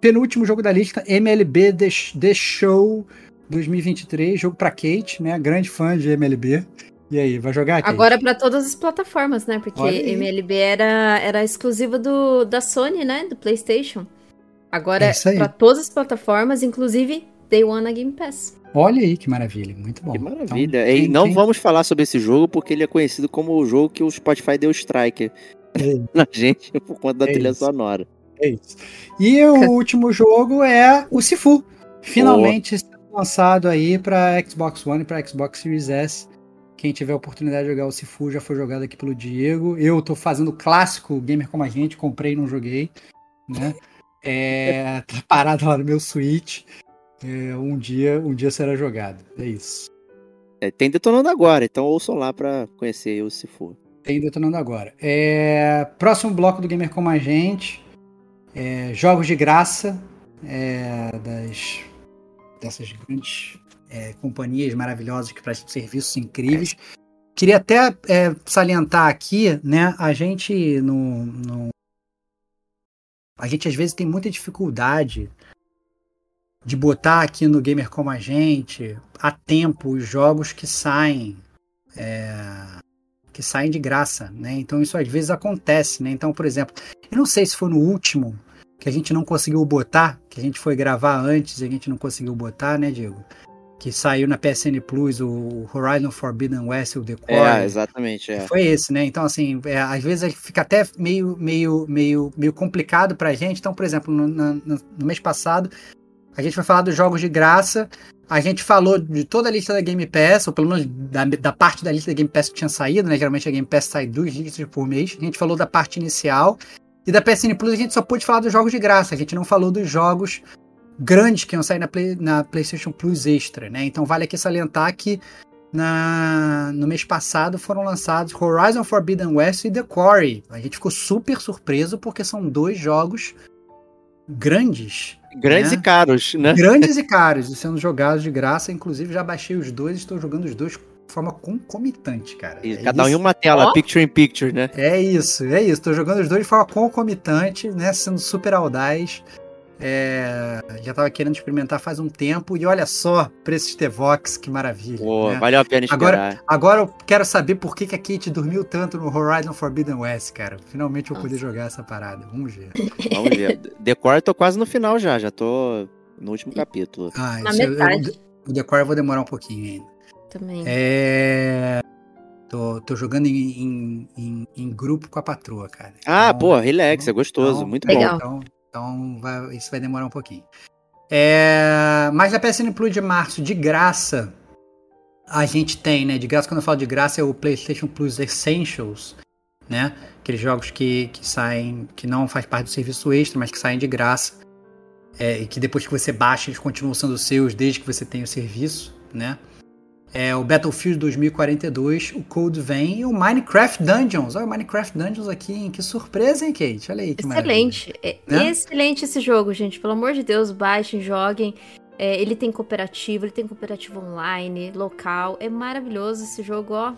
Penúltimo jogo da lista, MLB The, The Show 2023, jogo pra Kate, né? Grande fã de MLB. E aí, vai jogar, Kate? Agora para todas as plataformas, né? Porque. MLB era, era exclusiva do, da Sony, né? Do PlayStation. Agora É isso aí. para todas as plataformas, inclusive Day One na Game Pass. Olha aí que maravilha, muito bom. Que Então, maravilha. quem- e não quem- vamos falar sobre esse jogo porque ele é conhecido como o jogo que o Spotify deu strike É. na gente por conta da É trilha isso. sonora. É isso. E o último jogo é o Sifu. Finalmente sendo lançado aí para Xbox One e para Xbox Series S. Quem tiver a oportunidade de jogar o Sifu já foi jogado aqui pelo Diego. Eu tô fazendo clássico Gamer Como a Gente, comprei e não joguei, né? É, tá parado lá no meu Switch. É, um dia, um dia será jogado. É isso. É, tem detonando agora, então ouçam lá pra conhecer o Sifu. Tem detonando agora. É, próximo bloco do Gamer Como a Gente. É, jogos de graça é, das dessas grandes é, companhias maravilhosas que prestam serviços incríveis. Queria até é, salientar aqui, né? A gente no, no, a gente às vezes tem muita dificuldade de botar aqui no gamer como a gente a tempo os jogos que saem é, que saem de graça, né? Então isso às vezes acontece, né? Então, por exemplo, eu não sei se foi no último que a gente não conseguiu botar, que a gente foi gravar antes e a gente não conseguiu botar, né, Diego? Que saiu na PSN Plus, o Horizon Forbidden West, o Decore. É, exatamente, é. Foi esse, né? Então, assim, é, às vezes fica até meio, meio, meio, meio complicado pra gente. Então, por exemplo, no, no, no mês passado, a gente foi falar dos jogos de graça. A gente falou de toda a lista da Game Pass, ou pelo menos da, da parte da lista da Game Pass que tinha saído, né? Geralmente a Game Pass sai duas listas por mês. A gente falou da parte inicial. E da PSN Plus a gente só pôde falar dos jogos de graça, a gente não falou dos jogos grandes que iam sair na, Play, na PlayStation Plus Extra, né? Então vale aqui salientar que na, no mês passado foram lançados Horizon Forbidden West e The Quarry. A gente ficou super surpreso porque são dois jogos grandes. Grandes né? e caros, né? Grandes e caros, e sendo jogados de graça. Inclusive já baixei os dois e estou jogando os dois forma concomitante, cara. E é cada um em uma tela, oh. picture in picture, né? É isso, é isso. Tô jogando os dois de forma concomitante, né? Sendo super audaz. É, já tava querendo experimentar faz um tempo e olha só, preço de T-Vox, que maravilha. Pô, né? Valeu a pena esperar. Agora, agora eu quero saber por que, que a Kate dormiu tanto no Horizon Forbidden West, cara. Finalmente eu vou poder jogar essa parada. Vamos ver. Vamos ver. Decor eu tô quase no final já, já tô no último capítulo. Ah, Na metade. Eu, o Decor eu vou demorar um pouquinho ainda. Também. É. Tô, tô jogando em, em, em, em, grupo com a patroa, cara. Ah, então, pô, relax, então, é gostoso, então, muito legal. bom. Então, então vai, isso vai demorar um pouquinho. É, mas a PSN Plus de março, de graça, a gente tem, né? De graça, quando eu falo de graça, é o PlayStation Plus Essentials, né? Aqueles jogos que, que saem, que não faz parte do serviço extra, mas que saem de graça. É, e que depois que você baixa, eles continuam sendo seus desde que você tenha o serviço, né? É, o Battlefield 2042, o Code Vein e o Minecraft Dungeons. Olha o Minecraft Dungeons aqui, hein? Que surpresa, hein, Kate? Olha aí que Excelente. É, né? Excelente esse jogo, gente. Pelo amor de Deus, baixem, joguem. É, ele tem cooperativo, ele tem cooperativo online, local. É maravilhoso esse jogo, ó.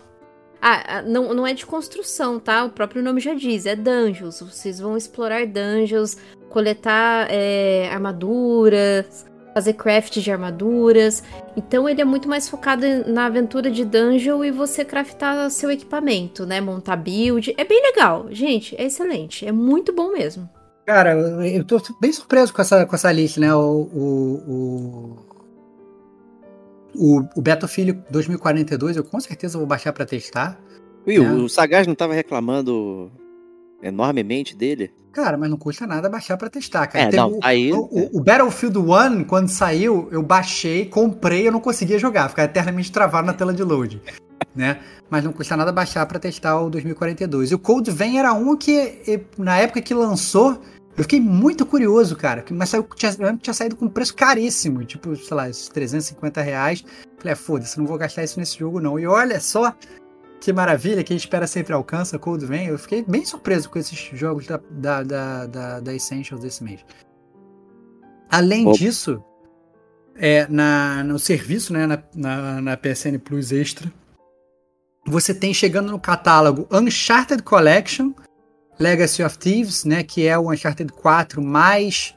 Ah, ah, não, não é de construção, tá? O próprio nome já diz, é dungeons. Vocês vão explorar dungeons, coletar é, armaduras, fazer craft de armaduras. Então ele é muito mais focado na aventura de dungeon e você craftar seu equipamento, né? Montar build. É bem legal, gente. É excelente. É muito bom mesmo. Cara, eu tô bem surpreso com essa, com essa lista, né? O, o, o, o Battlefield 2042 eu com certeza vou baixar para testar. Will, né? o Sagaz não tava reclamando enormemente dele? Cara, mas não custa nada baixar para testar, cara. É, não, o, aí... O, o, Battlefield 1, quando saiu, eu baixei, comprei, eu não conseguia jogar, ficava eternamente travado na tela de load, né? Mas não custa nada baixar para testar o 2042. E o Cold Vein era um que, na época que lançou, eu fiquei muito curioso, cara. Mas saiu, tinha, tinha saído com um preço caríssimo, tipo, sei lá, esses 350 reais. Falei, é, foda-se, não vou gastar isso nesse jogo, não. E olha só, que maravilha, que a espera sempre alcança, Cold Vein. Eu fiquei bem surpreso com esses jogos da, da, da, da, da Essentials desse mês. Além Opa. disso, é, na, no serviço, né, na, na, na, PSN Plus Extra, você tem chegando no catálogo Uncharted Collection, Legacy of Thieves, né, que é o Uncharted 4 mais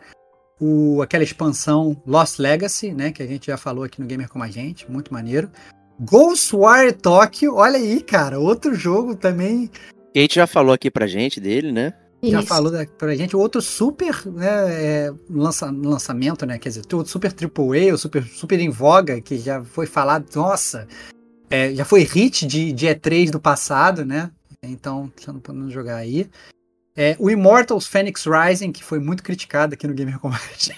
o, aquela expansão Lost Legacy, né, que a gente já falou aqui no Gamer Como a Gente, muito maneiro. Ghostwire Tokyo, olha aí, cara, outro jogo também. Kate já falou aqui pra gente dele, né? Já Isso. falou pra gente outro super né, é, lança, lançamento, né? Quer dizer, outro super AAA, super, super em voga, que já foi falado, nossa, é, já foi hit de, de E3 do passado, né? Então, já não podemos jogar aí. É, o Immortals Phoenix Rising, que foi muito criticado aqui no Gamer Combat.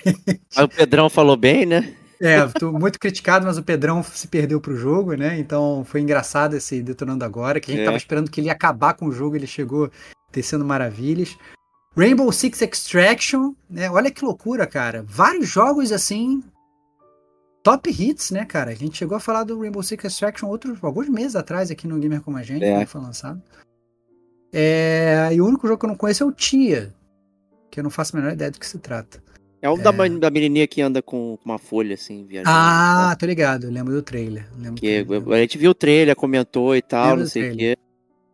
O Pedrão falou bem, né? É, muito criticado, mas o Pedrão se perdeu pro jogo, né? Então foi engraçado esse detonando agora, que a gente É. tava esperando que ele ia acabar com o jogo, ele chegou tecendo maravilhas. Rainbow Six Extraction, né? Olha que loucura, cara. Vários jogos assim. Top hits, né, cara? A gente chegou a falar do Rainbow Six Extraction outros, alguns meses atrás aqui no Gamer Como a Gente, É. quando foi lançado. É, e o único jogo que eu não conheço é o Tia, que eu não faço a menor ideia do que se trata. É o da, man- da menininha que anda com uma folha, assim, viajando. Ah, tô ligado, lembro do trailer. Lembro, do Que trailer, a gente viu o trailer, comentou e tal, Lembro não do sei o trailer. quê.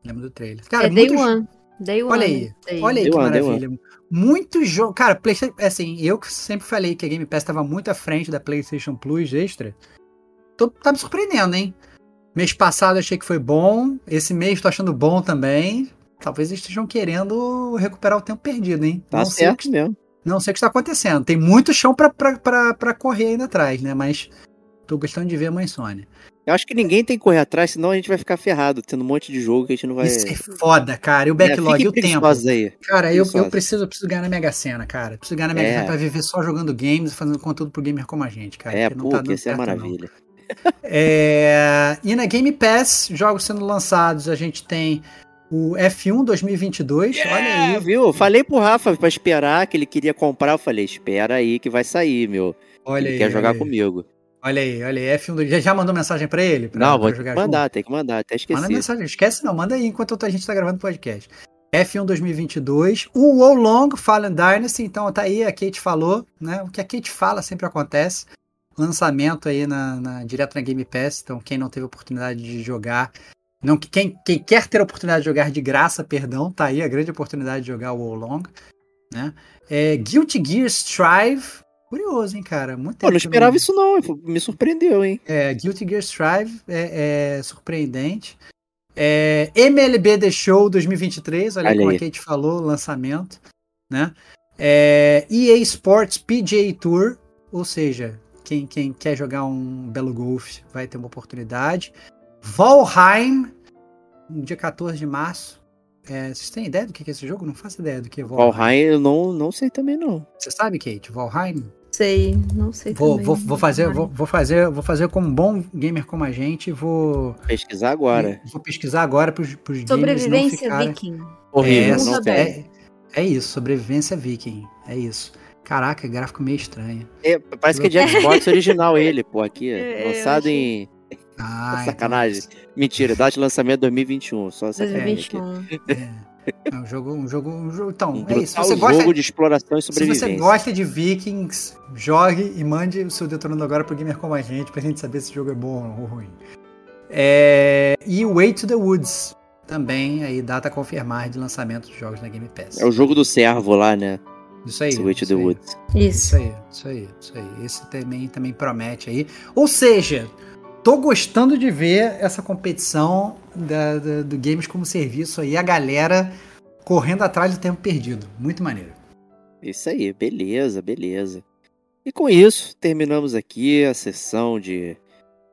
lembro do trailer. Cara, é Day muitos- One. Day One. Olha aí, Day. Olha aí Day que one, day maravilha. Muitos jogos. Cara, PlayStation. Assim, eu que sempre falei que a Game Pass estava muito à frente da PlayStation Plus Extra. Tô, tá me surpreendendo, hein? Mês passado eu achei que foi bom. Esse mês tô achando bom também. Talvez eles estejam querendo recuperar o tempo perdido, hein? Tá não, sei certo que, mesmo. Não sei o que está acontecendo. Tem muito chão pra correr ainda atrás, né? Mas tô gostando de ver a mãe Sony. Eu acho que ninguém tem que correr atrás, senão a gente vai ficar ferrado, tendo um monte de jogo que a gente não vai. Isso é foda, cara. E o É, backlog fiquem e o tempo. aí. Cara, eu, eu preciso, eu preciso ganhar na Mega Sena, cara. Preciso ganhar na Mega É. Sena pra viver só jogando games e fazendo conteúdo pro gamer como a gente, cara. É, não pô, tá isso é certo, não. maravilha. É, e na Game Pass, jogos sendo lançados, a gente tem o F1 2022. Olha É, aí. viu? Falei pro Rafa pra esperar, que ele queria comprar. Eu falei, espera aí que vai sair, meu. Olha ele aí. quer olha jogar aí. comigo. Olha aí, olha aí. F1 do... já, mandou mensagem pra ele? Pra, não, pra vou jogar mandar, tem que mandar, até junto? Manda esqueci. mensagem. Esquece não, manda aí enquanto a gente tá gravando o podcast. F1 2022. O Wo Long Fallen Dynasty. Então tá aí, a Kate falou, né? O que a Kate fala sempre acontece. Lançamento aí na, na- direto na Game Pass. Então quem não teve oportunidade de jogar. Não, que- quem, quem quer ter a oportunidade de jogar de graça, perdão, tá aí a grande oportunidade de jogar o Wo Long. Né? É, Guilty Gear Strive. Curioso, hein, cara? Muito Pô, não esperava isso não, me surpreendeu, hein? é, Guilty Gear Strive é, é surpreendente. É, MLB The Show 2023, olha, Olha como aí. a Kate falou, lançamento, né? É, EA Sports PGA Tour, ou seja, quem, quem quer jogar um belo golfe vai ter uma oportunidade. Valheim, no dia 14 de março. É, vocês têm ideia do que é esse jogo? Não faço ideia do que é Valheim. Valheim eu não, não sei também não. Você sabe, Kate? Valheim? Sei, não sei Vou, também. vou, vou fazer, vou, vou fazer, vou fazer como um bom gamer como a gente, vou Pesquisar agora. Vou pesquisar agora pros, pros gamers não Sobrevivência ficarem... viking. Horrível, é, não tem. é, é isso, sobrevivência viking. É isso. Caraca, gráfico meio estranho. É, parece que é de Xbox original ele, pô, aqui. É, lançado achei. em. Ah, Sacanagem. Mentira, data de lançamento 2021. Só É, sacanagem. aqui. 2021. Então, é um jogo, um jogo, um jogo. Então, Um é isso. Se você gosta, jogo de exploração e se sobrevivência. você gosta de Vikings, jogue e mande o seu detonando agora pro gamer como a gente, pra gente saber se o jogo é bom ou ruim. É, e Way to the Woods também aí data a confirmar de lançamento dos jogos na Game Pass. É o jogo do servo lá, né? Isso aí. Way to isso the aí. Woods. Isso Isso. aí, isso aí, isso aí. Esse também, também promete aí. Ou seja, tô gostando de ver essa competição da, da- do Games como Serviço aí, a galera correndo atrás do tempo perdido. Muito maneiro. Isso aí, beleza, beleza. E com isso, terminamos aqui a sessão de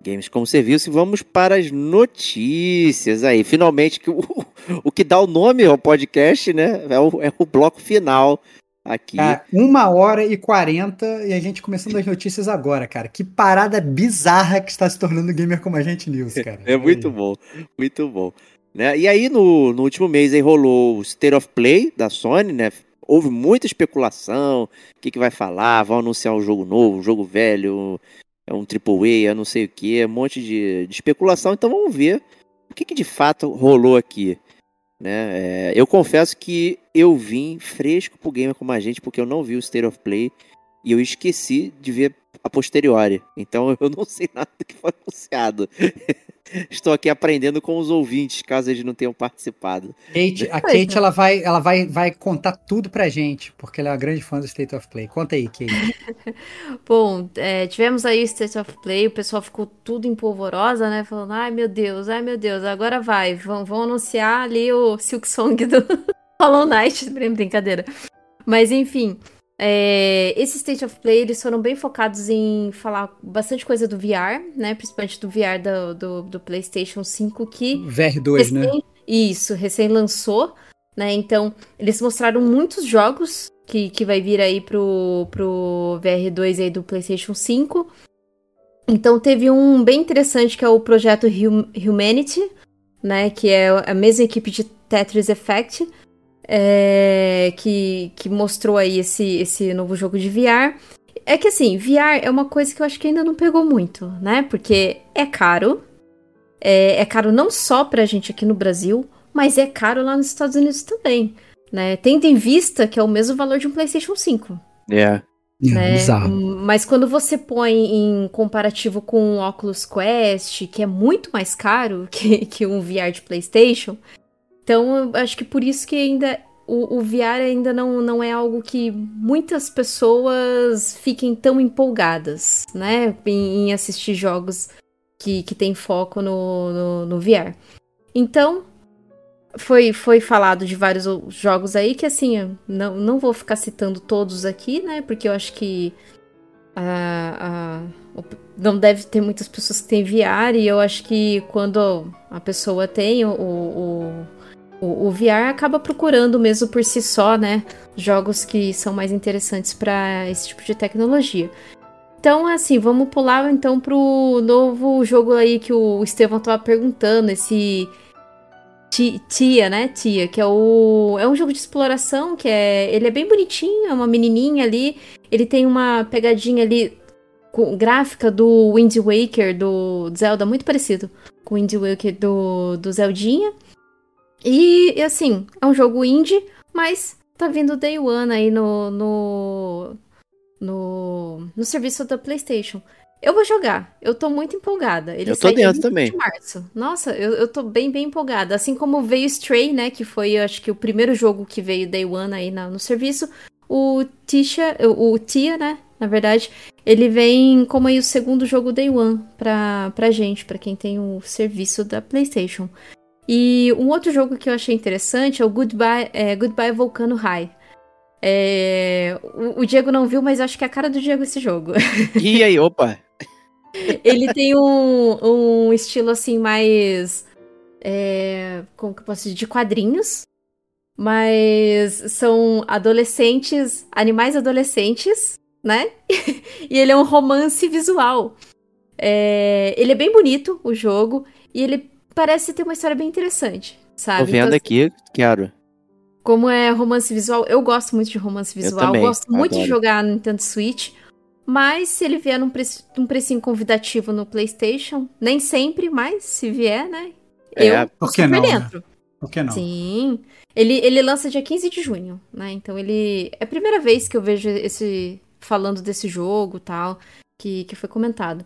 Games como Serviço e vamos para as notícias aí. Finalmente, que o, o que dá o nome ao podcast, né? É o, é o bloco final aqui. Cara, uma hora e quarenta e a gente começando as notícias agora, cara. Que parada bizarra que está se tornando o Gamer como a gente News, cara. É muito bom, muito bom. Né? E aí, no, no último mês, aí rolou o State of Play da Sony, né? Houve muita especulação, o que, que vai falar, vão anunciar um jogo novo, um jogo velho, é um AAA, eu não sei o que, um monte de, de especulação. Então vamos ver o que, que de fato rolou aqui. Né? É, eu confesso que eu vim fresco pro gamer como a gente, porque eu não vi o State of Play e eu esqueci de ver a posteriori. Então eu não sei nada do que foi anunciado. Estou aqui aprendendo com os ouvintes, caso eles não tenham participado. Kate, a Kate ela vai, ela vai, vai contar tudo pra gente, porque ela é uma grande fã do State of Play. Conta aí, Kate. Bom, é, tivemos aí o State of Play, o pessoal ficou tudo em polvorosa, né? Falando, ai meu Deus, ai meu Deus, agora vai, vão, vão anunciar ali o Silk Song do Hollow Knight, brincadeira. Mas enfim, é, esse State of Play, eles foram bem focados em falar bastante coisa do VR, né? Principalmente do VR do, do, do PlayStation 5, que VR2, né? recém- Isso, recém lançou, né? Então, eles mostraram muitos jogos que, que vai vir aí pro, pro VR2 aí do PlayStation 5. Então teve um bem interessante que é o projeto hum Humanity, né? Que é a mesma equipe de Tetris Effect, é, que, que mostrou aí esse, esse novo jogo de VR. É que assim, VR é uma coisa que eu acho que ainda não pegou muito, né? Porque é caro. É, é caro não só pra gente aqui no Brasil, mas é caro lá nos Estados Unidos também. Né? Tendo em vista que é o mesmo valor de um PlayStation 5. É. É, né? bizarro. Mas quando você põe em comparativo com o Oculus Quest, que é muito mais caro que, que um VR de PlayStation, então acho que por isso que ainda o, o VR ainda não, não é algo que muitas pessoas fiquem tão empolgadas, né? Em, em assistir jogos que, que tem foco no, no, no VR. Então, foi, foi falado de vários jogos aí que, assim, não, não vou ficar citando todos aqui, né? Porque eu acho que a, a, não deve ter muitas pessoas que têm VR e eu acho que quando a pessoa tem o, o, o, o VR, acaba procurando mesmo por si só, né? Jogos que são mais interessantes para esse tipo de tecnologia. Então, assim, vamos pular então pro novo jogo aí que o Estevão tava perguntando, esse Tia, né? Tia, que é o é um jogo de exploração que é ele é bem bonitinho, é uma menininha ali, ele tem uma pegadinha ali com, gráfica do Wind Waker do Zelda muito parecido com o Wind Waker do do Zeldinha. E, assim, é um jogo indie, mas tá vindo Day One aí no no no, no serviço da PlayStation. Eu vou jogar. Eu tô muito empolgada. Ele eu tô dentro também. De março. Nossa, eu, eu tô bem, bem empolgada. Assim como veio Stray, né? Que foi, eu acho que o primeiro jogo que veio Day One aí na, no serviço. O Tisha, o, o Tia, né? Na verdade, ele vem como aí o segundo jogo Day One pra, pra gente, pra quem tem o serviço da PlayStation. E um outro jogo que eu achei interessante é o Goodbye, é, Goodbye Volcano High. É, o, o, Diego não viu, mas acho que é a cara do Diego esse jogo. E aí, opa! Ele tem um, um estilo assim mais. É, como que eu posso dizer? De quadrinhos. Mas são adolescentes, animais adolescentes, né? e ele é um romance visual. É, ele é bem bonito, o jogo, e ele parece ter uma história bem interessante, sabe? Tô vendo então, aqui, quero. Como é romance visual, eu gosto muito de romance visual, eu também, gosto muito adoro. de jogar no Nintendo Switch. Mas se ele vier num, pre num precinho convidativo no PlayStation, nem sempre, mas se vier, né? É, eu por que não, dentro. Né? Por que não? Sim. Ele, ele lança dia 15 de junho, né? Então ele. É a primeira vez que eu vejo esse. falando desse jogo tal, que, que foi comentado.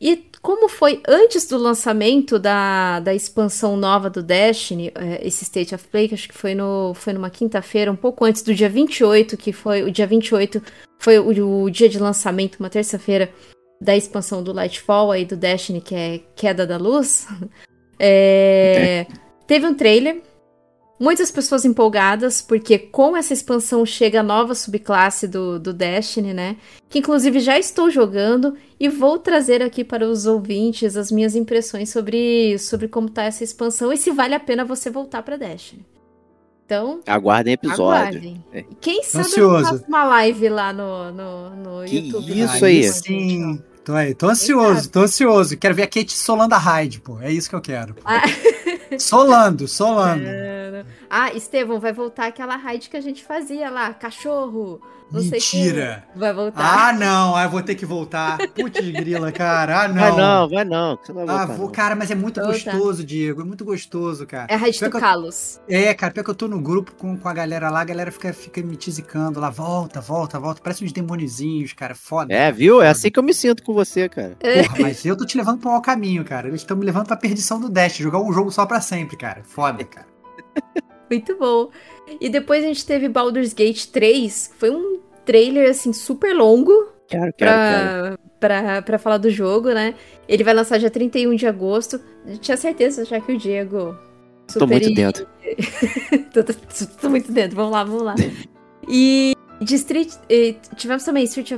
E como foi antes do lançamento da, da expansão nova do Destiny, é, esse State of Play, que acho que foi, no, foi numa quinta-feira, um pouco antes do dia 28, que foi o dia 28 foi o, o dia de lançamento, uma terça-feira, da expansão do Lightfall aí do Destiny, que é Queda da Luz. É, teve um trailer Muitas pessoas empolgadas, porque com essa expansão chega a nova subclasse do, do Destiny, né? Que inclusive já estou jogando e vou trazer aqui para os ouvintes as minhas impressões sobre, sobre como tá essa expansão e se vale a pena você voltar para Destiny. Então. Aguardem episódio. Aguardem. É. Quem sabe Ansioso. eu faço uma live lá no, no, no que YouTube. Isso aí. Sim. Tô aí, tô ansioso, tô ansioso. Quero ver a Kate solando a raid, pô. É isso que eu quero. Ah. Solando, solando. É... Ah, Estevão, vai voltar aquela raid que a gente fazia lá, cachorro. Não Mentira. Vai voltar. Ah, não. Ah, vou ter que voltar. Putz, grila, cara. Ah, não. Vai não, vai não. Você vai voltar, ah, vou, cara, mas é muito gostoso, Diego. É muito gostoso, cara. É a raid do Carlos. É, cara, pior que eu tô no grupo com, com a galera lá, a galera fica, fica me tisicando lá, volta, volta, volta. Parece uns demonizinhos, cara. Foda. É, viu? É assim que eu me sinto com você, cara. Porra, mas eu tô te levando pro mau caminho, cara. Eles estão me levando pra perdição do Dash, jogar um jogo só pra sempre, cara. Foda, cara. Muito bom. E depois a gente teve Baldur's Gate 3, que foi um trailer, assim, super longo. Quero, quero, pra, quero. Pra, pra falar do jogo, né? Ele vai lançar dia 31 de agosto. Eu tinha certeza já que o Diego. Super tô muito dentro. tô, tô, tô, muito dentro, vamos lá, vamos lá. E de Street. Tivemos também Street,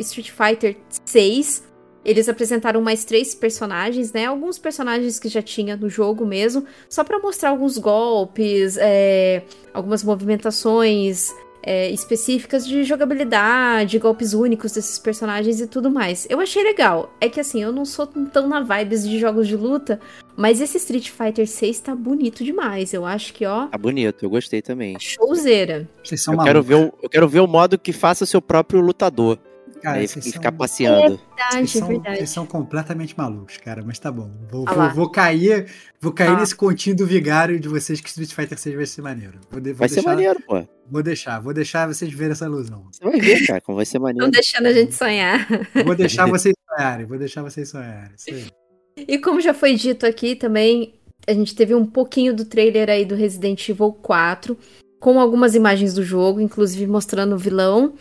Street Fighter 6. Eles apresentaram mais três personagens, né? Alguns personagens que já tinha no jogo mesmo, só para mostrar alguns golpes, é, algumas movimentações é, específicas de jogabilidade, golpes únicos desses personagens e tudo mais. Eu achei legal. É que assim, eu não sou tão na vibes de jogos de luta, mas esse Street Fighter 6 tá bonito demais. Eu acho que, ó. Tá bonito, eu gostei também. Showzeira. Vocês são Eu quero, ver o, eu quero ver o modo que faça o seu próprio lutador. Cara, aí vocês e são- ficar passeando. Verdade, Vocês é são, verdade. vocês são completamente malucos, cara, mas tá bom. Vou, Ah vou, vou cair, vou cair Ah. nesse continho do vigário de vocês que Street Fighter 6 vai ser maneiro. Vou, de- vou Vai ser deixar, maneiro, pô. Vou deixar, vou deixar vocês verem essa ilusão. Você vai ver, cara, como vai ser Não maneiro. deixando a gente sonhar. Vou deixar vocês sonharem, vou deixar vocês sonharem. E como já foi dito aqui também, a gente teve um pouquinho do trailer aí do Resident Evil 4, com algumas imagens do jogo, inclusive mostrando o vilão.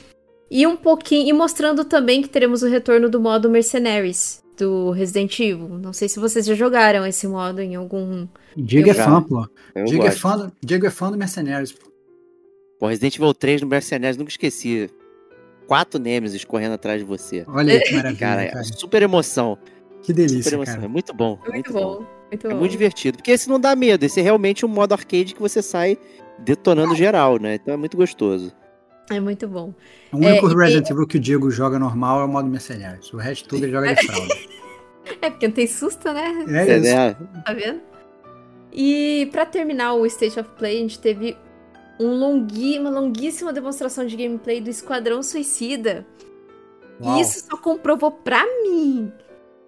E um pouquinho. E mostrando também que teremos o retorno do modo Mercenaries do Resident Evil. Não sei se vocês já jogaram esse modo em algum. Diego é fã, pô. Diego é fã, do- Diego é fã do Mercenários, pô. Pô, Resident Evil 3 no Mercenários, nunca esqueci. Quatro Nemesis correndo atrás de você. Olha aí que maravilha, Cara, cara. é super emoção. Que Super delícia, emoção. cara. É muito bom. Muito, bom. Muito É bom. muito divertido. Porque esse não dá medo. Esse é realmente um modo arcade que você sai detonando geral, né? Então é muito gostoso. É muito bom. O único É, e- Resident Evil que o Diego joga normal é o modo Mercenários. O resto tudo ele joga de fralda. É porque não tem susto, né? É É, isso. né? Tá vendo? E pra terminar o State of Play, a gente teve um longui- uma longuíssima demonstração de gameplay do Esquadrão Suicida. Uau. E isso só comprovou pra mim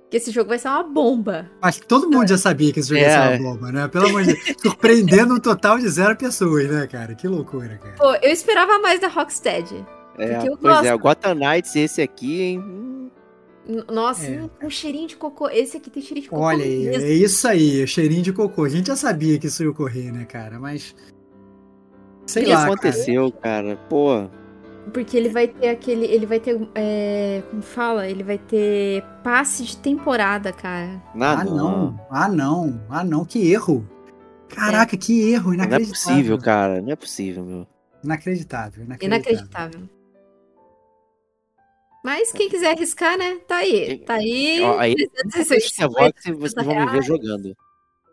que esse jogo vai ser uma bomba. Acho que todo mundo já sabia que esse jogo ia É. ser uma bomba, né? Pelo amor de Deus. Surpreendendo um total de zero pessoas, né, cara? Que loucura, cara. Pô, eu esperava mais da Rocksteady. É, pois gosto. é, o Gotham Knights, esse aqui, hein? Nossa, É. um, um cheirinho de cocô. Esse aqui tem cheirinho de cocô Olha aí, mesmo. é isso aí, cheirinho de cocô. A gente já sabia que isso ia ocorrer, né, cara? Mas. Sei O que lá. cara. aconteceu, cara? Pô, Porque ele vai ter aquele. Ele vai ter. é, como fala? Ele vai ter passe de temporada, cara. nada. Ah, não. Ah, não. Ah, não. Que erro. Caraca, que erro. Não é Inacreditável. possível, cara. Não é possível, meu. Inacreditável. Inacreditável. Inacreditável. Mas quem quiser arriscar, né? Tá aí. Tá aí. Ó, aí, 360. Preço Vox, vocês vão me ver jogando.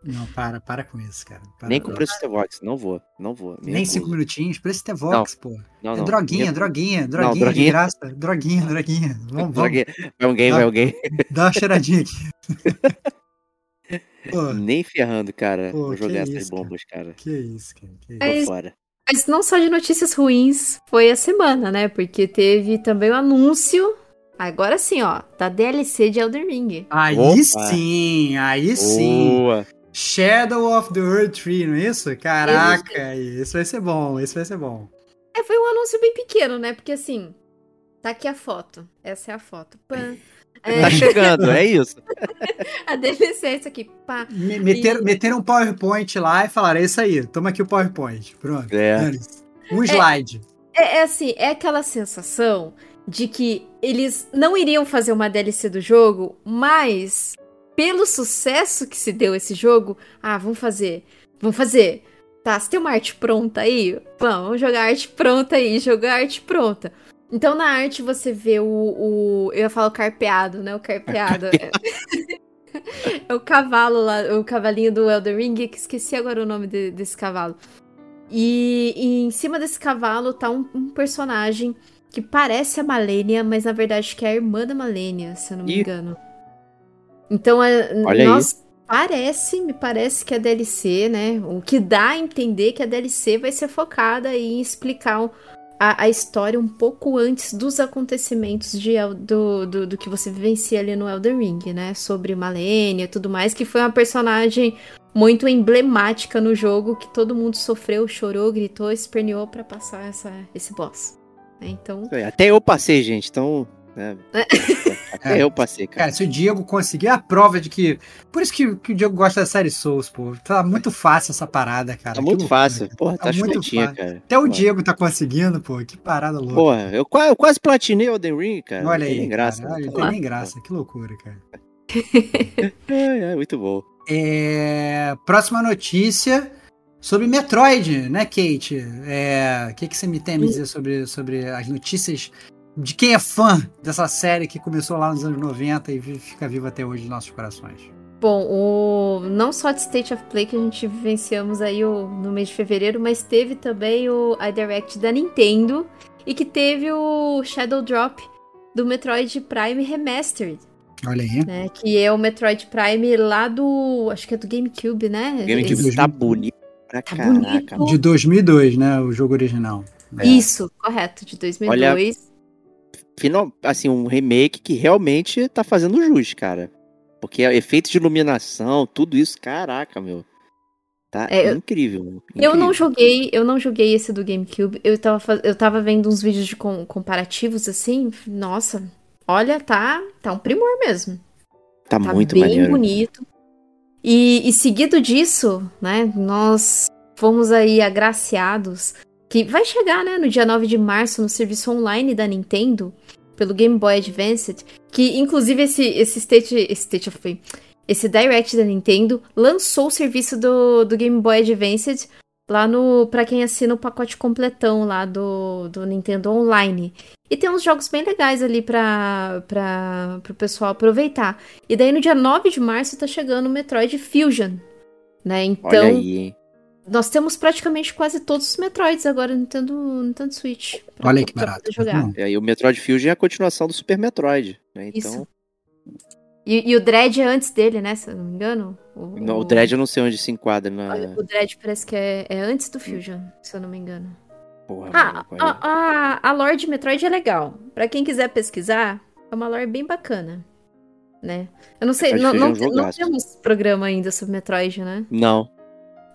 Não, para, para com isso, cara. Para, Nem com para. preço Vox, não vou, não vou. Nem recuso. cinco minutinhos. Preço Vox, pô. Não, É não. droguinha, me- droguinha, droguinha, de droguinha. graça. Droguinha, droguinha. Vamos, vamos. Droguinha. Vai alguém, vai alguém. Dá uma cheiradinha aqui. pô, Nem ferrando, cara. Pô, Vou jogar essas isso, cara. bombas, cara. que isso, cara. Que isso. Tô fora. Mas não só de notícias ruins foi a semana, né? Porque teve também o anúncio. Agora sim, ó. Da DLC de Elden Ring. Aí Opa. sim, aí sim. Shadow of the Earth Tree, não é isso? Caraca, esse vai ser bom, esse vai ser bom. É, foi um anúncio bem pequeno, né? Porque assim. Tá aqui a foto. Essa é a foto. Pã. É, Tá chegando, é isso. a DLC é isso aqui. Pá. Me- Meteram, E- meteram um PowerPoint lá e falaram: é isso aí, toma aqui o PowerPoint. Pronto. É. Um slide. É, é assim, é aquela sensação de que eles não iriam fazer uma DLC do jogo, mas pelo sucesso que se deu esse jogo, ah, vamos fazer, vamos fazer. Tá, você tem uma arte pronta aí? Vamos, vamos jogar arte pronta aí, jogar arte pronta. Então na arte você vê o, o eu ia falar o carpeado, né? O carpeado. É, é o cavalo lá, o cavalinho do Elden Ring, que esqueci agora o nome de- desse cavalo. E, e em cima desse cavalo tá um, um personagem que parece a Malenia, mas na verdade que é a irmã da Malenia, se eu não me Ih. engano. Então, é, aí. nós parece, me parece que a DLC, né? O que dá a entender que a DLC vai ser focada em explicar a, a história um pouco antes dos acontecimentos de, do, do, do que você vivencia ali no Elden Ring, né? Sobre Malenia e tudo mais, que foi uma personagem muito emblemática no jogo que todo mundo sofreu, chorou, gritou, esperneou pra passar essa, esse boss. né? Então, Até eu passei, gente, então. Até É. eu passei, cara. Cara, se o Diego conseguir a prova de que. Por isso que, que o Diego gosta da série Souls, pô. Tá muito fácil essa parada, cara. Tá muito loucura, fácil. cara. Porra, tá, muito chuletinha, fácil. cara. Até o. Diego tá conseguindo, pô. Que parada louca. Porra, eu, eu quase platinei o Elden Ring, cara. Olha não tem aí. nem graça. cara. Olha, não tem nem graça. Que loucura, cara. É, é, muito bom. É, próxima notícia sobre Metroid, né, Kate? É, O que, que você me tem a me dizer sobre, sobre as notícias de quem é fã dessa série que começou lá nos anos 90 e fica viva até hoje nos nossos corações? Bom, o não só de State of Play que a gente vivenciamos aí o, no mês de fevereiro, mas teve também o a Direct da Nintendo e que teve o Shadow Drop do Metroid Prime Remastered. Olha aí. Né, que é o Metroid Prime lá do. Acho que é do GameCube, né? GameCube Esse- tá bonito pra Tá caraca. bonito. De 2002, né? O jogo original. É. Isso, correto, de 2002. Final, assim, um remake que realmente tá fazendo jus, cara. Porque efeito de iluminação, tudo isso, caraca, meu. Tá É, eu- incrível. Eu não incrível. joguei, eu não joguei esse do GameCube. Eu tava, eu tava vendo uns vídeos de com- comparativos assim. Nossa, olha, tá, tá um primor mesmo. Tá, Tá muito bem maneiro. bonito. E, e seguido disso, né, nós fomos aí agraciados que vai chegar, né, no dia 9 de março no serviço online da Nintendo pelo Game Boy Advance, que inclusive esse esse State, esse State of Play, esse Direct da Nintendo lançou o serviço do, do Game Boy Advance lá no para quem assina o pacote completão lá do, do Nintendo Online. E tem uns jogos bem legais ali pra, pra, pro pessoal aproveitar. E daí no dia 9 de março tá chegando o Metroid Fusion. Né? Olha Então, aí, hein? Nós temos praticamente quase todos os Metroids agora no Nintendo, no Nintendo Switch. pra- Olha aí que barato. jogar. Hum. E aí o Metroid Fusion é a continuação do Super Metroid, né? Então, Isso. E, e o Dread é antes dele, né? Se eu não me engano. O, não, o Dread eu não sei onde se enquadra na. Olha, o Dread parece que é, é antes do Fusion, se eu não me engano. Porra, Ah, olha. a, a, a lore de Metroid é legal. Pra quem quiser pesquisar, é uma lore bem bacana. Né? Eu não sei, não, é um não, não jogaço. temos programa ainda sobre Metroid, né? Não.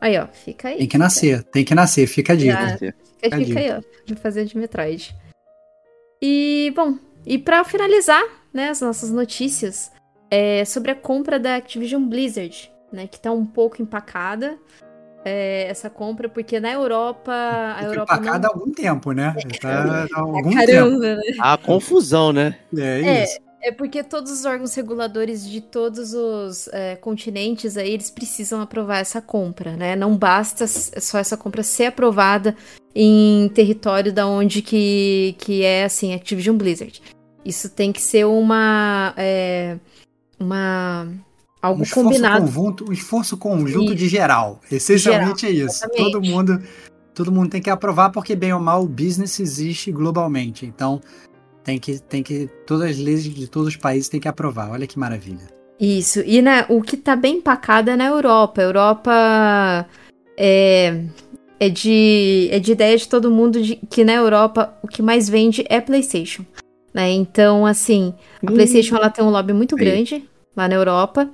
Aí, ó, fica aí. Tem que nascer, tem que nascer, fica a dica. Já. Fica, a fica aí, ó, pra fazer de Metroid. E, bom, e pra finalizar, né, as nossas notícias, é sobre a compra da Activision Blizzard, né, que tá um pouco empacada, é, essa compra, porque na Europa, a Europa empacada há algum tempo, né? Tá, há algum não... Caramba, né? A confusão, né? tempo. É, É, isso. É porque todos os órgãos reguladores de todos os é, continentes aí, eles precisam aprovar essa compra, né? Não basta s- só essa compra ser aprovada em território da onde que, que é, assim, Activision Blizzard. Isso tem que ser uma... é, uma... Um Algo esforço combinado. conjunto, um esforço conjunto Isso. de geral. Essencialmente é isso. exatamente. Todo mundo, todo mundo tem que aprovar, porque bem ou mal o business existe globalmente. Então tem que, tem que. Todas as leis de todos os países têm que aprovar. Olha que maravilha. Isso. E né, o que tá bem empacado é na Europa. A Europa é, é, de, é de ideia de todo mundo de, que na Europa o que mais vende é PlayStation. Né? Então, assim, a PlayStation ela tem um lobby muito Aí. grande lá na Europa.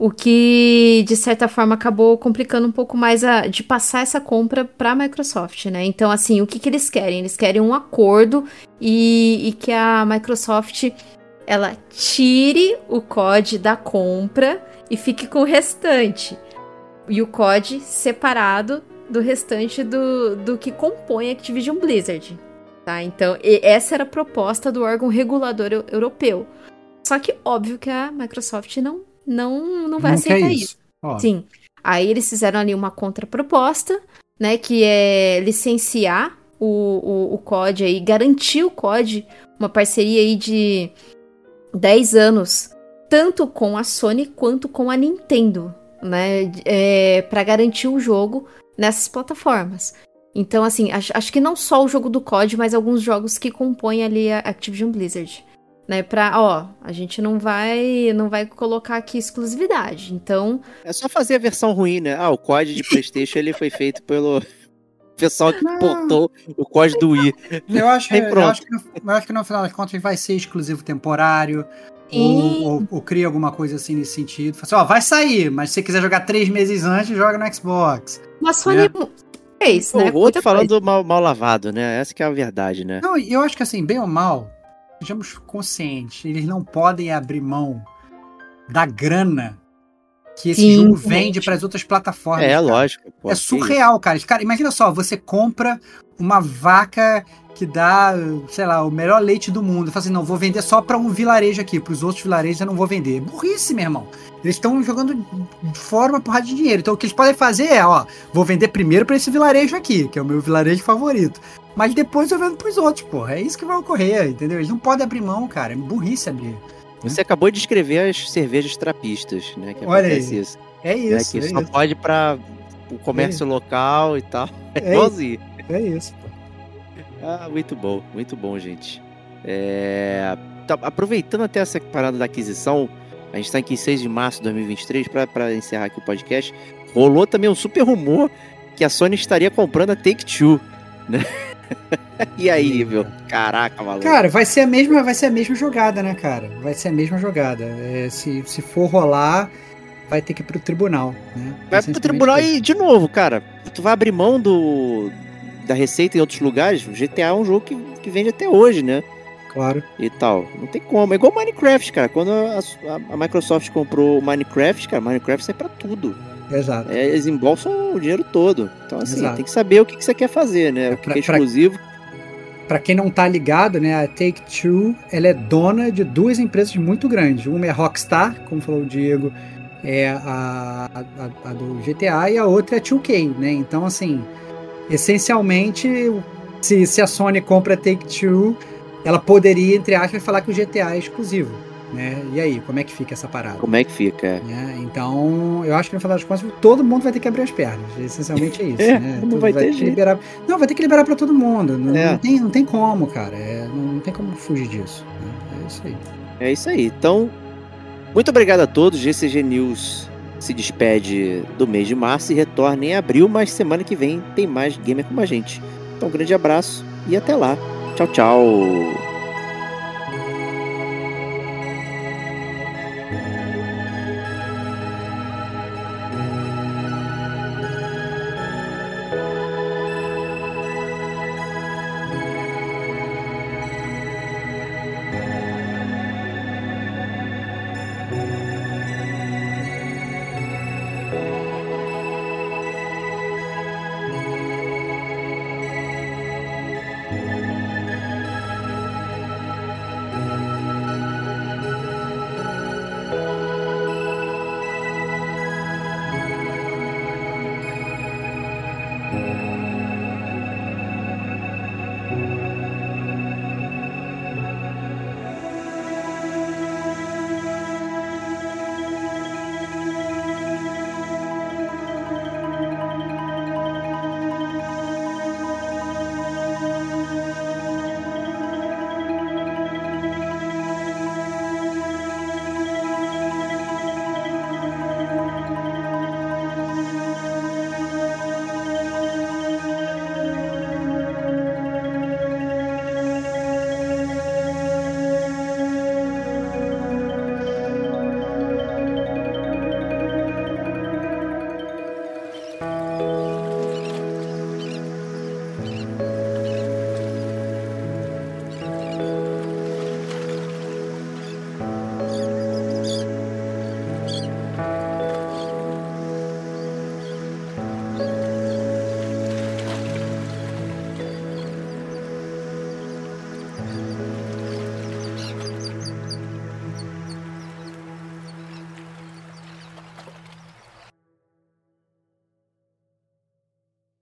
O que, de certa forma, acabou complicando um pouco mais a, de passar essa compra para a Microsoft, né? Então, assim, o que, que eles querem? Eles querem um acordo e, e que a Microsoft ela tire o COD da compra e fique com o restante. E o COD separado do restante do, do que compõe a Activision Blizzard. Tá? Então, essa era a proposta do órgão regulador eu- europeu. Só que, óbvio que a Microsoft não, não, não vai Não quer aceitar isso. isso. Sim. Aí eles fizeram ali uma contraproposta, né? Que é licenciar o, o, o COD aí, garantir o COD, uma parceria aí de 10 anos, tanto com a Sony quanto com a Nintendo, né? É, para garantir o jogo nessas plataformas. Então, assim, acho, acho que não só o jogo do COD, mas alguns jogos que compõem ali a Activision Blizzard. Né, pra, ó, a gente não vai, não vai colocar aqui exclusividade. Então, É só fazer a versão ruim, né? Ah, o COD de Playstation ele foi feito pelo pessoal que Não. portou o COD do Wii. Eu acho, eu, acho que no, eu acho que no final das contas vai ser exclusivo temporário. Ou, ou, ou cria alguma coisa assim nesse sentido. Fala assim, ó, vai sair, mas se você quiser jogar três meses antes, joga no Xbox. Uma Sony é isso, né? o outro Muita falando mal, mal lavado, né? Essa que é a verdade, né? Não, e eu acho que assim, bem ou mal, sejamos conscientes, eles não podem abrir mão da grana que esse Sim, jogo vende para as outras plataformas. É, cara. lógico. pô, É surreal, cara. Cara, imagina só, você compra uma vaca que dá, sei lá, o melhor leite do mundo. Fala assim, não, vou vender só para um vilarejo aqui, para os outros vilarejos eu não vou vender. Burrice, meu irmão. Eles estão jogando fora uma porrada de dinheiro. Então o que eles podem fazer é, ó, vou vender primeiro para esse vilarejo aqui, que é o meu vilarejo favorito. Mas depois eu vendo pros outros, porra. É isso que vai ocorrer, entendeu? Eles não podem abrir mão, cara. É burrice abrir. Você acabou de escrever as cervejas trapistas, né? Que Olha acontece aí. isso. É né, isso. que é, só isso pode para o comércio local e tal. É É igualzinho. é isso. pô. Ah, muito bom, muito bom, gente. É, tá- aproveitando até essa parada da aquisição, a gente está aqui em 6 de março de 2023, para encerrar aqui o podcast, rolou também um super rumor que a Sony estaria comprando a Take-Two, né? e aí, meu? Caraca, maluco. Cara, vai ser a mesma, vai ser a mesma jogada, né, cara? Vai ser a mesma jogada. É, se, se for rolar, vai ter que ir pro tribunal, né? Vai pro tribunal e, de novo, cara, tu vai abrir mão do, da receita em outros lugares, o GTA é um jogo que, que vende até hoje, né? Claro. e tal. Não tem como. É igual Minecraft, cara. Quando a, a- a Microsoft comprou o Minecraft, cara, Minecraft sai pra tudo. Exato. É, eles embolsam o dinheiro todo. Então, assim, Exato. tem que saber o que, que você quer fazer, né? O que, Pra- que é exclusivo. Pra quem não tá ligado, né, a Take-Two, ela é dona de duas empresas muito grandes. Uma é Rockstar, como falou o Diego, é a, a, a do GTA, e a outra é 2K, né? Então, assim, essencialmente, se, se a Sony compra a Take-Two, ela poderia, entre aspas, falar que o GTA é exclusivo, né? E aí, como é que fica essa parada? Como é que fica? né? Então, eu acho que no final das contas, todo mundo vai ter que abrir as pernas. Essencialmente é isso, É, né? não Tudo vai ter que jeito. liberar. Não, vai ter que liberar para todo mundo. Não, É. não tem, não tem como, cara. É, não, não tem como fugir disso. né? É isso aí. É isso aí. Então, muito obrigado a todos. GCG News se despede do mês de março e retorna em abril, mas semana que vem tem mais gamer como a gente. Então, um grande abraço e até lá. Tchau, tchau.